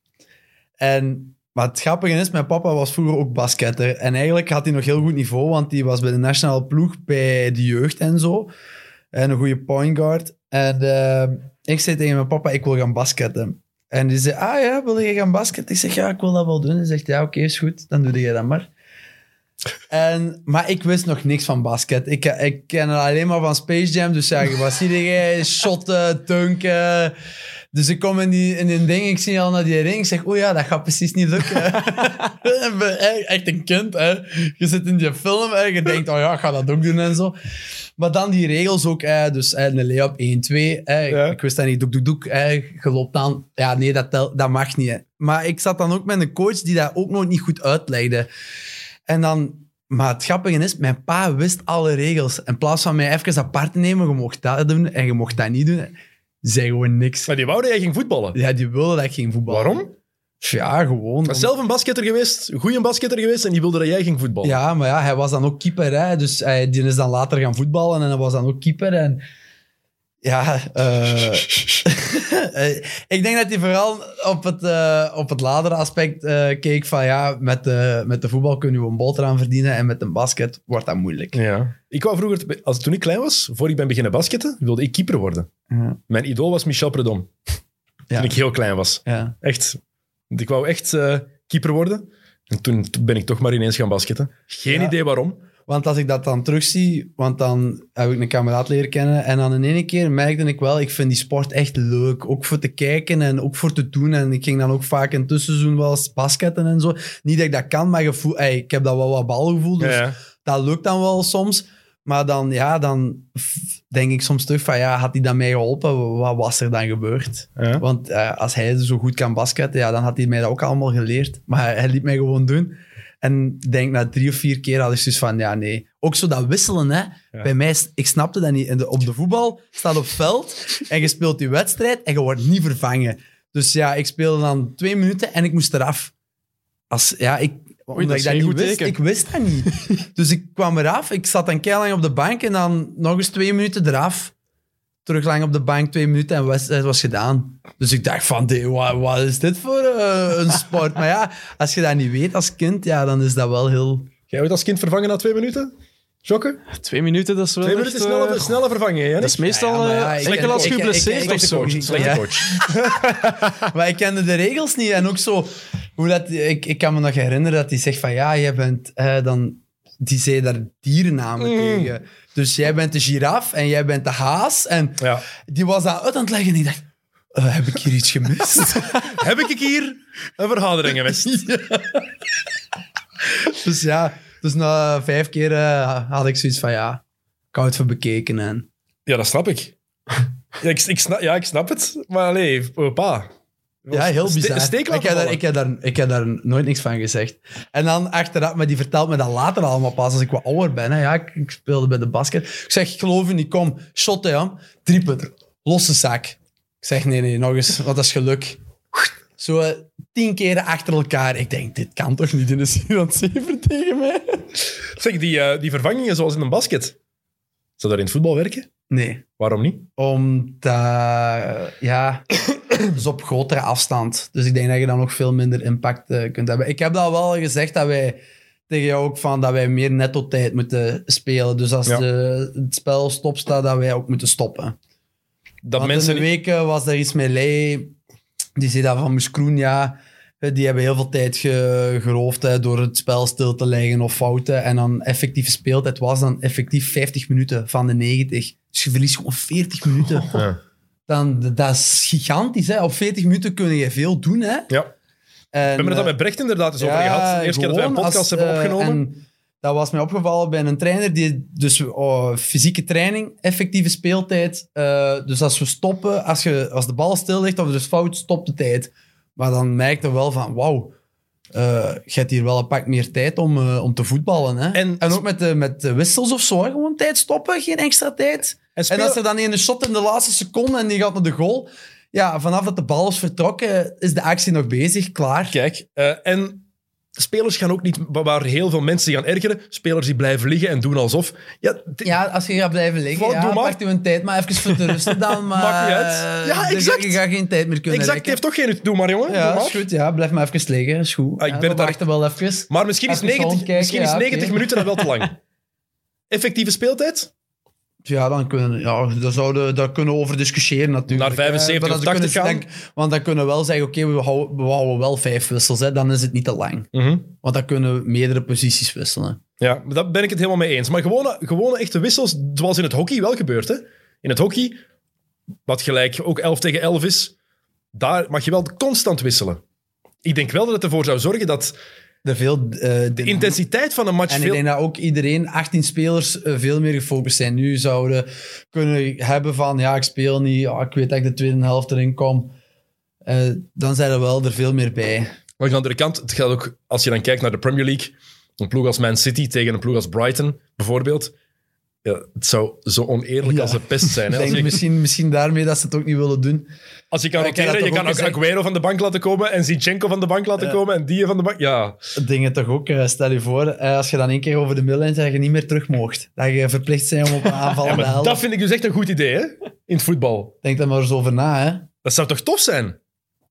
Speaker 2: En wat het grappige is, mijn papa was vroeger ook basketter. En eigenlijk had hij nog heel goed niveau, want hij was bij de nationale ploeg bij de jeugd en zo. En een goede point guard. En eh, ik zei tegen mijn papa, ik wil gaan basketten. En die zei, ah ja, wil je gaan basketten? Ik zeg, ja, ik wil dat wel doen. Hij zegt, ja, oké, is goed. Dan doe je dat maar. En, maar ik wist nog niks van basket. Ik, ik ken alleen maar van Space Jam. Dus ja, wat zie je? Shotten, dunken. Dus ik kom in die, in die ding, ik zie al naar die ring. Ik zeg, oh ja, dat gaat precies niet lukken. Echt- een kind, hè. Je zit in die film en je denkt, oh ja, ik ga dat ook doen en zo. Maar dan die regels ook, hè. dus hè, een lay-up 1-2. Hè.
Speaker 1: Ja.
Speaker 2: Ik wist dat niet, doek, doek, doek. Hè. Geloopt dan. Ja, nee, dat, tel- dat mag niet. Hè. Maar ik zat dan ook met een coach die dat ook nog niet goed uitlegde. En dan... Maar het grappige is, mijn pa wist alle regels. In plaats van mij even apart te nemen, je mocht dat doen en je mocht dat niet doen, zei gewoon niks.
Speaker 1: Maar die wou dat jij ging voetballen.
Speaker 2: Ja, die wilde dat ik ging voetballen.
Speaker 1: Waarom?
Speaker 2: Ja, gewoon.
Speaker 1: Is zelf een basketter geweest, een goede basketter geweest, en die wilde dat jij ging voetballen.
Speaker 2: Ja, maar ja, hij was dan ook keeper. Hè? Dus hij, die is dan later gaan voetballen en hij was dan ook keeper. En ja, eh, eh, ik denk dat hij vooral op het, eh, op het latere aspect keek van ja, met de, met de voetbal kunnen we een boterham verdienen en met een basket wordt dat moeilijk.
Speaker 1: Ja. Ik wou vroeger, als, toen ik klein was, voor ik ben beginnen basketten, wilde ik keeper worden.
Speaker 2: Ja.
Speaker 1: Mijn idool was Michel Predom.
Speaker 2: Ja.
Speaker 1: Toen ik heel klein was.
Speaker 2: Ja.
Speaker 1: Echt. Ik wou echt keeper worden. En toen, toen ben ik toch maar ineens gaan basketten. Geen idee waarom.
Speaker 2: Want als ik dat dan terugzie, want dan heb ik een kameraad leren kennen en dan in één keer merkte ik wel, ik vind die sport echt leuk. Ook voor te kijken en ook voor te doen. En ik ging dan ook vaak in het tussenseizoen wel eens basketten en zo. Niet dat ik dat kan, maar gevoel, ey, ik heb dat wel wat balgevoel, dus
Speaker 1: Ja, ja.
Speaker 2: dat lukt dan wel soms. Maar dan, ja, dan denk ik soms terug van, ja, had hij dan mij geholpen? Wat was er dan gebeurd?
Speaker 1: Ja.
Speaker 2: Want eh, als hij zo goed kan basketten, ja, dan had hij mij dat ook allemaal geleerd. Maar hij liet mij gewoon doen. En ik denk na drie of vier keer had ik zoiets van, ja, nee. Ook zo dat wisselen, hè. Bij mij, ik snapte dat niet. De, op de voetbal staat op veld en je speelt die wedstrijd en je wordt niet vervangen. Dus ja, ik speelde dan twee minuten en ik moest eraf. Als, ja, ik, omdat
Speaker 3: dat
Speaker 2: ik dat niet wist.
Speaker 3: teken.
Speaker 2: Ik wist dat niet. dus ik kwam eraf. Ik zat dan lang op de bank en dan nog eens twee minuten eraf. Terug lang op de bank, twee minuten en wedstrijd was gedaan. Dus ik dacht van, "Dee, wat, wat is dit voor eh, een sport? maar ja, als je dat niet weet als kind, ja, dan is dat wel heel...
Speaker 1: Jij wordt als kind vervangen na twee minuten? Jokken?
Speaker 3: Twee minuten, dat is wel
Speaker 1: Twee
Speaker 3: echt,
Speaker 1: minuten snelle,
Speaker 3: eh,
Speaker 1: snelle vervanging, hè?
Speaker 3: Dat is meestal
Speaker 2: Ja, ja,
Speaker 3: eh, lekker als je geblesseerd of zo.
Speaker 1: Slechte coach.
Speaker 2: Maar ik kende de regels niet. En ook zo, hoe dat, ik, ik kan me nog herinneren dat hij zegt van, ja, jij bent eh, dan... Die zei daar dierennamen
Speaker 1: Mm.
Speaker 2: tegen. Dus jij bent de giraf en jij bent de haas. En
Speaker 1: Ja.
Speaker 2: die was dat uit aan het leggen en ik dacht, eh, heb ik hier iets gemist?
Speaker 1: Heb ik hier een vergadering geweest?
Speaker 2: dus ja, dus na vijf keer eh, had ik zoiets van, ja, koud voor bekeken. En,
Speaker 1: Ja, dat snap ik. Ja, ik, ik snap, ja, ik snap het. Maar nee, pa.
Speaker 2: Ja, heel bizar. ik, heb daar, ik, heb daar, ik heb daar nooit niks van gezegd. En dan achteraf, maar die vertelt me dat later allemaal pas, als ik wat ouder ben. Hè. Ja, ik, ik speelde bij de basket. Ik zeg, ik geloof je niet, kom, shot hè, drie punten, losse zak. Ik zeg, nee, nee, nog eens, want dat is geluk. Zo eh, tien keren achter elkaar. Ik denk, dit kan toch niet in de 4 aan 7 tegen mij?
Speaker 1: Zeg, die, eh, die vervangingen zoals in een basket. Zou dat in het voetbal werken?
Speaker 2: Nee,
Speaker 1: Waarom niet?
Speaker 2: omdat, ja, dus op grotere afstand. Dus ik denk dat je dan nog veel minder impact eh, kunt hebben. Ik heb dat wel gezegd dat wij tegen jou ook van dat wij meer netto-tijd moeten spelen. Dus als
Speaker 1: Ja.
Speaker 2: de, het spel stopstaat, dat wij ook moeten stoppen.
Speaker 1: Dat
Speaker 2: Want
Speaker 1: mensen
Speaker 2: in de weken was er iets met Lei. Die zei dat van Moeskroen, ja. Die hebben heel veel tijd ge, geroofd hè, door het spel stil te leggen of fouten. En dan effectieve speeltijd was dan effectief 50 minuten van de 90. Dus je verliest gewoon 40 minuten.
Speaker 1: Ja.
Speaker 2: Dan, dat is gigantisch. Hè. Op 40 minuten kun je veel doen. Hè.
Speaker 1: ja.
Speaker 2: En,
Speaker 1: We hebben het
Speaker 2: eh,
Speaker 1: al met Brecht inderdaad eens over gehad. De eerste keer dat wij een podcast
Speaker 2: als,
Speaker 1: hebben
Speaker 2: eh,
Speaker 1: opgenomen.
Speaker 2: en dat was mij opgevallen bij een trainer die dus oh, fysieke training, effectieve speeltijd. eh, dus als we stoppen, als, je, als de bal stil ligt of er is fout, stopt de tijd. Maar dan merk je wel van, wauw, eh, je hebt hier wel een pak meer tijd om, eh, om te voetballen. Hè?
Speaker 1: En-
Speaker 2: En, ook met de, met de wissels of zo, hè, gewoon tijd stoppen, geen extra tijd.
Speaker 1: En
Speaker 2: als er dan een shot in de laatste seconde en die gaat naar de goal, ja, vanaf dat de bal is vertrokken, is de actie nog bezig, klaar.
Speaker 1: Kijk, eh, en spelers gaan ook niet, wa- waar heel veel mensen gaan ergeren, spelers die blijven liggen en doen alsof. Ja,
Speaker 2: Ja, als je gaat blijven liggen,
Speaker 1: Wat,
Speaker 2: ja, pakt u een tijd maar even voor te rusten dan. Maar,
Speaker 1: Maakt niet uit. Ja,
Speaker 2: eh,
Speaker 1: exact.
Speaker 2: Je gaat geen tijd meer kunnen
Speaker 1: exact, heeft toch geen nut. Doe maar, jongen.
Speaker 2: Ja,
Speaker 1: maar.
Speaker 2: is goed. Ja, blijf maar even liggen. Is goed.
Speaker 1: Ah, ik
Speaker 2: Ja,
Speaker 1: ben het daar-
Speaker 2: wachten wel even.
Speaker 1: Maar misschien is
Speaker 2: Even
Speaker 1: 90,
Speaker 2: rondkijken,
Speaker 1: misschien is
Speaker 2: ja,
Speaker 1: 90
Speaker 2: oké.
Speaker 1: minuten dan wel te lang. Effectieve speeltijd?
Speaker 2: Ja, dan kunnen, ja, daar, zouden, daar kunnen we over discussiëren natuurlijk.
Speaker 1: Naar 75
Speaker 2: Eh,
Speaker 1: of
Speaker 2: maar dan
Speaker 1: 80
Speaker 2: kunnen ze-
Speaker 1: gaan?
Speaker 2: denk- want dan kunnen we wel zeggen, oké, we, houden, we houden wel vijf wissels. Hè, dan is het niet te lang.
Speaker 1: Mhm.
Speaker 2: Want dan kunnen we meerdere posities wisselen.
Speaker 1: Ja, daar ben ik het helemaal mee eens. Maar gewone, gewone echte wissels, zoals in het hockey wel gebeurt. Hè? In het hockey, wat gelijk ook 11 tegen 11 is, daar mag je wel constant wisselen. Ik denk wel dat het ervoor zou zorgen dat
Speaker 2: Er veel, eh,
Speaker 1: de intensiteit van een match
Speaker 2: En ik
Speaker 1: veel...
Speaker 2: denk dat ook iedereen, 18 spelers, eh, veel meer gefocust zijn. Nu zouden kunnen hebben van, ja, ik speel niet, ik weet dat ik de tweede helft erin kom. Eh, dan zijn er wel er veel meer bij.
Speaker 1: Maar aan de andere kant, het gaat ook, als je dan kijkt naar de Premier League, Een ploeg als Man City tegen een ploeg als Brighton, bijvoorbeeld. Ja, het zou zo oneerlijk
Speaker 2: Ja.
Speaker 1: als de pest zijn. Hè?
Speaker 2: Denk misschien, misschien daarmee dat ze het ook niet willen doen.
Speaker 1: als je kan roteren, je kan
Speaker 2: ook gezegd?
Speaker 1: Aguero van de bank laten komen en Zinchenko van de bank laten
Speaker 2: Ja.
Speaker 1: komen en die van de bank. Ja,
Speaker 2: Dingen toch ook, eh, stel je voor, eh, als je dan één keer over de middellijn dat je niet meer terug mocht. Dat je verplicht bent om op een aanval
Speaker 1: ja
Speaker 2: te helpen.
Speaker 1: dat vind ik dus echt een goed idee, hè? In het voetbal.
Speaker 2: Denk daar maar eens over na, hè.
Speaker 1: Dat zou toch tof zijn?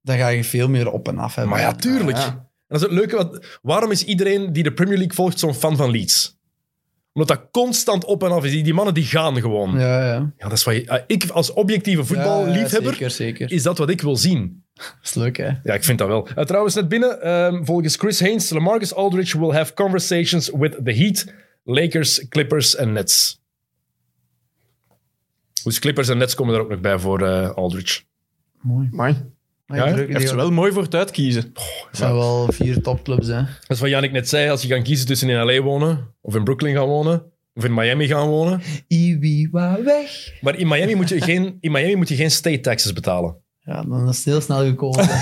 Speaker 2: Dan ga je veel meer op en af hebben.
Speaker 1: Maar ja, tuurlijk. En dat is het leuke. Wat, waarom is iedereen die de Premier League volgt zo'n fan van Leeds? Omdat dat constant op en af is. Die, die mannen die gaan gewoon. Ja.
Speaker 2: Ja, ja.
Speaker 1: dat is wat je, ah, ik als objectieve voetballiefhebber,
Speaker 2: Ja, zeker, zeker.
Speaker 1: is dat wat ik wil zien.
Speaker 2: Dat is leuk, hè.
Speaker 1: Ja, ik vind dat wel. Uh, trouwens, net binnen, ehm, volgens Chris Haynes, Lamarcus Aldridge will have conversations with the Heat, Lakers, Clippers en Nets. Dus Clippers en Nets komen er ook nog bij voor eh, Aldridge.
Speaker 2: Mooi.
Speaker 3: Amai.
Speaker 2: Maar
Speaker 1: Ja,
Speaker 2: je drukken
Speaker 3: Heeft wel mooi voor het uitkiezen.
Speaker 2: Het zijn wel vier topclubs, hè.
Speaker 1: Dat is wat Janik net zei, als je kan kiezen tussen in LA wonen, of in Brooklyn gaan wonen, of in Miami gaan wonen.
Speaker 2: Iwiwa weg.
Speaker 1: Maar in Miami moet je geen, in Miami moet je geen state taxes betalen.
Speaker 2: Ja, dan is het heel snel gekozen.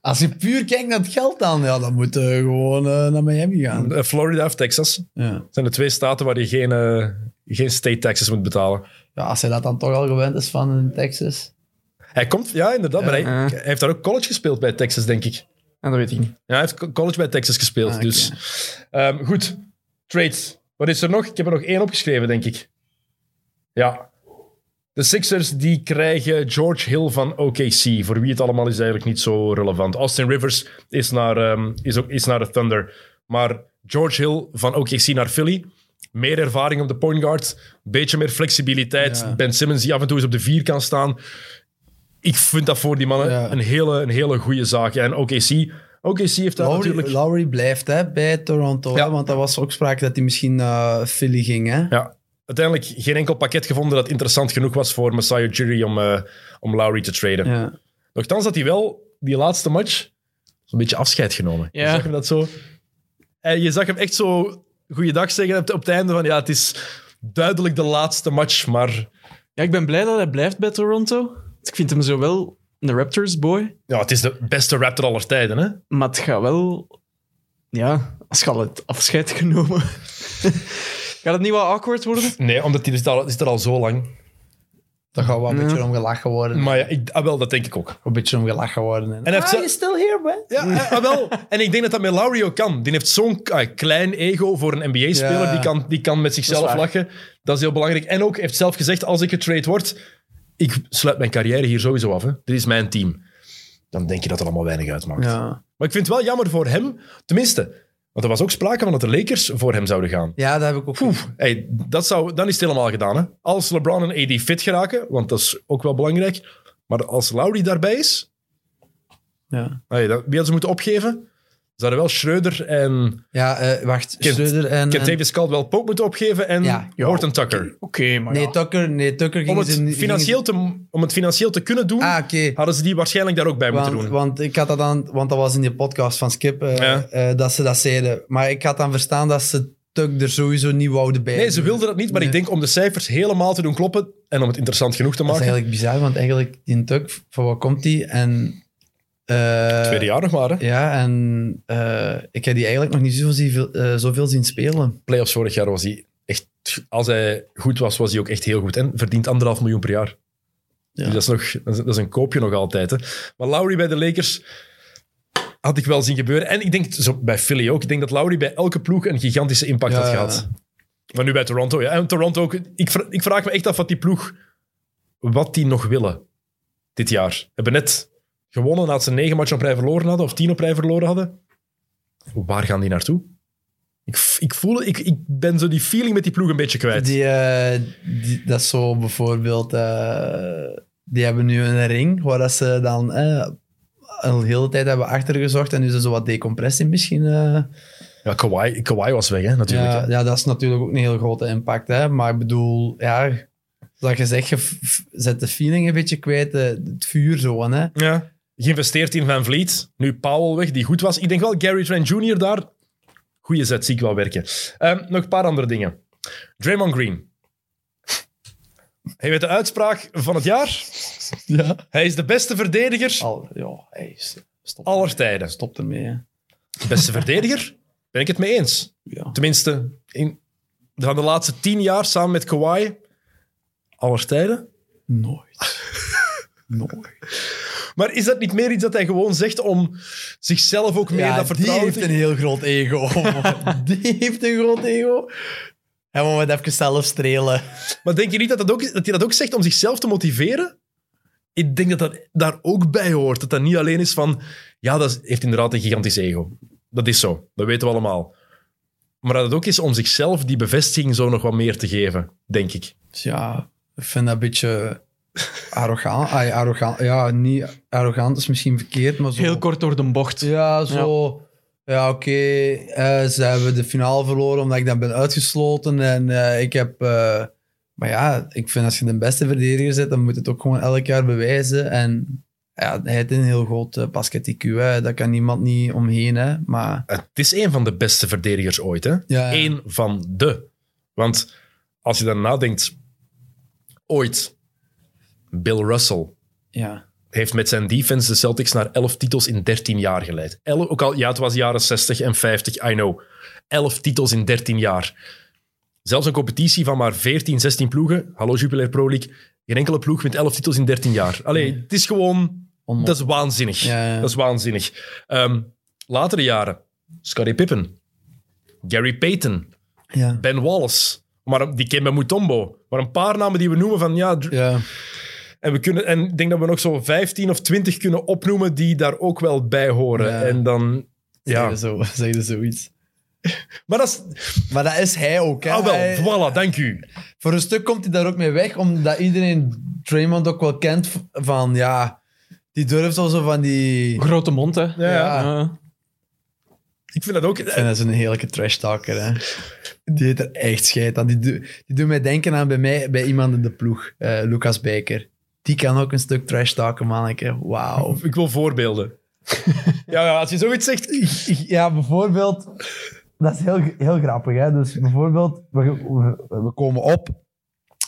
Speaker 2: Als je puur kijkt naar het geld dan, ja, dan moet je gewoon eh, naar Miami gaan.
Speaker 1: Eh, Florida of Texas
Speaker 2: Ja.
Speaker 1: zijn de twee staten waar je geen, eh, geen state taxes moet betalen.
Speaker 2: ja, als hij dat dan toch al gewend is van in Texas.
Speaker 1: Hij komt, ja, inderdaad, maar hij, heeft daar ook college gespeeld bij Texas, denk ik.
Speaker 3: En dat weet ik niet.
Speaker 1: Ja, hij heeft co- college bij Texas gespeeld.
Speaker 2: Ah,
Speaker 1: dus. Ehm, goed, trades. Wat is er nog? Ik heb er nog één opgeschreven, denk ik. Ja. De Sixers die krijgen George Hill van OKC. Voor wie het allemaal is eigenlijk niet zo relevant. Austin Rivers is naar, ehm, is ook, is naar de Thunder. Maar George Hill van OKC naar Philly. Meer ervaring op de point guard. Beetje meer flexibiliteit.
Speaker 2: Ja.
Speaker 1: Ben Simmons die af en toe eens op de vier kan staan. Ik vind dat voor die mannen
Speaker 2: Ja.
Speaker 1: een hele, een hele goede zaak. En OKC, OKC heeft daar
Speaker 2: Lowry,
Speaker 1: natuurlijk...
Speaker 2: Lowry blijft hè, bij Toronto, hè,
Speaker 1: Ja.
Speaker 2: want er was ook sprake dat hij misschien naar Philly ging. Hè.
Speaker 1: Ja, uiteindelijk geen enkel pakket gevonden dat interessant genoeg was voor Masai Ujiri om, eh, om Lowry te traden.
Speaker 2: Ja.
Speaker 1: Nochtans had hij wel die laatste match zo'n beetje afscheid genomen. Je zag hem dat zo... En je zag hem echt zo goeiedag zeggen op, op het einde van ja, het is duidelijk de laatste match, maar
Speaker 3: Ja, ik ben blij dat hij blijft bij Toronto. Ik vind hem zo wel een Raptors boy.
Speaker 1: ja, het is de beste Raptor aller tijden. Hè?
Speaker 3: Maar het gaat wel... Ja, als je al het afscheid genomen... gaat het niet wat awkward worden?
Speaker 1: Nee, omdat hij zit, al, zit er al zo lang.
Speaker 2: Dat gaat wel een
Speaker 3: Ja.
Speaker 2: beetje om gelachen worden.
Speaker 1: Maar ja, ik, ah, wel, dat denk ik ook.
Speaker 2: Een beetje om gelachen worden. En,
Speaker 1: heeft
Speaker 2: ah,
Speaker 1: ze-
Speaker 2: you still here, man?
Speaker 1: Ja, ah, wel. En ik denk dat dat met Lowry ook kan. Die heeft zo'n ah, klein ego voor een NBA-speler.
Speaker 2: Ja.
Speaker 1: Die, kan, die kan met zichzelf lachen. Dat is heel belangrijk. En ook heeft zelf gezegd, als ik getrade word, ik sluit mijn carrière hier sowieso af. Hè. Dit is mijn team. Dan denk je dat het allemaal weinig uitmaakt.
Speaker 2: Ja.
Speaker 1: Maar ik vind het wel jammer voor hem, tenminste. Want er was ook sprake van dat de Lakers voor hem zouden gaan.
Speaker 2: ja, dat heb ik ook
Speaker 1: Oeh, hey, dat zou, dan is het helemaal gedaan. Hè? Als LeBron en AD fit geraken, want dat is ook wel belangrijk. Maar als Lowry daarbij is,
Speaker 2: Ja,
Speaker 1: hey, dat, wie hadden ze moeten opgeven? Ze hadden wel Schreuder en
Speaker 2: ja eh, wacht.
Speaker 1: Kent-
Speaker 2: Schreuder en... en-
Speaker 1: Kentavious Caldwell Pope moeten opgeven en
Speaker 2: Ja.
Speaker 1: Horton Tucker.
Speaker 3: Oké, maar
Speaker 2: Nee,
Speaker 3: ja.
Speaker 2: Tucker, nee, Tucker ging
Speaker 1: Om het,
Speaker 2: ze
Speaker 1: financieel te, om het financieel te kunnen doen,
Speaker 2: Ah, oké.
Speaker 1: hadden ze die waarschijnlijk daar ook bij moeten doen.
Speaker 2: want ik had dat dan, want dat was in die podcast van Skip, eh,
Speaker 1: Ja.
Speaker 2: eh, dat ze dat zeiden. Maar ik had dan verstaan dat ze Tuck er sowieso niet wouden bij.
Speaker 1: Nee, ze wilden dat niet, maar ik denk om de cijfers helemaal te doen kloppen en om het interessant genoeg te
Speaker 2: Dat is
Speaker 1: maken.
Speaker 2: eigenlijk bizar, want eigenlijk die Tuck, van wat komt die? En
Speaker 1: Tweede jaar nog maar, hè?
Speaker 2: Ja, en eh, ik heb die eigenlijk nog niet zoveel, eh, zoveel zien spelen.
Speaker 1: Playoffs vorig jaar was hij echt... Als hij goed was, was hij ook echt heel goed. En verdient anderhalf miljoen per jaar.
Speaker 2: Ja.
Speaker 1: Dus dat is, nog, dat is- een koopje nog altijd. Hè. Maar Lowry bij de Lakers had ik wel zien gebeuren. En ik denk, zo bij Philly ook, ik denk dat Lowry bij elke ploeg een gigantische impact
Speaker 2: Ja,
Speaker 1: had
Speaker 2: ja.
Speaker 1: gehad. Maar nu bij Toronto, ja. En Toronto ook. Ik, ik vraag me echt af wat die ploeg, wat die nog willen dit jaar. Hebben net gewonnen nadat ze negen matchen op rij verloren hadden, of tien op rij verloren hadden. Waar gaan die naartoe? Ik, ik voel, ik, ik ben zo die feeling met die ploeg een beetje kwijt.
Speaker 2: Die, eh, die, dat is zo bijvoorbeeld... eh, die hebben nu een ring waar dat ze dan eh, een hele tijd hebben achtergezocht en nu is zo wat decompressie misschien. eh.
Speaker 1: Ja, Kawhi, Kawhi was weg, hè, natuurlijk.
Speaker 2: ja,
Speaker 1: hè.
Speaker 2: ja, dat is natuurlijk ook een heel grote impact. Hè? Maar ik bedoel, ja, zoals je zegt, je zet de feeling een beetje kwijt, eh, het vuur zo. Hè?
Speaker 1: Ja. Geïnvesteerd in Van Vliet. Nu Powell weg, die goed was. Ik denk wel Gary Trent Jr. daar. Goeie zet, zie ik wel werken. Ehm, nog een paar andere dingen. Draymond Green. Hij weet de uitspraak van het jaar.
Speaker 2: Ja.
Speaker 1: Hij is de beste verdediger
Speaker 2: Al, ja, hey, stop,
Speaker 1: aller tijden.
Speaker 2: stop ermee. Hè.
Speaker 1: Beste verdediger? Ben ik het mee eens.
Speaker 3: Ja.
Speaker 1: Tenminste, in van de laatste tien jaar samen met Kawhi, aller tijden.
Speaker 2: Nooit. Nooit.
Speaker 1: Maar is dat niet meer iets dat hij gewoon zegt om zichzelf ook meer
Speaker 2: Ja,
Speaker 1: dat
Speaker 2: die
Speaker 1: vertrouwen
Speaker 2: heeft
Speaker 1: te
Speaker 2: een heel groot ego. die heeft een groot ego. Hij moet het even zelf strelen.
Speaker 1: Maar denk je niet dat, dat, ook, dat hij dat ook zegt om zichzelf te motiveren? Ik denk dat dat daar ook bij hoort. Dat dat niet alleen is van... Ja, dat heeft inderdaad een gigantisch ego. Dat is zo. Dat weten we allemaal. Maar dat het ook is om zichzelf die bevestiging zo nog wat meer te geven, denk ik.
Speaker 2: Ja, ik vind dat een beetje arrogant. Ay, arrogant. Ja, niet arrogant is misschien verkeerd, maar zo...
Speaker 3: Heel kort door de bocht.
Speaker 2: Ja, zo... Ja, oké. eh, ze hebben de finale verloren omdat ik dan ben uitgesloten. En eh, ik heb... eh, maar ja, ik vind als je de beste verdediger zet, dan moet je het ook gewoon elk jaar bewijzen. En ja, hij heeft een heel groot uh, basket IQ. Hè. Daar kan niemand niet omheen. Hè. Maar
Speaker 1: Het is een van de beste verdedigers ooit, hè?
Speaker 2: ja,
Speaker 1: Eén van de. Want als je dan nadenkt... Ooit, Bill Russell
Speaker 2: ja.
Speaker 1: heeft met zijn defense de Celtics naar 11 titels in 13 jaar geleid. Elf, ook al, ja, het was jaren 60 en 50, I know. 11 titels in 13 jaar. Zelfs een competitie van maar 14, 16 ploegen. Hallo Jupiler Pro League. Geen enkele ploeg met 11 titels in 13 jaar. Allee, het is gewoon...
Speaker 2: Onmogelijk.
Speaker 1: Dat is waanzinnig.
Speaker 2: Ja, ja.
Speaker 1: Dat is waanzinnig. Ehm, latere jaren. Scottie Pippen. Gary Payton.
Speaker 2: Ja.
Speaker 1: Ben Wallace. Maar die Kemba Mutombo. Maar een paar namen die we noemen van... Ja,
Speaker 2: ja.
Speaker 1: En, we kunnen, en ik denk dat we nog zo 15 of 20 kunnen opnoemen die daar ook wel bij horen.
Speaker 2: Ja.
Speaker 1: En dan... Ja.
Speaker 2: zo, zeg je zoiets.
Speaker 1: Maar dat is...
Speaker 2: Maar dat is hij ook. Hè.
Speaker 1: Ah wel,
Speaker 2: Hij-
Speaker 1: voilà, dank u.
Speaker 2: voor een stuk komt hij daar ook mee weg, omdat iedereen Draymond ook wel kent van, ja, die durft al zo van die...
Speaker 3: Grote mond, hè.
Speaker 1: Ja, ja.
Speaker 3: Ja.
Speaker 1: Ik vind dat ook...
Speaker 2: En dat is een heerlijke trash talker, hè. Die heeft er echt scheid aan. Die, do- die doet mij denken aan bij mij, bij iemand in de ploeg, eh, Lucas Beker. Die kan ook een stuk trash talken, manneke. Wauw.
Speaker 1: Ik wil voorbeelden. ja, ja, als je zoiets zegt...
Speaker 2: Ja, bijvoorbeeld... Dat is heel, heel grappig, hè. Dus bijvoorbeeld, we, we, we komen op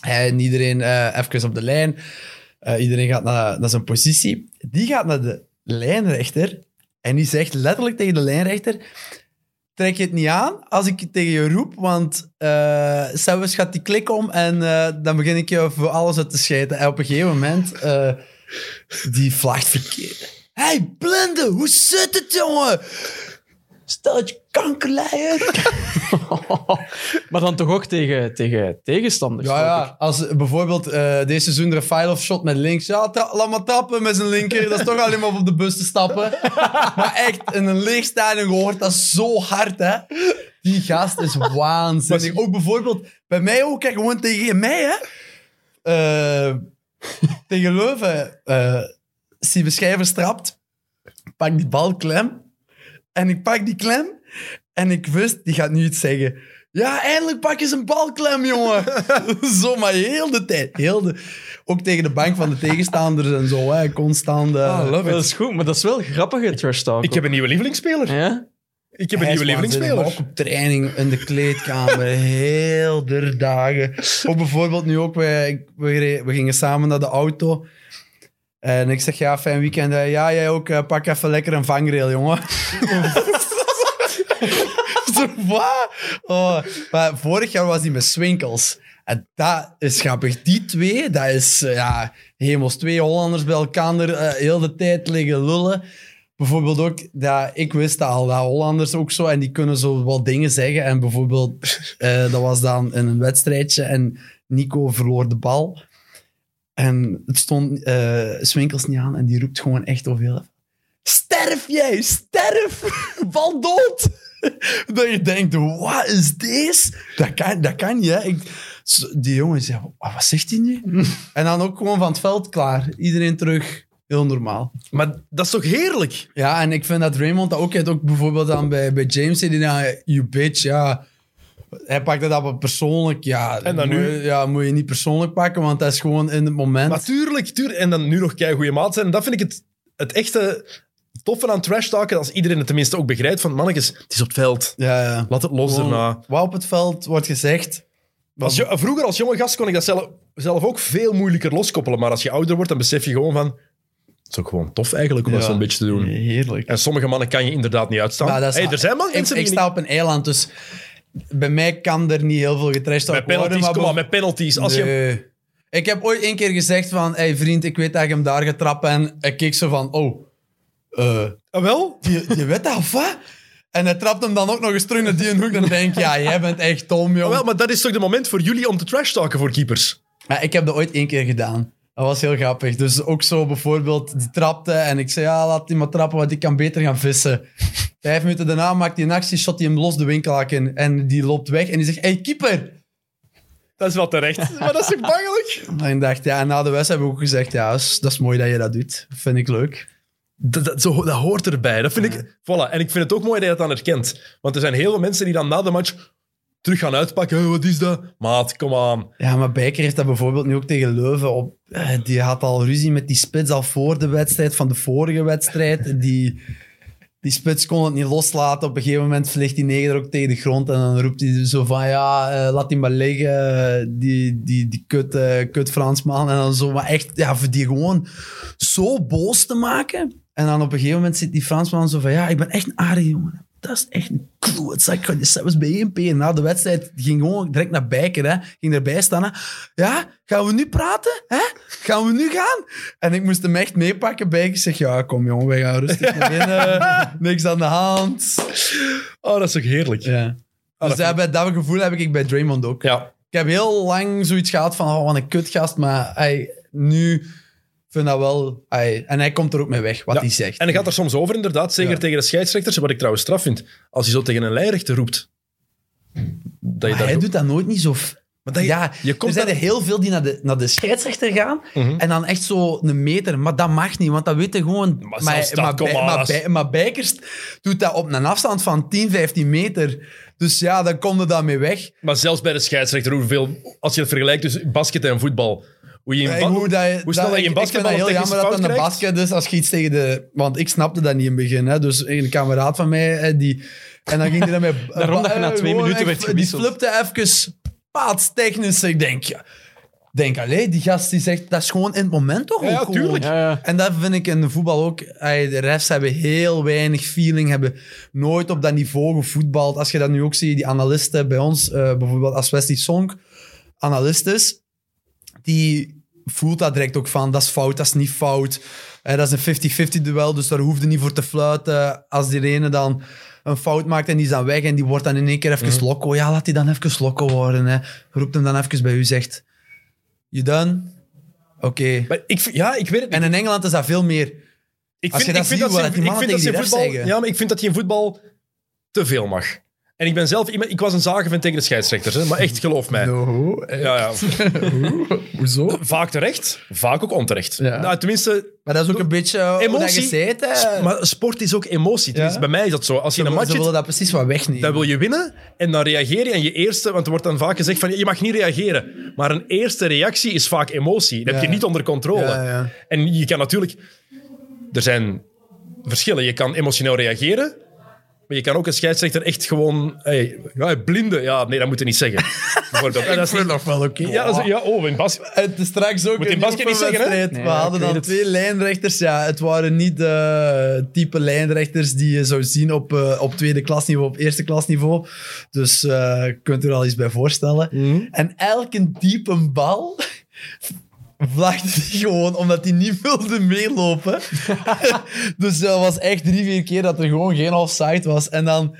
Speaker 2: en iedereen eh even op de lijn. Eh, iedereen gaat naar, naar zijn positie. Die gaat naar de lijnrechter en die zegt letterlijk tegen de lijnrechter... Trek je het niet aan als ik tegen je roep, want zelfs gaat die klik om en eh, dan begin ik je voor alles uit te scheiden. En op een gegeven moment, eh, die vlaagt verkeerd. hey, blinde, hoe zit het, jongen? Stel dat je kankerleier.
Speaker 3: maar dan toch ook tegen, tegen tegenstanders.
Speaker 2: Ja, ja. Als bijvoorbeeld eh, deze seizoen er een file-off shot met links. Ja, laat maar trappen met zijn linker. Dat is toch alleen maar om op de bus te stappen. maar echt, in een leegstadion hoort dat zo hard, hè. Die gast is waanzinnig. Ook bijvoorbeeld bij mij ook, hè, gewoon tegen mij, hè. Eh, tegen Leuven. eh Steven Schijvers trapt. Pak die bal klem. En ik pak die klem. En ik wist, die gaat nu iets zeggen. Ja, eindelijk pak je zijn balklem, jongen. zo, maar heel de tijd. Heel de, ook tegen de bank van de tegenstanders en zo. Hè, constant.
Speaker 1: love
Speaker 3: Dat
Speaker 1: it.
Speaker 3: is goed, maar dat is wel grappige trash talk.
Speaker 1: Ik heb een nieuwe lievelingsspeler.
Speaker 3: Ja?
Speaker 1: Ik heb een
Speaker 2: hij
Speaker 1: nieuwe lievelingsspeler.
Speaker 2: Ook op training, in de kleedkamer, heel de dagen. Ook bijvoorbeeld nu ook, we, we, gingen samen naar de auto. En ik zeg, ja, fijn weekend. Ja, jij ook, eh, pak even lekker een vangrail, jongen. Zo, wat? Oh, maar vorig jaar was hij met Swinkels. En dat is grappig. Die twee, dat is, eh, ja, hemels. Twee Hollanders bij elkaar eh, heel de tijd liggen lullen. Bijvoorbeeld ook, dat, ik wist al, dat Hollanders ook zo, en die kunnen zo wel dingen zeggen. En bijvoorbeeld, eh, dat was dan in een wedstrijdje en Nico verloor de bal. En het stond Swinkels niet aan en die roept gewoon echt over Sterf jij, sterf! Val dood! dat je denkt, wat is deze? Dat kan, dat kan niet, hè. Ik, die jongen zei, wat, wat zegt hij nu? en dan ook gewoon van het veld klaar. Iedereen terug, heel normaal.
Speaker 1: Maar dat is toch heerlijk?
Speaker 2: Ja, en ik vind dat Raymond dat ook heeft. Ook bijvoorbeeld dan bij, bij James zei hij dan, you bitch, ja. Hij pakt dat op persoonlijk, ja.
Speaker 1: En dan
Speaker 2: moet
Speaker 1: nu?
Speaker 2: je- Ja, moet je niet persoonlijk pakken, want dat is gewoon in het moment.
Speaker 1: Natuurlijk, tuurlijk. En dan nu nog kei goede maat zijn. En dat vind ik het, het echte toffe aan trash talken. Als iedereen het tenminste ook begrijpt van mannetjes, het is op het veld.
Speaker 2: Ja, ja.
Speaker 1: Laat het los
Speaker 2: Gewoon
Speaker 1: daarna.
Speaker 2: Wat op het veld wordt gezegd.
Speaker 1: Als je, vroeger als jonge gast kon ik dat zelf, zelf ook veel moeilijker loskoppelen. Maar als je ouder wordt, dan besef je gewoon van... Het is ook gewoon tof eigenlijk om dat zo'n beetje te doen.
Speaker 2: Heerlijk.
Speaker 1: En sommige mannen kan je inderdaad niet uitstaan.
Speaker 2: Maar dat is-
Speaker 1: hey, er zijn man,
Speaker 2: ik,
Speaker 1: mensen
Speaker 2: ik
Speaker 1: die
Speaker 2: sta op een eiland, dus bij mij kan er niet heel veel getrashed
Speaker 1: met
Speaker 2: worden.
Speaker 1: penalties,
Speaker 2: maar
Speaker 1: kom maar, met penalties. Als je,
Speaker 2: Nee. Ik heb ooit één keer gezegd van, hey vriend, ik weet dat je hem daar gaat trappen. En ik keek zo van, oh, eh,
Speaker 1: Ah, wel?
Speaker 2: die, die weet dat wat? En hij trapt hem dan ook nog eens terug naar die hoek. Dan denk ik, ja, jij bent echt dom,
Speaker 1: Ah,
Speaker 2: joh.
Speaker 1: wel, maar dat is toch de moment voor jullie om te trash talken voor keepers?
Speaker 2: Ja, ik heb dat ooit één keer gedaan. Dat was heel grappig. Dus ook zo bijvoorbeeld, die trapte en ik zei, ja, laat die maar trappen, want ik kan beter gaan vissen. Vijf minuten daarna maakt hij een actie, shot hij hem los de winkelhak in. En die loopt weg en die zegt, hey, keeper!
Speaker 1: Dat is wel terecht. maar dat is toch bangelijk?
Speaker 2: En ik dacht, ja, en na de wedstrijd hebben we ook gezegd, ja, dat is, dat is mooi dat je dat doet. Vind ik leuk.
Speaker 1: Dat, dat, zo, dat hoort erbij. Dat vind ik... Voilà. En ik vind het ook mooi dat je dat dan herkent. Want er zijn heel veel mensen die dan na de match terug gaan uitpakken. "Hey, wat is dat? Maat, kom aan.
Speaker 2: Ja, maar Bijker heeft dat bijvoorbeeld nu ook tegen Leuven. Op, eh, die had al ruzie met die spits al voor de wedstrijd van de vorige wedstrijd. Die, die spits kon het niet loslaten. Op een gegeven moment vliegt die negen er ook tegen de grond. En dan roept hij zo van, ja, eh, laat die maar liggen. Die, die, die kut, eh, kut Fransman. En dan zo, maar echt, ja, voor die gewoon zo boos te maken. En dan op een gegeven moment zit die Fransman zo van, ja, ik ben echt een aardige jongen. Dat is echt een klootzak. Ik je zelfs bij 1P. En na de wedstrijd ging gewoon direct naar Bijker. Hè. Ging erbij staan. Hè. Ja, gaan we nu praten? Hè? Gaan we nu gaan? En ik moest hem echt meepakken. Bijker zegt, ja, kom jongen, wij gaan rustig naar binnen. Niks aan de hand.
Speaker 1: Oh, dat is toch heerlijk? Ja.
Speaker 2: Ja. Dus
Speaker 1: dat
Speaker 2: dat, bij dat gevoel heb ik bij Draymond ook.
Speaker 1: ja.
Speaker 2: Ik heb heel lang zoiets gehad van, oh, wat een kutgast. Maar hij, nu vind dat wel... En hij komt er ook mee weg, wat
Speaker 1: Ja.
Speaker 2: hij zegt.
Speaker 1: En hij gaat er soms over, inderdaad. Zeker
Speaker 2: Ja.
Speaker 1: tegen de scheidsrechters. Wat ik trouwens straf vind. Als hij zo tegen een lijnrechter roept. Dat je
Speaker 2: Maar
Speaker 1: daar
Speaker 2: hij doet dat nooit niet zo... f-
Speaker 1: Maar dat je-
Speaker 2: ja,
Speaker 1: je komt
Speaker 2: er zijn
Speaker 1: daar-
Speaker 2: er heel veel die naar de, naar de scheidsrechter gaan
Speaker 1: Mhm.
Speaker 2: en dan echt zo een meter. Maar dat mag niet, want dat weten gewoon...
Speaker 1: Maar zelfs dat,
Speaker 2: maar,
Speaker 1: kom
Speaker 2: maar,
Speaker 1: als-
Speaker 2: bij- maar Bijkers doet dat op een afstand van 10, 15 meter. Dus ja, dan komt er daarmee weg.
Speaker 1: Maar zelfs bij de scheidsrechter, hoeveel, als je het vergelijkt tussen basket en voetbal. Hoe, je in
Speaker 2: hoe, dat je,
Speaker 1: hoe snel dat je in
Speaker 2: ik- vind heel jammer dat dat een basket is als je iets tegen de... Want ik snapte dat niet in het begin. Hè. Dus een kameraad van mij, hè, die... En dan ging hij daarmee...
Speaker 3: Daarom dat je na
Speaker 2: eh,
Speaker 3: twee minuten werd gewisseld.
Speaker 2: Die flipte even paats technisch. Ik denk, ja... Denk, allee, die gast die zegt, dat is gewoon in het moment toch
Speaker 1: Ja, ja, tuurlijk.
Speaker 3: Ja, ja.
Speaker 2: En dat vind ik in de voetbal ook. De refs hebben heel weinig feeling, hebben nooit op dat niveau gevoetbald. Als je dat nu ook ziet, die analisten bij ons, eh, bijvoorbeeld als Wesley Song analist is, die voelt dat direct ook van, dat is fout, dat is niet fout. Eh, dat is een 50-50 duel, dus daar hoefde niet voor te fluiten. Als die ene dan een fout maakt en die is dan weg en die wordt dan in één keer even lokko, ja, laat die dan even lokko worden. Hè. Roept hem dan even bij u, zegt, you done? Oké.
Speaker 1: Ik, ja, ik weet het niet.
Speaker 2: En in Engeland is dat veel meer.
Speaker 1: Ik
Speaker 2: Als
Speaker 1: vind,
Speaker 2: je
Speaker 1: ik
Speaker 2: dat
Speaker 1: vind
Speaker 2: ziet,
Speaker 1: dat ze, ik vind dat ze voetbal, ja, maar ik vind dat je in voetbal te veel mag. En ik ben zelf iemand, ik was een zagen tegen de scheidsrechters, hè, maar echt geloof mij.
Speaker 2: No.
Speaker 1: Ja, ja.
Speaker 2: Hoezo?
Speaker 1: Vaak terecht, vaak ook onterecht.
Speaker 2: Ja.
Speaker 1: Nou, tenminste,
Speaker 2: Maar dat is ook een beetje hoe dat
Speaker 1: Emotie. maar sport is ook emotie. Tenminste, Bij mij is dat zo. Als je
Speaker 2: Ze,
Speaker 1: een
Speaker 2: wil-
Speaker 1: match
Speaker 2: willen dat precies wat wegnemen.
Speaker 1: dan wil je winnen en dan reageer je en je eerste, want er wordt dan vaak gezegd van je mag niet reageren. Maar een eerste reactie is vaak emotie. Dat heb je
Speaker 2: Ja.
Speaker 1: niet onder controle.
Speaker 2: Ja, ja.
Speaker 1: En je kan natuurlijk... Er zijn verschillen. Je kan emotioneel reageren, maar je kan ook een scheidsrechter echt gewoon... Hey, ja, blinde. Ja, nee, dat moet je niet zeggen. Bijvoorbeeld. En dat is niet-
Speaker 2: nog wel oké.
Speaker 1: ja, dat is, ja, oh, in bas...
Speaker 2: Het is straks ook
Speaker 1: Moet in
Speaker 2: een
Speaker 1: basket niet zeggen, hè?
Speaker 3: Nee,
Speaker 2: We hadden dan
Speaker 3: het.
Speaker 2: twee lijnrechters. Ja, het waren niet de type lijnrechters die je zou zien op, eh, op tweede klasniveau, op eerste klasniveau. Dus eh, je kunt er al iets bij voorstellen.
Speaker 1: Mhm.
Speaker 2: En elke diepe bal vlagde hij gewoon omdat hij niet wilde meelopen. dus dat was echt drie, vier keer dat er gewoon geen offside was. En dan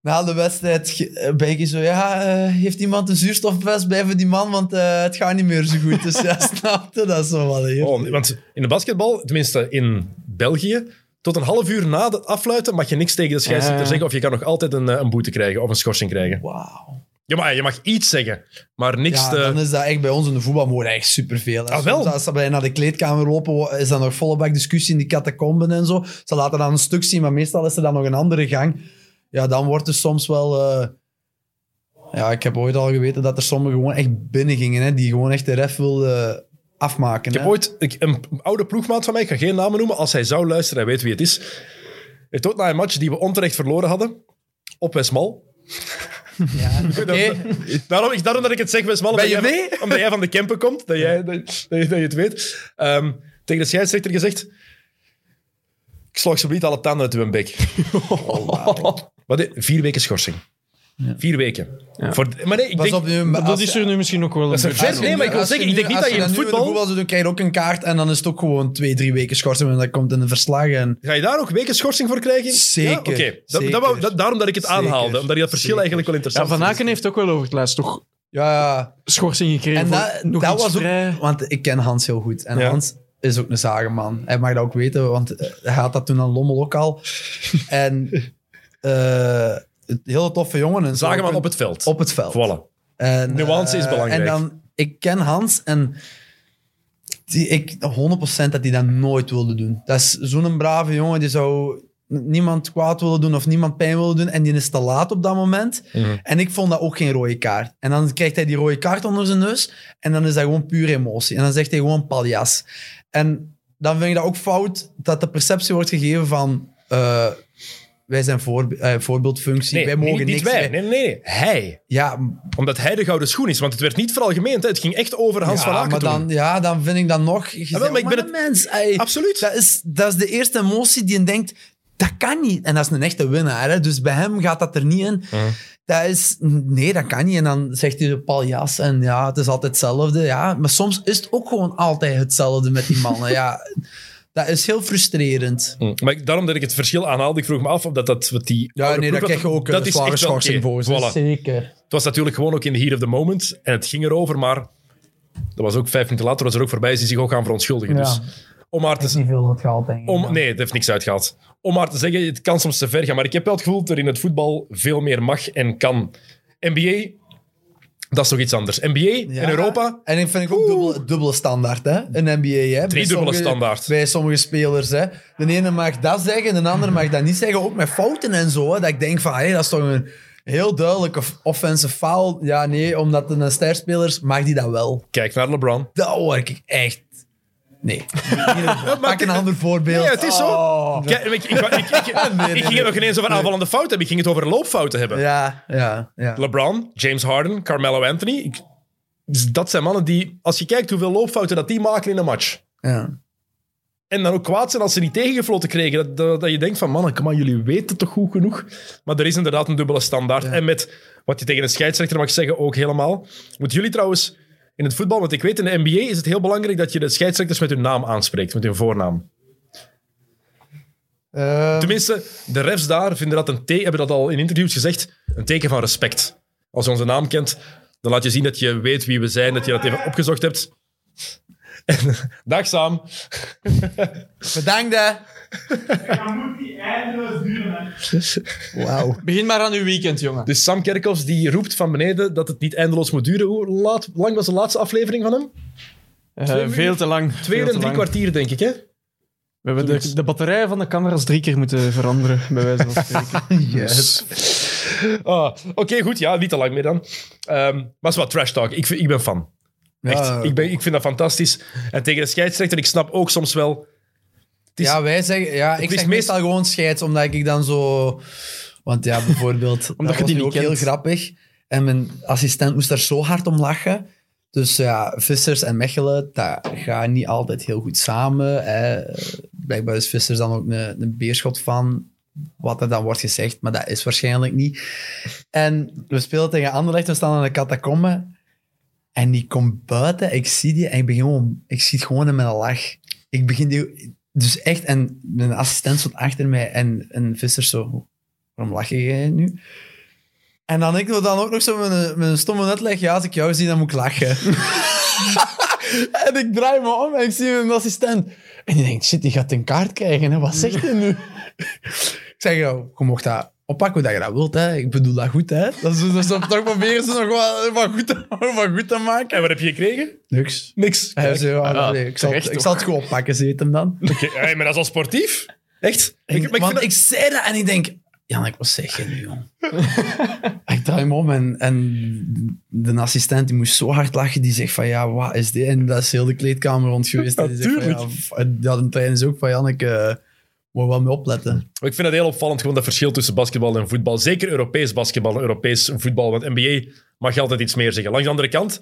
Speaker 2: na de wedstrijd eh, ben ik zo, ja, eh, heeft iemand een zuurstofvest bij voor die man, want eh, het gaat niet meer zo goed. Dus ja, snapte dat zo wel.
Speaker 1: Oh, want in de basketbal, tenminste in België, tot een half uur na het afluiten mag je niks tegen de scheidsrechter zeggen of je kan nog altijd een, een boete krijgen of een schorsing krijgen.
Speaker 2: Wauw.
Speaker 1: Ja, maar je mag iets zeggen, maar niks
Speaker 2: Ja,
Speaker 1: te...
Speaker 2: dan is dat echt bij ons in de voetbal mogen echt superveel. hè.
Speaker 1: Ah, wel?
Speaker 2: Soms Als ze bij naar de kleedkamer lopen, is dat nog volle bak discussie in die catacomben en zo. Ze laten dan een stuk zien, maar meestal is er dan nog een andere gang. Ja, dan wordt er soms wel... eh, Ja, ik heb ooit al geweten dat er sommigen gewoon echt binnen gingen, hè, die gewoon echt de ref wilden afmaken.
Speaker 1: Ik heb
Speaker 2: hè.
Speaker 1: ooit ik, een oude ploegmaat van mij, ik ga geen namen noemen, als hij zou luisteren, hij weet wie het is. heeft ook na een match die we onterecht verloren hadden, op Westmal.
Speaker 2: Ja.
Speaker 1: Daarom, ik, daarom dat ik het zeg, Westmal,
Speaker 2: Ben
Speaker 1: omdat,
Speaker 2: je
Speaker 1: omdat jij van de Kempen komt, dat, jij, dat, dat, je, dat je het weet. Ehm, tegen de scheidsrechter gezegd... Ik slag ze niet alle tanden uit uw bek. Wat, hè? vier weken schorsing. Vier weken.
Speaker 3: Ja.
Speaker 1: Voor, maar nee, ik
Speaker 2: Pas
Speaker 1: denk...
Speaker 2: op nu, maar
Speaker 3: Dat
Speaker 2: als-
Speaker 3: is er nu misschien ook wel een
Speaker 1: een ver- nee, maar ik wil
Speaker 2: als je
Speaker 1: zeggen, ik denk niet
Speaker 2: als
Speaker 1: dat je in voetbal-
Speaker 2: zou doen, krijg je ook een kaart en dan is het ook gewoon twee, drie weken schorsing en dat komt in de verslagen. En...
Speaker 1: Ga je daar ook weken schorsing voor krijgen?
Speaker 2: Zeker,
Speaker 1: Ja? Oké. Dat-
Speaker 2: zeker.
Speaker 1: dat wou- dat- daarom dat ik het
Speaker 2: Zeker,
Speaker 1: aanhaalde. Omdat ik dat verschil
Speaker 2: zeker.
Speaker 1: eigenlijk wel
Speaker 3: Ja,
Speaker 1: interessant
Speaker 3: Van
Speaker 1: vind.
Speaker 3: Aken heeft ook wel over het laatst toch
Speaker 2: Ja, ja.
Speaker 3: schorsing gekregen
Speaker 2: En
Speaker 3: voor
Speaker 2: dat,
Speaker 3: nog
Speaker 2: dat was ook... Want ik ken Hans heel goed. En
Speaker 1: Ja.
Speaker 2: Hans is ook een zagenman. Hij mag dat ook weten, want eh, hij had dat toen aan Lommel ook al. en eh, een hele toffe jongen. En
Speaker 1: Zagen maar op het veld.
Speaker 2: op het veld.
Speaker 1: Voilà.
Speaker 2: En,
Speaker 1: Nuance is
Speaker 2: eh,
Speaker 1: belangrijk.
Speaker 2: En dan, ik ken Hans en die, ik 100% dat hij dat nooit wilde doen. Dat is zo'n brave jongen, die zou niemand kwaad willen doen of niemand pijn willen doen. En die is te laat op dat moment.
Speaker 1: Mhm.
Speaker 2: En ik vond dat ook geen rode kaart. En dan krijgt hij die rode kaart onder zijn neus. En dan is dat gewoon puur emotie. En dan zegt hij gewoon paljas. En dan vind ik dat ook fout dat de perceptie wordt gegeven van... eh, wij zijn voorbe- eh, voorbeeldfunctie,
Speaker 1: Nee,
Speaker 2: wij mogen
Speaker 1: niet,
Speaker 2: niks.
Speaker 1: wij. Nee, nee, nee. Hij.
Speaker 2: Ja,
Speaker 1: Omdat hij de gouden schoen is. Want het werd niet veralgemeend. hè. Het ging echt over Hans
Speaker 2: ja,
Speaker 1: van Aken
Speaker 2: maar dan, ja, dan vind ik dat nog... Je
Speaker 1: wel, maar ik ben
Speaker 2: een mens. ey.
Speaker 1: Absoluut.
Speaker 2: Dat is, dat is de eerste emotie die je denkt, dat kan niet. En dat is een echte winnaar. Hè? Dus bij hem gaat dat er niet in. Dat is, nee, dat kan niet. En dan zegt hij paljas en ja, het is altijd hetzelfde. Ja, maar soms is het ook gewoon altijd hetzelfde met die mannen. ja, dat is heel frustrerend.
Speaker 1: Hm. Maar ik- daarom dat ik het verschil aanhaalde, ik vroeg me af of dat, dat wat die...
Speaker 2: Ja, nee,
Speaker 1: ploeg
Speaker 2: krijg je ook een
Speaker 1: is
Speaker 2: zware schorsing voor.
Speaker 1: Voilà.
Speaker 2: Zeker.
Speaker 1: Het was natuurlijk gewoon ook in de heat of the moment. En het ging erover, maar dat was ook vijf minuten later, was er ook voorbij, is hij zich ook gaan verontschuldigen.
Speaker 2: Ja.
Speaker 1: Dus om maar te,
Speaker 2: niet veel wat gehaald, denk ik.
Speaker 1: om, nee, het heeft niks uitgehaald. Om maar te zeggen, het kan soms te ver gaan. Maar ik heb wel het gevoel dat er in het voetbal veel meer mag en kan. NBA, dat is toch iets anders. NBA
Speaker 2: Ja.
Speaker 1: in Europa,
Speaker 2: En ik vind ik ook dubbele, dubbele standaard, hè? Een NBA, hè? Bij
Speaker 1: dubbele
Speaker 2: sommige-
Speaker 1: standaard.
Speaker 2: Bij sommige spelers, hè? De ene mag dat zeggen, de andere mag dat niet zeggen. Ook met fouten en zo, hè? Dat ik denk van, hé, dat is toch een heel duidelijke offensive foul. Ja, nee, omdat het een sterspeler is, mag die dat wel.
Speaker 1: kijk naar LeBron.
Speaker 2: Dat hoor ik echt... Nee. Pak een ander voorbeeld.
Speaker 1: Nee, het is zo.
Speaker 2: Oh.
Speaker 1: Kijk, ik, ik, ik, ik, ging het nog ineens over aanvallende fouten hebben. Ik ging het over loopfouten hebben.
Speaker 2: Ja, ja, ja.
Speaker 1: LeBron, James Harden, Carmelo Anthony. Dus dat zijn mannen die, als je kijkt hoeveel loopfouten dat die maken in een match.
Speaker 2: ja.
Speaker 1: En dan ook kwaad zijn als ze niet tegengefloten kregen. Dat, dat, dat je denkt van, mannen, maar, jullie weten toch goed genoeg? Maar er is inderdaad een dubbele standaard.
Speaker 2: Ja.
Speaker 1: En met wat je tegen een scheidsrechter mag zeggen, ook helemaal. Moeten jullie trouwens in het voetbal, want ik weet in de NBA is het heel belangrijk dat je de scheidsrechters met hun naam aanspreekt, met hun voornaam.
Speaker 2: Eh,
Speaker 1: Tenminste, de refs daar vinden dat een te- hebben dat al in interviews gezegd, een teken van respect. Als je onze naam kent, dan laat je zien dat je weet wie we zijn, dat je dat even opgezocht hebt. En, dag Sam.
Speaker 2: bedankt, hè.
Speaker 4: Dat moet niet eindeloos duren, hè.
Speaker 2: Wauw.
Speaker 3: Begin maar aan uw weekend, jongen.
Speaker 1: Dus Sam Kerkhoffs die roept van beneden dat het niet eindeloos moet duren. Hoe laat, lang was de laatste aflevering van hem?
Speaker 3: Eh, veel te lang.
Speaker 1: Twee en drie
Speaker 3: lang.
Speaker 1: kwartier, denk ik, hè?
Speaker 3: We hebben de, de batterij van de camera's drie keer moeten veranderen, bij wijze van spreken.
Speaker 2: Yes.
Speaker 1: Ah, Oké, goed. Ja, niet te lang meer dan. Ehm, maar het is wat trash talk. Ik, ik ben fan. Echt.
Speaker 2: Ja,
Speaker 1: ik, ben, ik vind dat fantastisch. En tegen de scheidsrechter, ik snap ook soms wel... is-
Speaker 2: ja, wij zeggen... Ja, ik zeg
Speaker 1: meest-
Speaker 2: meestal gewoon scheids, omdat ik dan zo... Want ja, bijvoorbeeld...
Speaker 3: Omdat
Speaker 2: dat
Speaker 3: je die
Speaker 2: ook heel grappig. En mijn assistent moest daar zo hard om lachen. Dus ja, Vissers en Mechelen, dat gaat niet altijd heel goed samen. Hè. Blijkbaar is Vissers dan ook een, een beerschot van wat er dan wordt gezegd, maar dat is waarschijnlijk niet. En we spelen tegen Anderlecht, we staan aan de catacombe. En die komt buiten, ik zie die en ik, begin gewoon, ik zie het gewoon in mijn lach. Ik begin die... Dus echt, en mijn assistent stond achter mij en, en Vissers zo... Waarom lach jij nu? En dan ik dan ook nog zo een, met een stomme uitleg. Ja, als ik jou zie, dan moet ik lachen. en ik draai me om en ik zie mijn assistent. En die denkt, shit, die gaat een kaart krijgen. Hè? Wat zegt hij nu? ik zeg, jou, je mocht dat oppakken hoe dat je dat wilt. Hè? Ik bedoel dat goed. Hè? Dat is, dat is toch proberen ze nog wat, wat, goed te, wat goed te maken.
Speaker 1: En wat heb je gekregen?
Speaker 2: Niks.
Speaker 1: Niks.
Speaker 2: Hij zei, ja,
Speaker 3: Ja,
Speaker 2: nee, ik, zal,
Speaker 3: terecht
Speaker 2: ik
Speaker 3: toch.
Speaker 2: zal het gewoon oppakken, ze hem dan.
Speaker 1: Oké, hey, maar dat is al sportief. Echt?
Speaker 2: Ik,
Speaker 1: Ik, ik
Speaker 2: want ik zei dat en ik denk... Janik, wat zeg je nu, jong? ik draai me om en, en de assistent die moest zo hard lachen. Die zegt van, ja, wat is dit? En dat is heel de kleedkamer rond geweest. En die zegt van, ja, f- en ja, de trein is ook van, Janik, eh moet wel mee opletten.
Speaker 1: Ik vind het heel opvallend, gewoon dat verschil tussen basketbal en voetbal. Zeker Europees basketbal en Europees voetbal. Want NBA mag je altijd iets meer zeggen. Langs de andere kant,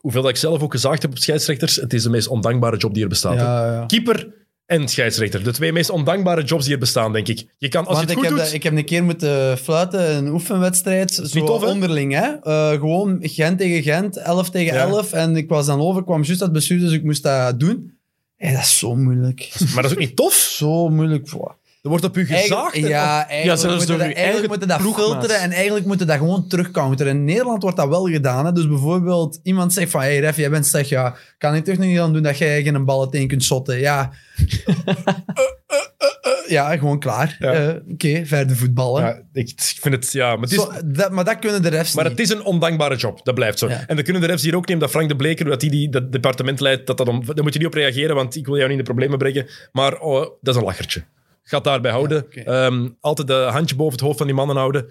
Speaker 1: hoeveel dat ik zelf ook gezaagd heb op scheidsrechters, het is de meest ondankbare job die er bestaat. hè.
Speaker 2: Ja, ja.
Speaker 1: Keeper en scheidsrechter. De twee meest ondankbare jobs die er bestaan, denk ik. Je kan, als
Speaker 2: Want
Speaker 1: je
Speaker 2: ik
Speaker 1: het goed
Speaker 2: heb,
Speaker 1: doet...
Speaker 2: de- ik heb een keer moeten fluiten, een oefenwedstrijd, zo
Speaker 1: tof,
Speaker 2: onderling. Hè? Eh, gewoon Gent tegen Gent, 11 tegen
Speaker 1: Ja.
Speaker 2: 11. En ik was dan over, ik kwam juist het bestuur, dus ik moest dat doen. Hey, dat is zo moeilijk.
Speaker 1: Maar dat is ook niet tof.
Speaker 2: zo moeilijk. Wow.
Speaker 1: Er wordt op u gezaagd.
Speaker 2: Ja, eigenlijk
Speaker 3: zelfs
Speaker 2: moeten
Speaker 3: door
Speaker 2: dat,
Speaker 3: uw
Speaker 2: eigenlijk
Speaker 3: eigen
Speaker 2: moeten dat filteren en eigenlijk moeten dat gewoon terugcounteren. In Nederland wordt dat wel gedaan. Hè? Dus bijvoorbeeld iemand zegt van, hey Ref, jij bent zeg, ja, kan ik toch niet aan doen dat jij geen bal tegen kunt shotten? Ja, Eh, eh, eh, ja gewoon klaar.
Speaker 1: Ja.
Speaker 2: Eh, Oké, verder voetballen.
Speaker 1: Ja, ik vind het... Ja, maar het is...
Speaker 2: Zo, dat, maar dat kunnen de refs
Speaker 1: Maar
Speaker 2: niet.
Speaker 1: het is een ondankbare job, dat blijft zo.
Speaker 2: Ja.
Speaker 1: En dan kunnen de refs hier ook nemen dat Frank de Bleker, dat hij die, dat departement leidt, dat dat om, daar moet je niet op reageren, want ik wil jou niet in de problemen brengen. Maar oh, dat is een lachertje. Gaat daarbij houden. Ehm, altijd de handje boven het hoofd van die mannen houden.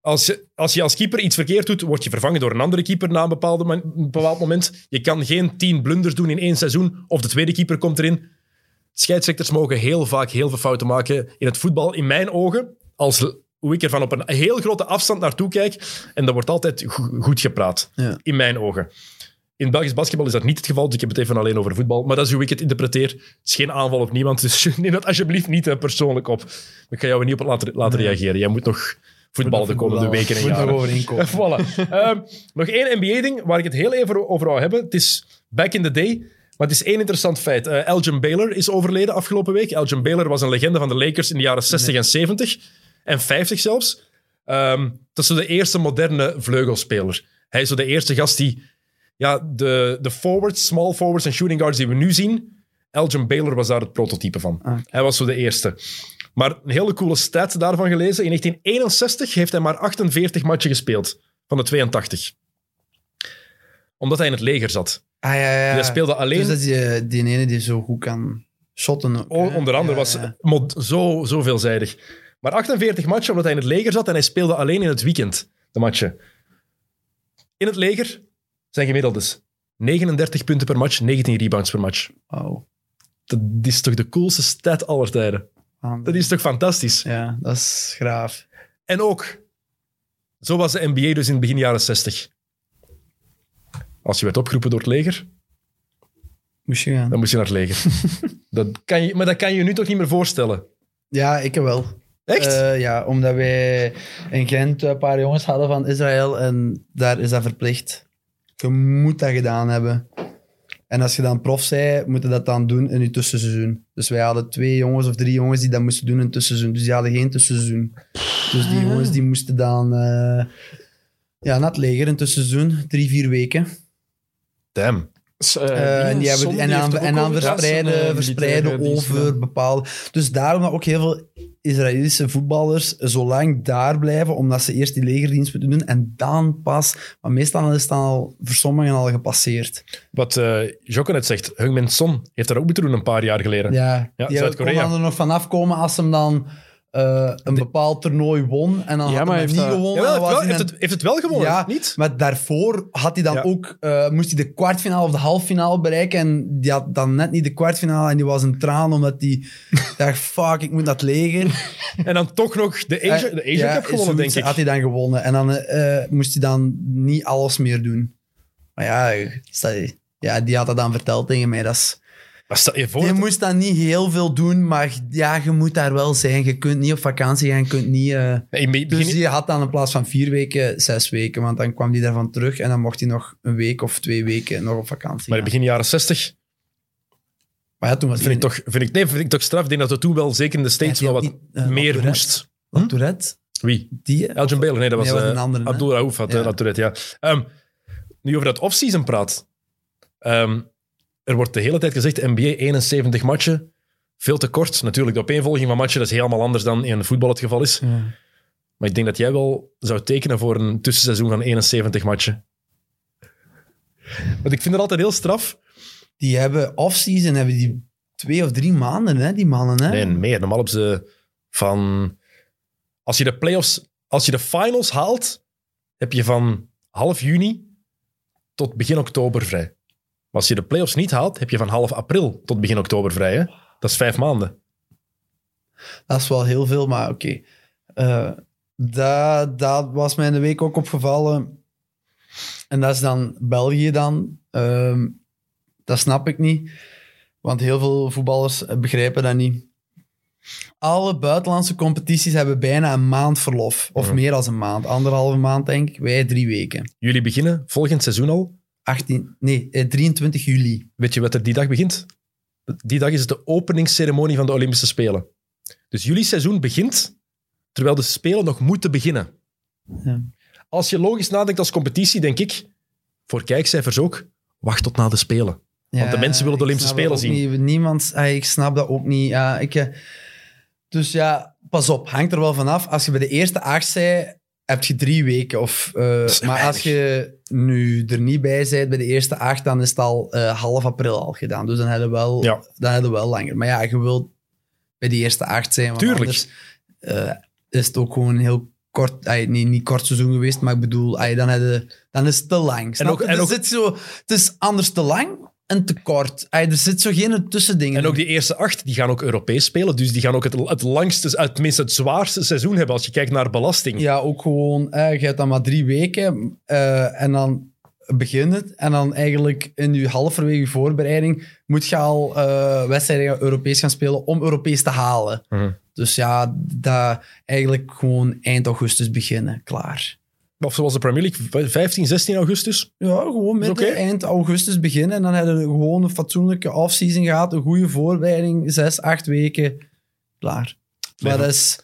Speaker 1: Als je, als je als keeper iets verkeerd doet, word je vervangen door een andere keeper na een, bepaalde, een bepaald moment. Je kan geen tien blunders doen in één seizoen, of de tweede keeper komt erin. Scheidsrechters mogen heel vaak heel veel fouten maken in het voetbal, in mijn ogen, als hoe ik er van op een heel grote afstand naartoe kijk. En dat wordt altijd go- goed gepraat,
Speaker 2: Ja.
Speaker 1: in mijn ogen. In Belgisch basketbal is dat niet het geval, dus ik heb het even alleen over voetbal. Maar dat is hoe ik het interpreteer. Het is geen aanval op niemand, dus neem dat alsjeblieft niet eh, persoonlijk op. Ik ga jou er niet op laten, laten reageren. Jij moet nog voetballen de komende weken en
Speaker 2: Moet
Speaker 1: jaren.
Speaker 2: overeenkomen.
Speaker 1: Voilà. Ehm, nog één NBA-ding waar ik het heel even over wou hebben. Het is back in the day, maar het is één interessant feit. Eh, Elgin Baylor is overleden afgelopen week. Elgin Baylor was een legende van de Lakers in de jaren 60 en 70 en 50 zelfs. Ehm, dat is zo de eerste moderne vleugelspeler. Hij is zo de eerste gast die ja, de, de forwards, small forwards en shooting guards die we nu zien. Elgin Baylor was daar het prototype van.
Speaker 2: Ah.
Speaker 1: Hij was zo de eerste. Maar een hele coole stat daarvan gelezen. In 1961 heeft hij maar 48 matchen gespeeld van de 82. Omdat hij in het leger zat.
Speaker 2: Ah, ja, ja.
Speaker 1: Hij speelde alleen.
Speaker 2: Dus dat is die, die ene die zo goed kan shotten. ook,
Speaker 1: O-
Speaker 2: hè?
Speaker 1: onder andere
Speaker 2: Ja,
Speaker 1: was
Speaker 2: ja.
Speaker 1: mod- zo, zo veelzijdig. Maar 48 matchen omdat hij in het leger zat en hij speelde alleen in het weekend de matchen. In het leger zijn gemiddeldes 39 punten per match, 19 rebounds per match.
Speaker 2: Wauw.
Speaker 1: Dat is toch de coolste stat aller tijden?
Speaker 2: Ah,
Speaker 1: Dat is toch fantastisch?
Speaker 2: Ja, dat is graaf.
Speaker 1: En ook, zo was de NBA dus in begin jaren 60. Als je werd opgeroepen door het leger,
Speaker 2: Moest je gaan.
Speaker 1: dan moest je naar het leger. dat kan je, maar dat kan je je nu toch niet meer voorstellen?
Speaker 2: Ja, ik wel.
Speaker 1: Echt?
Speaker 2: Eh, ja, omdat wij in Gent een paar jongens hadden van Israël en daar is dat verplicht. Je moet dat gedaan hebben. En als je dan prof zei, moet je dat dan doen in je tussenseizoen. Dus wij hadden twee jongens of drie jongens die dat moesten doen in het tussenseizoen. Dus die hadden geen tussenseizoen. Dus die jongens die moesten dan eh, ja, naar het leger in het tussenseizoen, drie, vier weken.
Speaker 1: Damn.
Speaker 2: Eh,
Speaker 3: dingen,
Speaker 2: en, die hebben, en
Speaker 3: gehad,
Speaker 2: verspreiden,
Speaker 3: eh,
Speaker 2: verspreiden over bepaalde... Dus daarom dat ook heel veel Israëlische voetballers zo lang daar blijven, omdat ze eerst die legerdienst moeten doen en dan pas... Maar meestal is het dan al voor sommigen al gepasseerd.
Speaker 1: Wat eh Jocke net zegt, Heung-Min Son heeft daar ook moeten doen een paar jaar geleden.
Speaker 2: Ja,
Speaker 1: Ja,
Speaker 2: die
Speaker 1: Zuid-Korea.
Speaker 2: er nog vanaf komen als hem dan eh, een bepaald toernooi won en dan
Speaker 3: Ja,
Speaker 2: had
Speaker 3: maar
Speaker 2: hij
Speaker 3: heeft
Speaker 2: niet
Speaker 3: dat-
Speaker 2: gewonnen.
Speaker 1: Wel,
Speaker 2: hij
Speaker 1: heeft, het, heeft het wel gewonnen,
Speaker 2: Ja,
Speaker 1: niet?
Speaker 2: Maar daarvoor had hij dan
Speaker 1: Ja.
Speaker 2: ook, eh, moest hij de kwartfinale of de halffinale bereiken. En die had dan net niet de kwartfinale. En die was een traan omdat hij dacht: fuck, ik moet het leger.
Speaker 1: En dan toch nog de Asia, de Asia
Speaker 2: Eh, Ja,
Speaker 1: Cup gewonnen, denk ik.
Speaker 2: Had hij dan gewonnen. En dan eh, moest hij dan niet alles meer doen. Maar ja, ja, die had dat dan verteld tegen mij. Dat is,
Speaker 1: Maar stel je voor...
Speaker 2: je
Speaker 1: dat-
Speaker 2: moest dan niet heel veel doen, maar ja, je moet daar wel zijn. Je kunt niet op vakantie gaan, je kunt niet... eh,
Speaker 1: in begin-
Speaker 2: dus die had dan in plaats van vier weken, zes weken. Want dan kwam hij daarvan terug en dan mocht hij nog een week of twee weken nog op vakantie
Speaker 1: maar in begin jaren 60
Speaker 2: Maar ja, toen was
Speaker 1: vind ik toch, vind ik, nee, vind ik toch straf. Ik denk dat het toen wel, zeker in de States,
Speaker 2: Ja,
Speaker 1: wel
Speaker 2: die
Speaker 1: wat
Speaker 2: had niet, eh,
Speaker 1: meer moest.
Speaker 2: Wat, Tourette?
Speaker 1: Wie?
Speaker 2: Die?
Speaker 1: Elgin Baylor? Nee, dat was,
Speaker 2: Nee, dat was
Speaker 1: eh,
Speaker 2: een andere, hè?
Speaker 1: Abdul Raouf had
Speaker 2: Ja.
Speaker 1: eh, dat Tourette, ja. Ehm, nu over dat offseason praat. Ehm, er wordt de hele tijd gezegd, NBA 71 matchen, veel te kort. Natuurlijk, de opeenvolging van matchen dat is helemaal anders dan in voetbal het geval is. Maar ik denk dat jij wel zou tekenen voor een tussenseizoen van 71 matchen. Want ik vind het altijd heel straf.
Speaker 2: Die hebben off-season, hebben die twee of drie maanden, hè, die mannen. Hè?
Speaker 1: Nee, meer. Normaal op ze van... Als je de playoffs... Als je de finals haalt, heb je van half juni tot begin oktober vrij. Als je de playoffs niet haalt, heb je van half april tot begin oktober vrij. Hè? Dat is vijf maanden.
Speaker 2: Dat is wel heel veel, maar oké. Eh, dat, dat was mij in de week ook opgevallen. En dat is dan België dan. Ehm, dat snap ik niet. Want heel veel voetballers begrijpen dat niet. Alle buitenlandse competities hebben bijna een maand verlof. Of
Speaker 1: Mhm.
Speaker 2: meer dan een maand. Anderhalve maand, denk ik. Wij drie weken.
Speaker 1: Jullie beginnen volgend seizoen al.
Speaker 2: 18, nee, eh, 23 juli.
Speaker 1: Weet je wat er die dag begint? Die dag is het de openingsceremonie van de Olympische Spelen. Dus jullie seizoen begint terwijl de Spelen nog moeten beginnen.
Speaker 2: Ja.
Speaker 1: Als je logisch nadenkt als competitie, denk ik, voor kijkcijfers ook, wacht tot na de Spelen. Want de mensen willen de Olympische Spelen
Speaker 2: Niet. Niemand, ah, ik snap dat ook niet. Ja, ik, eh, dus ja, pas op, hangt er wel vanaf. Als je bij de eerste acht zei, heb je drie weken. Of, eh, maar als je nu er niet bij bent bij de eerste acht, dan is het al eh, half april al gedaan. Dus dan hebben we wel,
Speaker 1: Ja.
Speaker 2: dan hebben we wel langer. Maar ja, je wilt bij die eerste acht zijn. Want
Speaker 1: Tuurlijk.
Speaker 2: anders eh, is het ook gewoon een heel kort, ay, niet, niet kort seizoen geweest, maar ik bedoel, ay, dan, je- dan is het te lang. Snap
Speaker 1: ook- en
Speaker 2: Er
Speaker 1: ook-
Speaker 2: zit zo, het is anders te lang en te kort. Ay, er zit zo geen tussendingen.
Speaker 1: En ook die eerste acht, die gaan ook Europees spelen. Dus die gaan ook het, het langste, het, tenminste het zwaarste seizoen hebben als je kijkt naar belasting.
Speaker 2: Ja, ook gewoon, eh, je hebt dan maar drie weken eh, en dan begint het. En dan eigenlijk in je halverwege je voorbereiding moet je al eh, wedstrijden Europees gaan spelen om Europees te halen.
Speaker 1: Mhm.
Speaker 2: Dus ja, dat eigenlijk gewoon eind augustus beginnen, klaar.
Speaker 1: Of zoals de Premier League, 15, 16 augustus.
Speaker 2: Ja, gewoon
Speaker 1: oké?
Speaker 2: eind augustus beginnen. En dan hebben we gewoon een fatsoenlijke offseason gehad. Een goede voorbereiding. Zes, acht weken. Klaar. Maar dat is...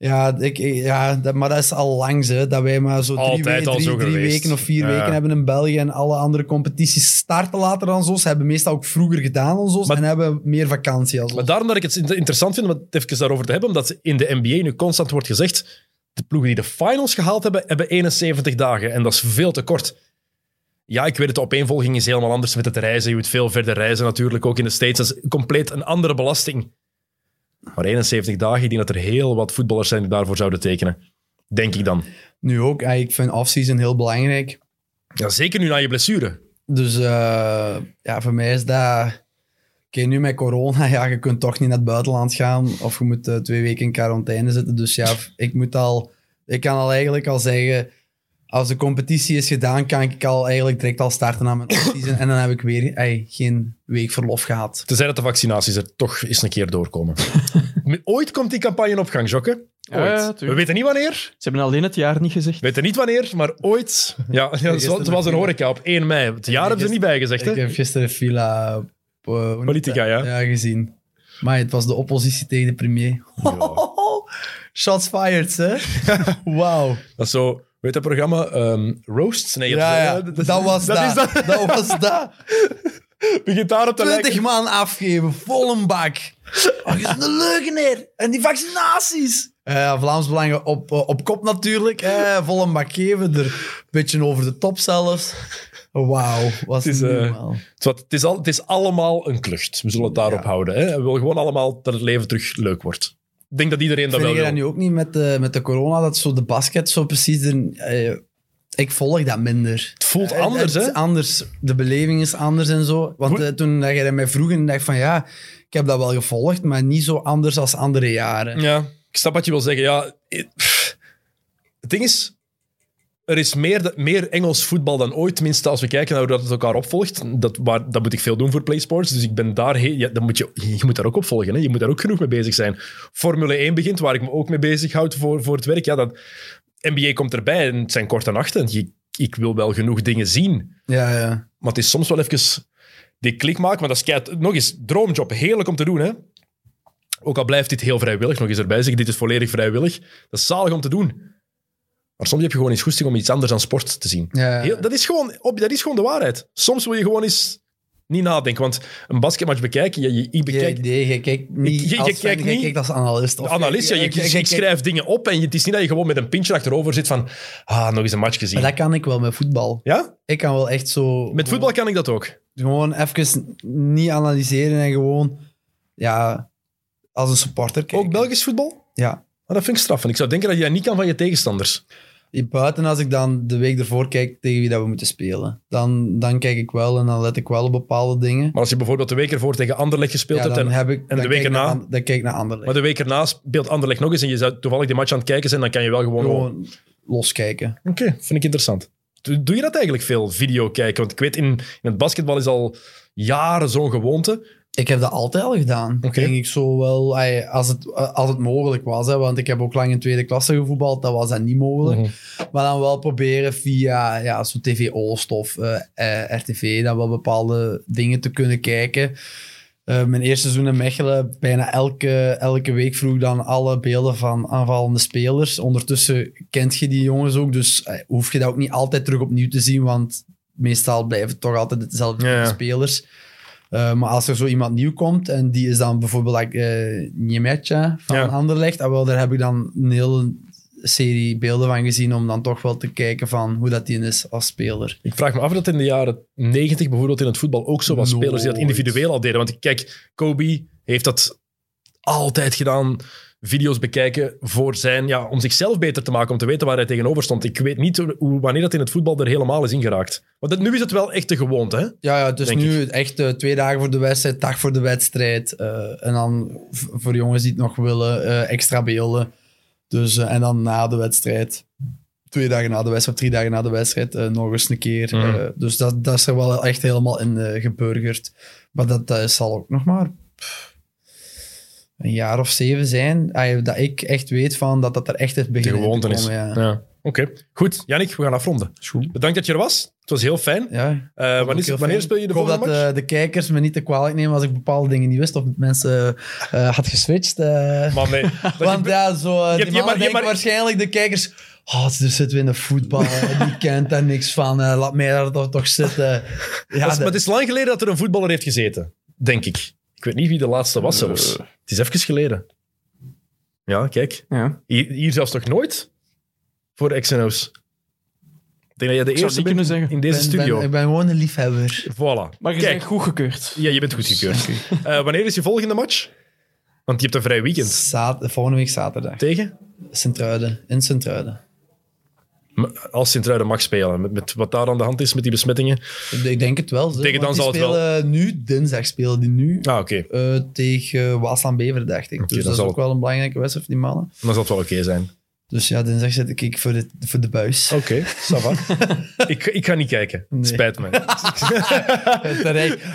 Speaker 2: Ja, ik, ja dat, maar dat is al langs, hè. Dat wij maar zo drie,
Speaker 1: Altijd
Speaker 2: we-
Speaker 1: al
Speaker 2: drie,
Speaker 1: zo
Speaker 2: drie
Speaker 1: geweest.
Speaker 2: weken of vier
Speaker 1: Ja.
Speaker 2: weken hebben in België. En alle andere competities starten later dan zo. Ze hebben meestal ook vroeger gedaan dan zo.
Speaker 1: Maar-
Speaker 2: en hebben meer vakantie als
Speaker 1: Maar daarom dat ik het inter- interessant vind om het even daarover te hebben, omdat in de NBA nu constant wordt gezegd, de ploegen die de finals gehaald hebben, hebben 71 dagen. En dat is veel te kort. Ja, ik weet het, de opeenvolging is helemaal anders met het reizen. Je moet veel verder reizen natuurlijk, ook in de States. Dat is compleet een andere belasting. Maar 71 dagen, ik denk dat er heel wat voetballers zijn die daarvoor zouden tekenen. Denk ik dan.
Speaker 2: Nu ook. Ik vind offseason heel belangrijk.
Speaker 1: Ja, zeker nu na je blessure.
Speaker 2: Dus eh, ja, voor mij is dat... Oké, nu met corona, ja, je kunt toch niet naar het buitenland gaan. Of je moet eh, twee weken in quarantaine zitten. Dus ja, ik moet al... Ik kan al eigenlijk al zeggen... Als de competitie is gedaan, kan ik al eigenlijk direct al starten aan mijn offseason. en dan heb ik weer ey, geen week verlof gehad.
Speaker 1: Tenzij dat de vaccinaties er toch eens een keer doorkomen. Ooit komt die campagne op gang, Jokke.
Speaker 3: Ja,
Speaker 1: Ooit.
Speaker 3: ja,
Speaker 1: We weten niet wanneer.
Speaker 3: Ze hebben alleen het jaar niet gezegd.
Speaker 1: We weten niet wanneer, maar ooit. Ja, ja het was- het was een horeca op 1 mei. Het jaar hebben ze er niet bij gezegd.
Speaker 2: Ik heb gisteren Villa... eh,
Speaker 1: Politica, ja.
Speaker 2: Ja, gezien. Maar het was de oppositie tegen de premier. Shots fired, hè? Wauw.
Speaker 1: Dat is zo, weet dat programma? ehm Roasts? Nee,
Speaker 2: Ja, ja, dat, was dat.
Speaker 1: is
Speaker 2: dat.
Speaker 1: dat.
Speaker 2: was dat.
Speaker 1: Begint daarop te
Speaker 2: 20
Speaker 1: lijken.
Speaker 2: man afgeven, vol een bak. Oh, je is een leugenaar. En die vaccinaties. Eh, Vlaams Belangen op, eh, op kop natuurlijk. Eh, vol een bak geven, er een beetje over de top zelfs. Wauw, was
Speaker 1: Het is, eh,
Speaker 2: normaal.
Speaker 1: Het is, al, het is allemaal een klucht. We zullen het daarop
Speaker 2: Ja.
Speaker 1: houden. Hè? We willen gewoon allemaal dat het leven terug leuk wordt. Ik denk dat iedereen dat
Speaker 2: Vind
Speaker 1: wel
Speaker 2: je
Speaker 1: wil.
Speaker 2: dat nu ook niet met de, met de corona, dat zo de basket zo precies... Eh, ik volg dat minder.
Speaker 1: Het voelt
Speaker 2: Eh,
Speaker 1: anders,
Speaker 2: het
Speaker 1: hè?
Speaker 2: is anders. De beleving is anders en zo. Want toen dat jij mij vroeg, en dacht ik van ja, ik heb dat wel gevolgd, maar niet zo anders als andere jaren.
Speaker 1: Ja, ik snap wat je wil zeggen. Ja, het ding is, er is meer, meer Engels voetbal dan ooit. Tenminste, als we kijken naar hoe dat het elkaar opvolgt. Dat, waar, dat moet ik veel doen voor PlaySports. Dus ik ben daar... he- Ja, dan moet je, je moet daar ook op volgen. Hè? Je moet daar ook genoeg mee bezig zijn. Formule 1 begint, waar ik me ook mee bezighoud voor, voor het werk. Ja, dat, NBA komt erbij en het zijn korte nachten. Je, ik wil wel genoeg dingen zien.
Speaker 2: Ja, ja.
Speaker 1: Maar het is soms wel even die klik maken. Maar dat is kei- nog eens, droomjob. Heerlijk om te doen, hè. Ook al blijft dit heel vrijwillig, nog eens erbij zeggen, dit is volledig vrijwillig. Dat is zalig om te doen. Maar soms heb je gewoon eens goesting om iets anders dan sport te zien.
Speaker 2: ja.
Speaker 1: Heel- dat, is gewoon, op, dat is gewoon de waarheid. Soms wil je gewoon eens niet nadenken. Want een basketmatch bekijken, je, je, ik
Speaker 2: Jij-
Speaker 1: bekijk
Speaker 2: nee, je kijkt niet
Speaker 1: Je- je
Speaker 2: als
Speaker 1: kijkt niet-
Speaker 2: kijkt als analist. Of
Speaker 1: analist. Ja, je, schrijft dingen op en je- het is niet dat je gewoon met een pintje achterover zit van ah, nog eens een match gezien.
Speaker 2: Maar dat kan ik wel met voetbal.
Speaker 1: Ja?
Speaker 2: Ik kan wel echt zo...
Speaker 1: Met voetbal kan ik dat ook.
Speaker 2: Gewoon even niet analyseren en gewoon... Ja, als een supporter kijken.
Speaker 1: Ook Belgisch voetbal?
Speaker 2: Ja.
Speaker 1: Maar dat vind ik straf. En ik zou denken dat je dat niet kan van je tegenstanders.
Speaker 2: Buiten als ik dan de week ervoor kijk tegen wie dat we moeten spelen. Dan, dan kijk ik wel en dan let ik wel op bepaalde dingen.
Speaker 1: Maar als je bijvoorbeeld de week ervoor tegen Anderlecht gespeeld
Speaker 2: Ja,
Speaker 1: hebt... En,
Speaker 2: heb ik,
Speaker 1: en de week
Speaker 2: naar
Speaker 1: erna-
Speaker 2: an- Dan kijk ik naar Anderlecht.
Speaker 1: maar de week erna speelt Anderlecht nog eens en je zou toevallig die match aan het kijken zijn, dan kan je wel gewoon...
Speaker 2: Gewoon loskijken.
Speaker 1: Oké, vind ik interessant. Doe doe je dat eigenlijk veel, video kijken? Want ik weet, in, in het basketbal is al jaren zo'n gewoonte.
Speaker 2: Ik heb dat altijd al gedaan.
Speaker 1: Oké.
Speaker 2: Denk ik zo wel, als het, als het mogelijk was. Hè, want ik heb ook lang in tweede klasse gevoetbald, dat was dat niet mogelijk.
Speaker 1: Mhm.
Speaker 2: Maar dan wel proberen via ja, zo TV Oost of eh, eh, RTV dan wel bepaalde dingen te kunnen kijken. Eh, mijn eerste seizoen in Mechelen, bijna elke, elke week vroeg dan alle beelden van aanvallende spelers. Ondertussen kent je die jongens ook, dus eh, hoef je dat ook niet altijd terug opnieuw te zien, want meestal blijven het toch altijd dezelfde
Speaker 1: Ja, ja.
Speaker 2: type spelers. Eh, maar als er zo iemand nieuw komt en die is dan bijvoorbeeld like, Niemetja van
Speaker 1: Ja.
Speaker 2: Anderlecht, ah, wel, daar heb ik dan een hele serie beelden van gezien om dan toch wel te kijken van hoe dat die is als speler.
Speaker 1: Ik vraag me af of dat in de jaren 90 bijvoorbeeld in het voetbal ook zo was.
Speaker 2: Nooit.
Speaker 1: Spelers die dat individueel al deden. Want kijk, Kobe heeft dat altijd gedaan. Video's bekijken voor zijn, ja, om zichzelf beter te maken, om te weten waar hij tegenover stond. Ik weet niet hoe, wanneer dat in het voetbal er helemaal is ingeraakt. Want dat, nu is het wel echt de gewoonte, hè?
Speaker 2: Ja, ja dus nu echt eh, twee dagen voor de wedstrijd, dag voor de wedstrijd. eh, en dan voor jongens die het nog willen, eh, extra beelden. Dus, en dan na de wedstrijd, twee dagen na de wedstrijd, of drie dagen na de wedstrijd, nog eens een keer.
Speaker 1: Mhm.
Speaker 2: Dus dat, dat is er wel echt helemaal in geburgerd. Maar dat, dat zal ook nog maar pff, een jaar of zeven zijn. dat ik echt weet van dat dat er echt het
Speaker 1: De
Speaker 2: begin in te
Speaker 1: gewoonte is.
Speaker 2: komen, Ja.
Speaker 1: Ja. Oké, goed. Jannik, we gaan afronden.
Speaker 2: goed.
Speaker 1: Bedankt dat je er was. Het was heel fijn.
Speaker 2: Ja,
Speaker 1: Eh, wanneer
Speaker 2: heel
Speaker 1: wanneer
Speaker 2: fijn.
Speaker 1: speel je de
Speaker 2: Ik hoop
Speaker 1: volgende
Speaker 2: dat
Speaker 1: match?
Speaker 2: eh, de kijkers me niet te kwalijk nemen als ik bepaalde dingen niet wist of mensen eh, had geswitcht. eh.
Speaker 1: Man, nee.
Speaker 2: Want
Speaker 1: je-
Speaker 2: ja, zo,
Speaker 1: hebt- je hebt maar- je maar-
Speaker 2: waarschijnlijk de kijkers... Oh, er zitten we in de voetbal, die kent daar niks van. laat mij daar toch, toch zitten. Ja,
Speaker 1: Dat is-
Speaker 2: dat-
Speaker 1: maar het is lang geleden dat er een voetballer heeft gezeten. Denk ik. Ik weet niet wie de laatste was zelfs.
Speaker 2: Eh.
Speaker 1: Het is even geleden. Ja, kijk.
Speaker 3: Ja.
Speaker 1: Hier, hier zelfs toch nooit? Voor XNO's. Ik denk dat jij de eerste bent
Speaker 3: kunnen zeggen.
Speaker 1: in deze
Speaker 2: ben- ben-
Speaker 1: studio.
Speaker 2: ik ben gewoon een liefhebber.
Speaker 1: Voilà.
Speaker 3: Maar je
Speaker 1: Kijk.
Speaker 3: bent goedgekeurd.
Speaker 1: Ja, je bent goedgekeurd. Eh wanneer is je volgende match? Want je hebt een vrij weekend.
Speaker 2: Volgende week zaterdag.
Speaker 1: Tegen?
Speaker 2: Sint-Truiden. In Sint-Truiden.
Speaker 1: Als Sint-Truiden mag spelen. Met, met wat daar aan de hand is met die besmettingen.
Speaker 2: Ik, ik denk het wel. Zo,
Speaker 1: Tegen dan zal het wel-
Speaker 2: nu, dinsdag spelen die nu.
Speaker 1: Ah, oké.
Speaker 2: eh, tegen Waasland Bever, dacht ik. Dus dat is ook
Speaker 1: het-
Speaker 2: wel een belangrijke wedstrijd voor die mannen.
Speaker 1: Dan zal het wel oké zijn.
Speaker 2: Dus ja, dinsdag zit ik voor de, voor de buis.
Speaker 1: Oké, ça va. ik, ik ga niet kijken.
Speaker 2: Nee.
Speaker 1: Spijt me.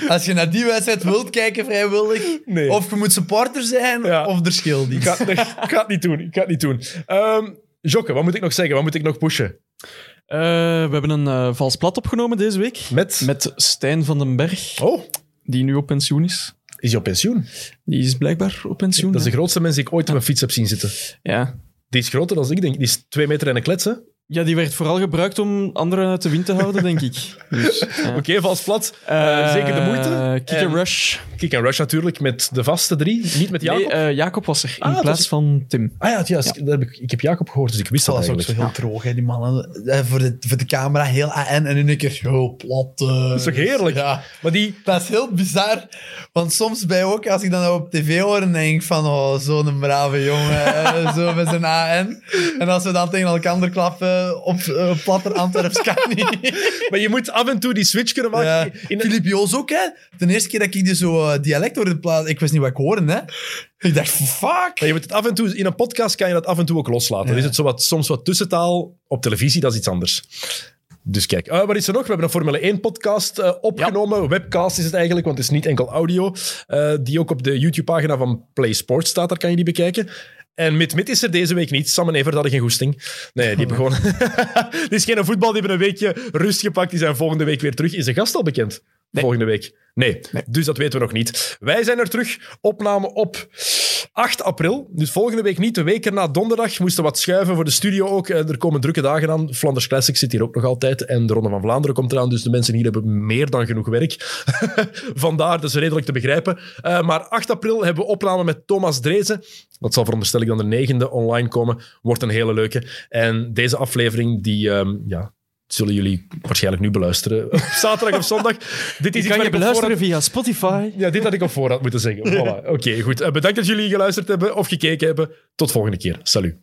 Speaker 2: Als je naar die wedstrijd wilt kijken vrijwillig,
Speaker 1: Nee.
Speaker 2: of je moet supporter zijn,
Speaker 1: Ja.
Speaker 2: of er scheelt
Speaker 1: Ik
Speaker 2: iets.
Speaker 1: ga, ik ga het niet doen. Ik ga het niet doen. Ehm Jokke, wat moet ik nog zeggen? Wat moet ik nog pushen?
Speaker 3: Eh, we hebben een eh, vals plat opgenomen deze week.
Speaker 1: Met...
Speaker 3: Met Stijn van den Berg,
Speaker 1: Oh,
Speaker 3: die nu op pensioen is.
Speaker 1: is hij op pensioen?
Speaker 3: Die is blijkbaar op pensioen.
Speaker 1: Dat is de grootste mens die ik ooit op mijn fiets heb zien zitten.
Speaker 3: ja.
Speaker 1: Die is groter dan ik, denk. Die is twee meter en een klets, hè?
Speaker 3: Ja, die werd vooral gebruikt om anderen uit de wind te houden, denk ik. Dus, ja.
Speaker 1: Oké, vals plat. Eh, zeker de moeite.
Speaker 3: Eh, Kick
Speaker 1: En-
Speaker 3: and Rush.
Speaker 1: Kick and Rush natuurlijk, met de vaste drie. Niet met Jacob.
Speaker 3: Nee, eh, Jacob was er, in
Speaker 1: Ah,
Speaker 3: plaats van Tim.
Speaker 1: ah ja, het- ja, heb ik, ik heb Jacob gehoord, dus ik wist dat
Speaker 2: Dat was ook zo heel droog, hè, die mannen. Eh, Voor de, voor de camera heel AN en in een keer zo plat. eh.
Speaker 1: Dat is toch heerlijk?
Speaker 2: Ja,
Speaker 1: Maar die...
Speaker 2: dat is heel bizar. Want soms bij ook, als ik dan op tv hoor, dan denk ik van, oh, zo'n brave jongen. eh, zo met zijn AN. En als we dan tegen elkaar klappen op eh, platter Antwerps, kan niet.
Speaker 1: Maar je moet af en toe die switch kunnen maken.
Speaker 2: Ja.
Speaker 1: In
Speaker 2: Filip Joos ook, hè. De eerste keer dat ik die zo eh, dialect hoorde plaatsen, ik wist niet wat ik hoorde, hè. Ik dacht, fuck.
Speaker 1: Maar je moet het af en toe, in een podcast kan je dat af en toe ook loslaten. Dan is het zo wat, soms wat tussentaal. Op televisie, dat is iets anders. Dus kijk, eh, wat is er nog? We hebben een Formule 1-podcast eh, opgenomen. Webcast is het eigenlijk, want het is niet enkel audio. eh, die ook op de YouTube-pagina van Play Sports staat. Daar kan je die bekijken. En Mit Mit is er deze week niet. Sam en Evert hadden geen goesting. Nee, die hebben gewoon... Dit is geen voetbal. Die hebben een weekje rust gepakt. Die zijn volgende week weer terug. Is de gast al bekend? Volgende week? Nee. Dus dat weten we nog niet. Wij zijn er terug. Opname op 8 april. Dus volgende week niet. De week erna donderdag. Moesten wat schuiven voor de studio ook. Eh, Er komen drukke dagen aan. Flanders Classic zit hier ook nog altijd. En de Ronde van Vlaanderen komt eraan. Dus de mensen hier hebben meer dan genoeg werk. Vandaar, dat is redelijk te begrijpen. Eh, maar 8 april hebben we opname met Thomas Drezen. Dat zal veronderstel ik dan de negende online komen. Wordt een hele leuke. En deze aflevering, die... ehm, ja, zullen jullie waarschijnlijk nu beluisteren. Op zaterdag of zondag. Dit is
Speaker 3: kan je beluisteren via Spotify.
Speaker 1: ja, dit had ik op voorhand moeten zeggen. Voilà. Oké, goed. Eh, bedankt dat jullie geluisterd hebben of gekeken hebben. Tot volgende keer. Salut.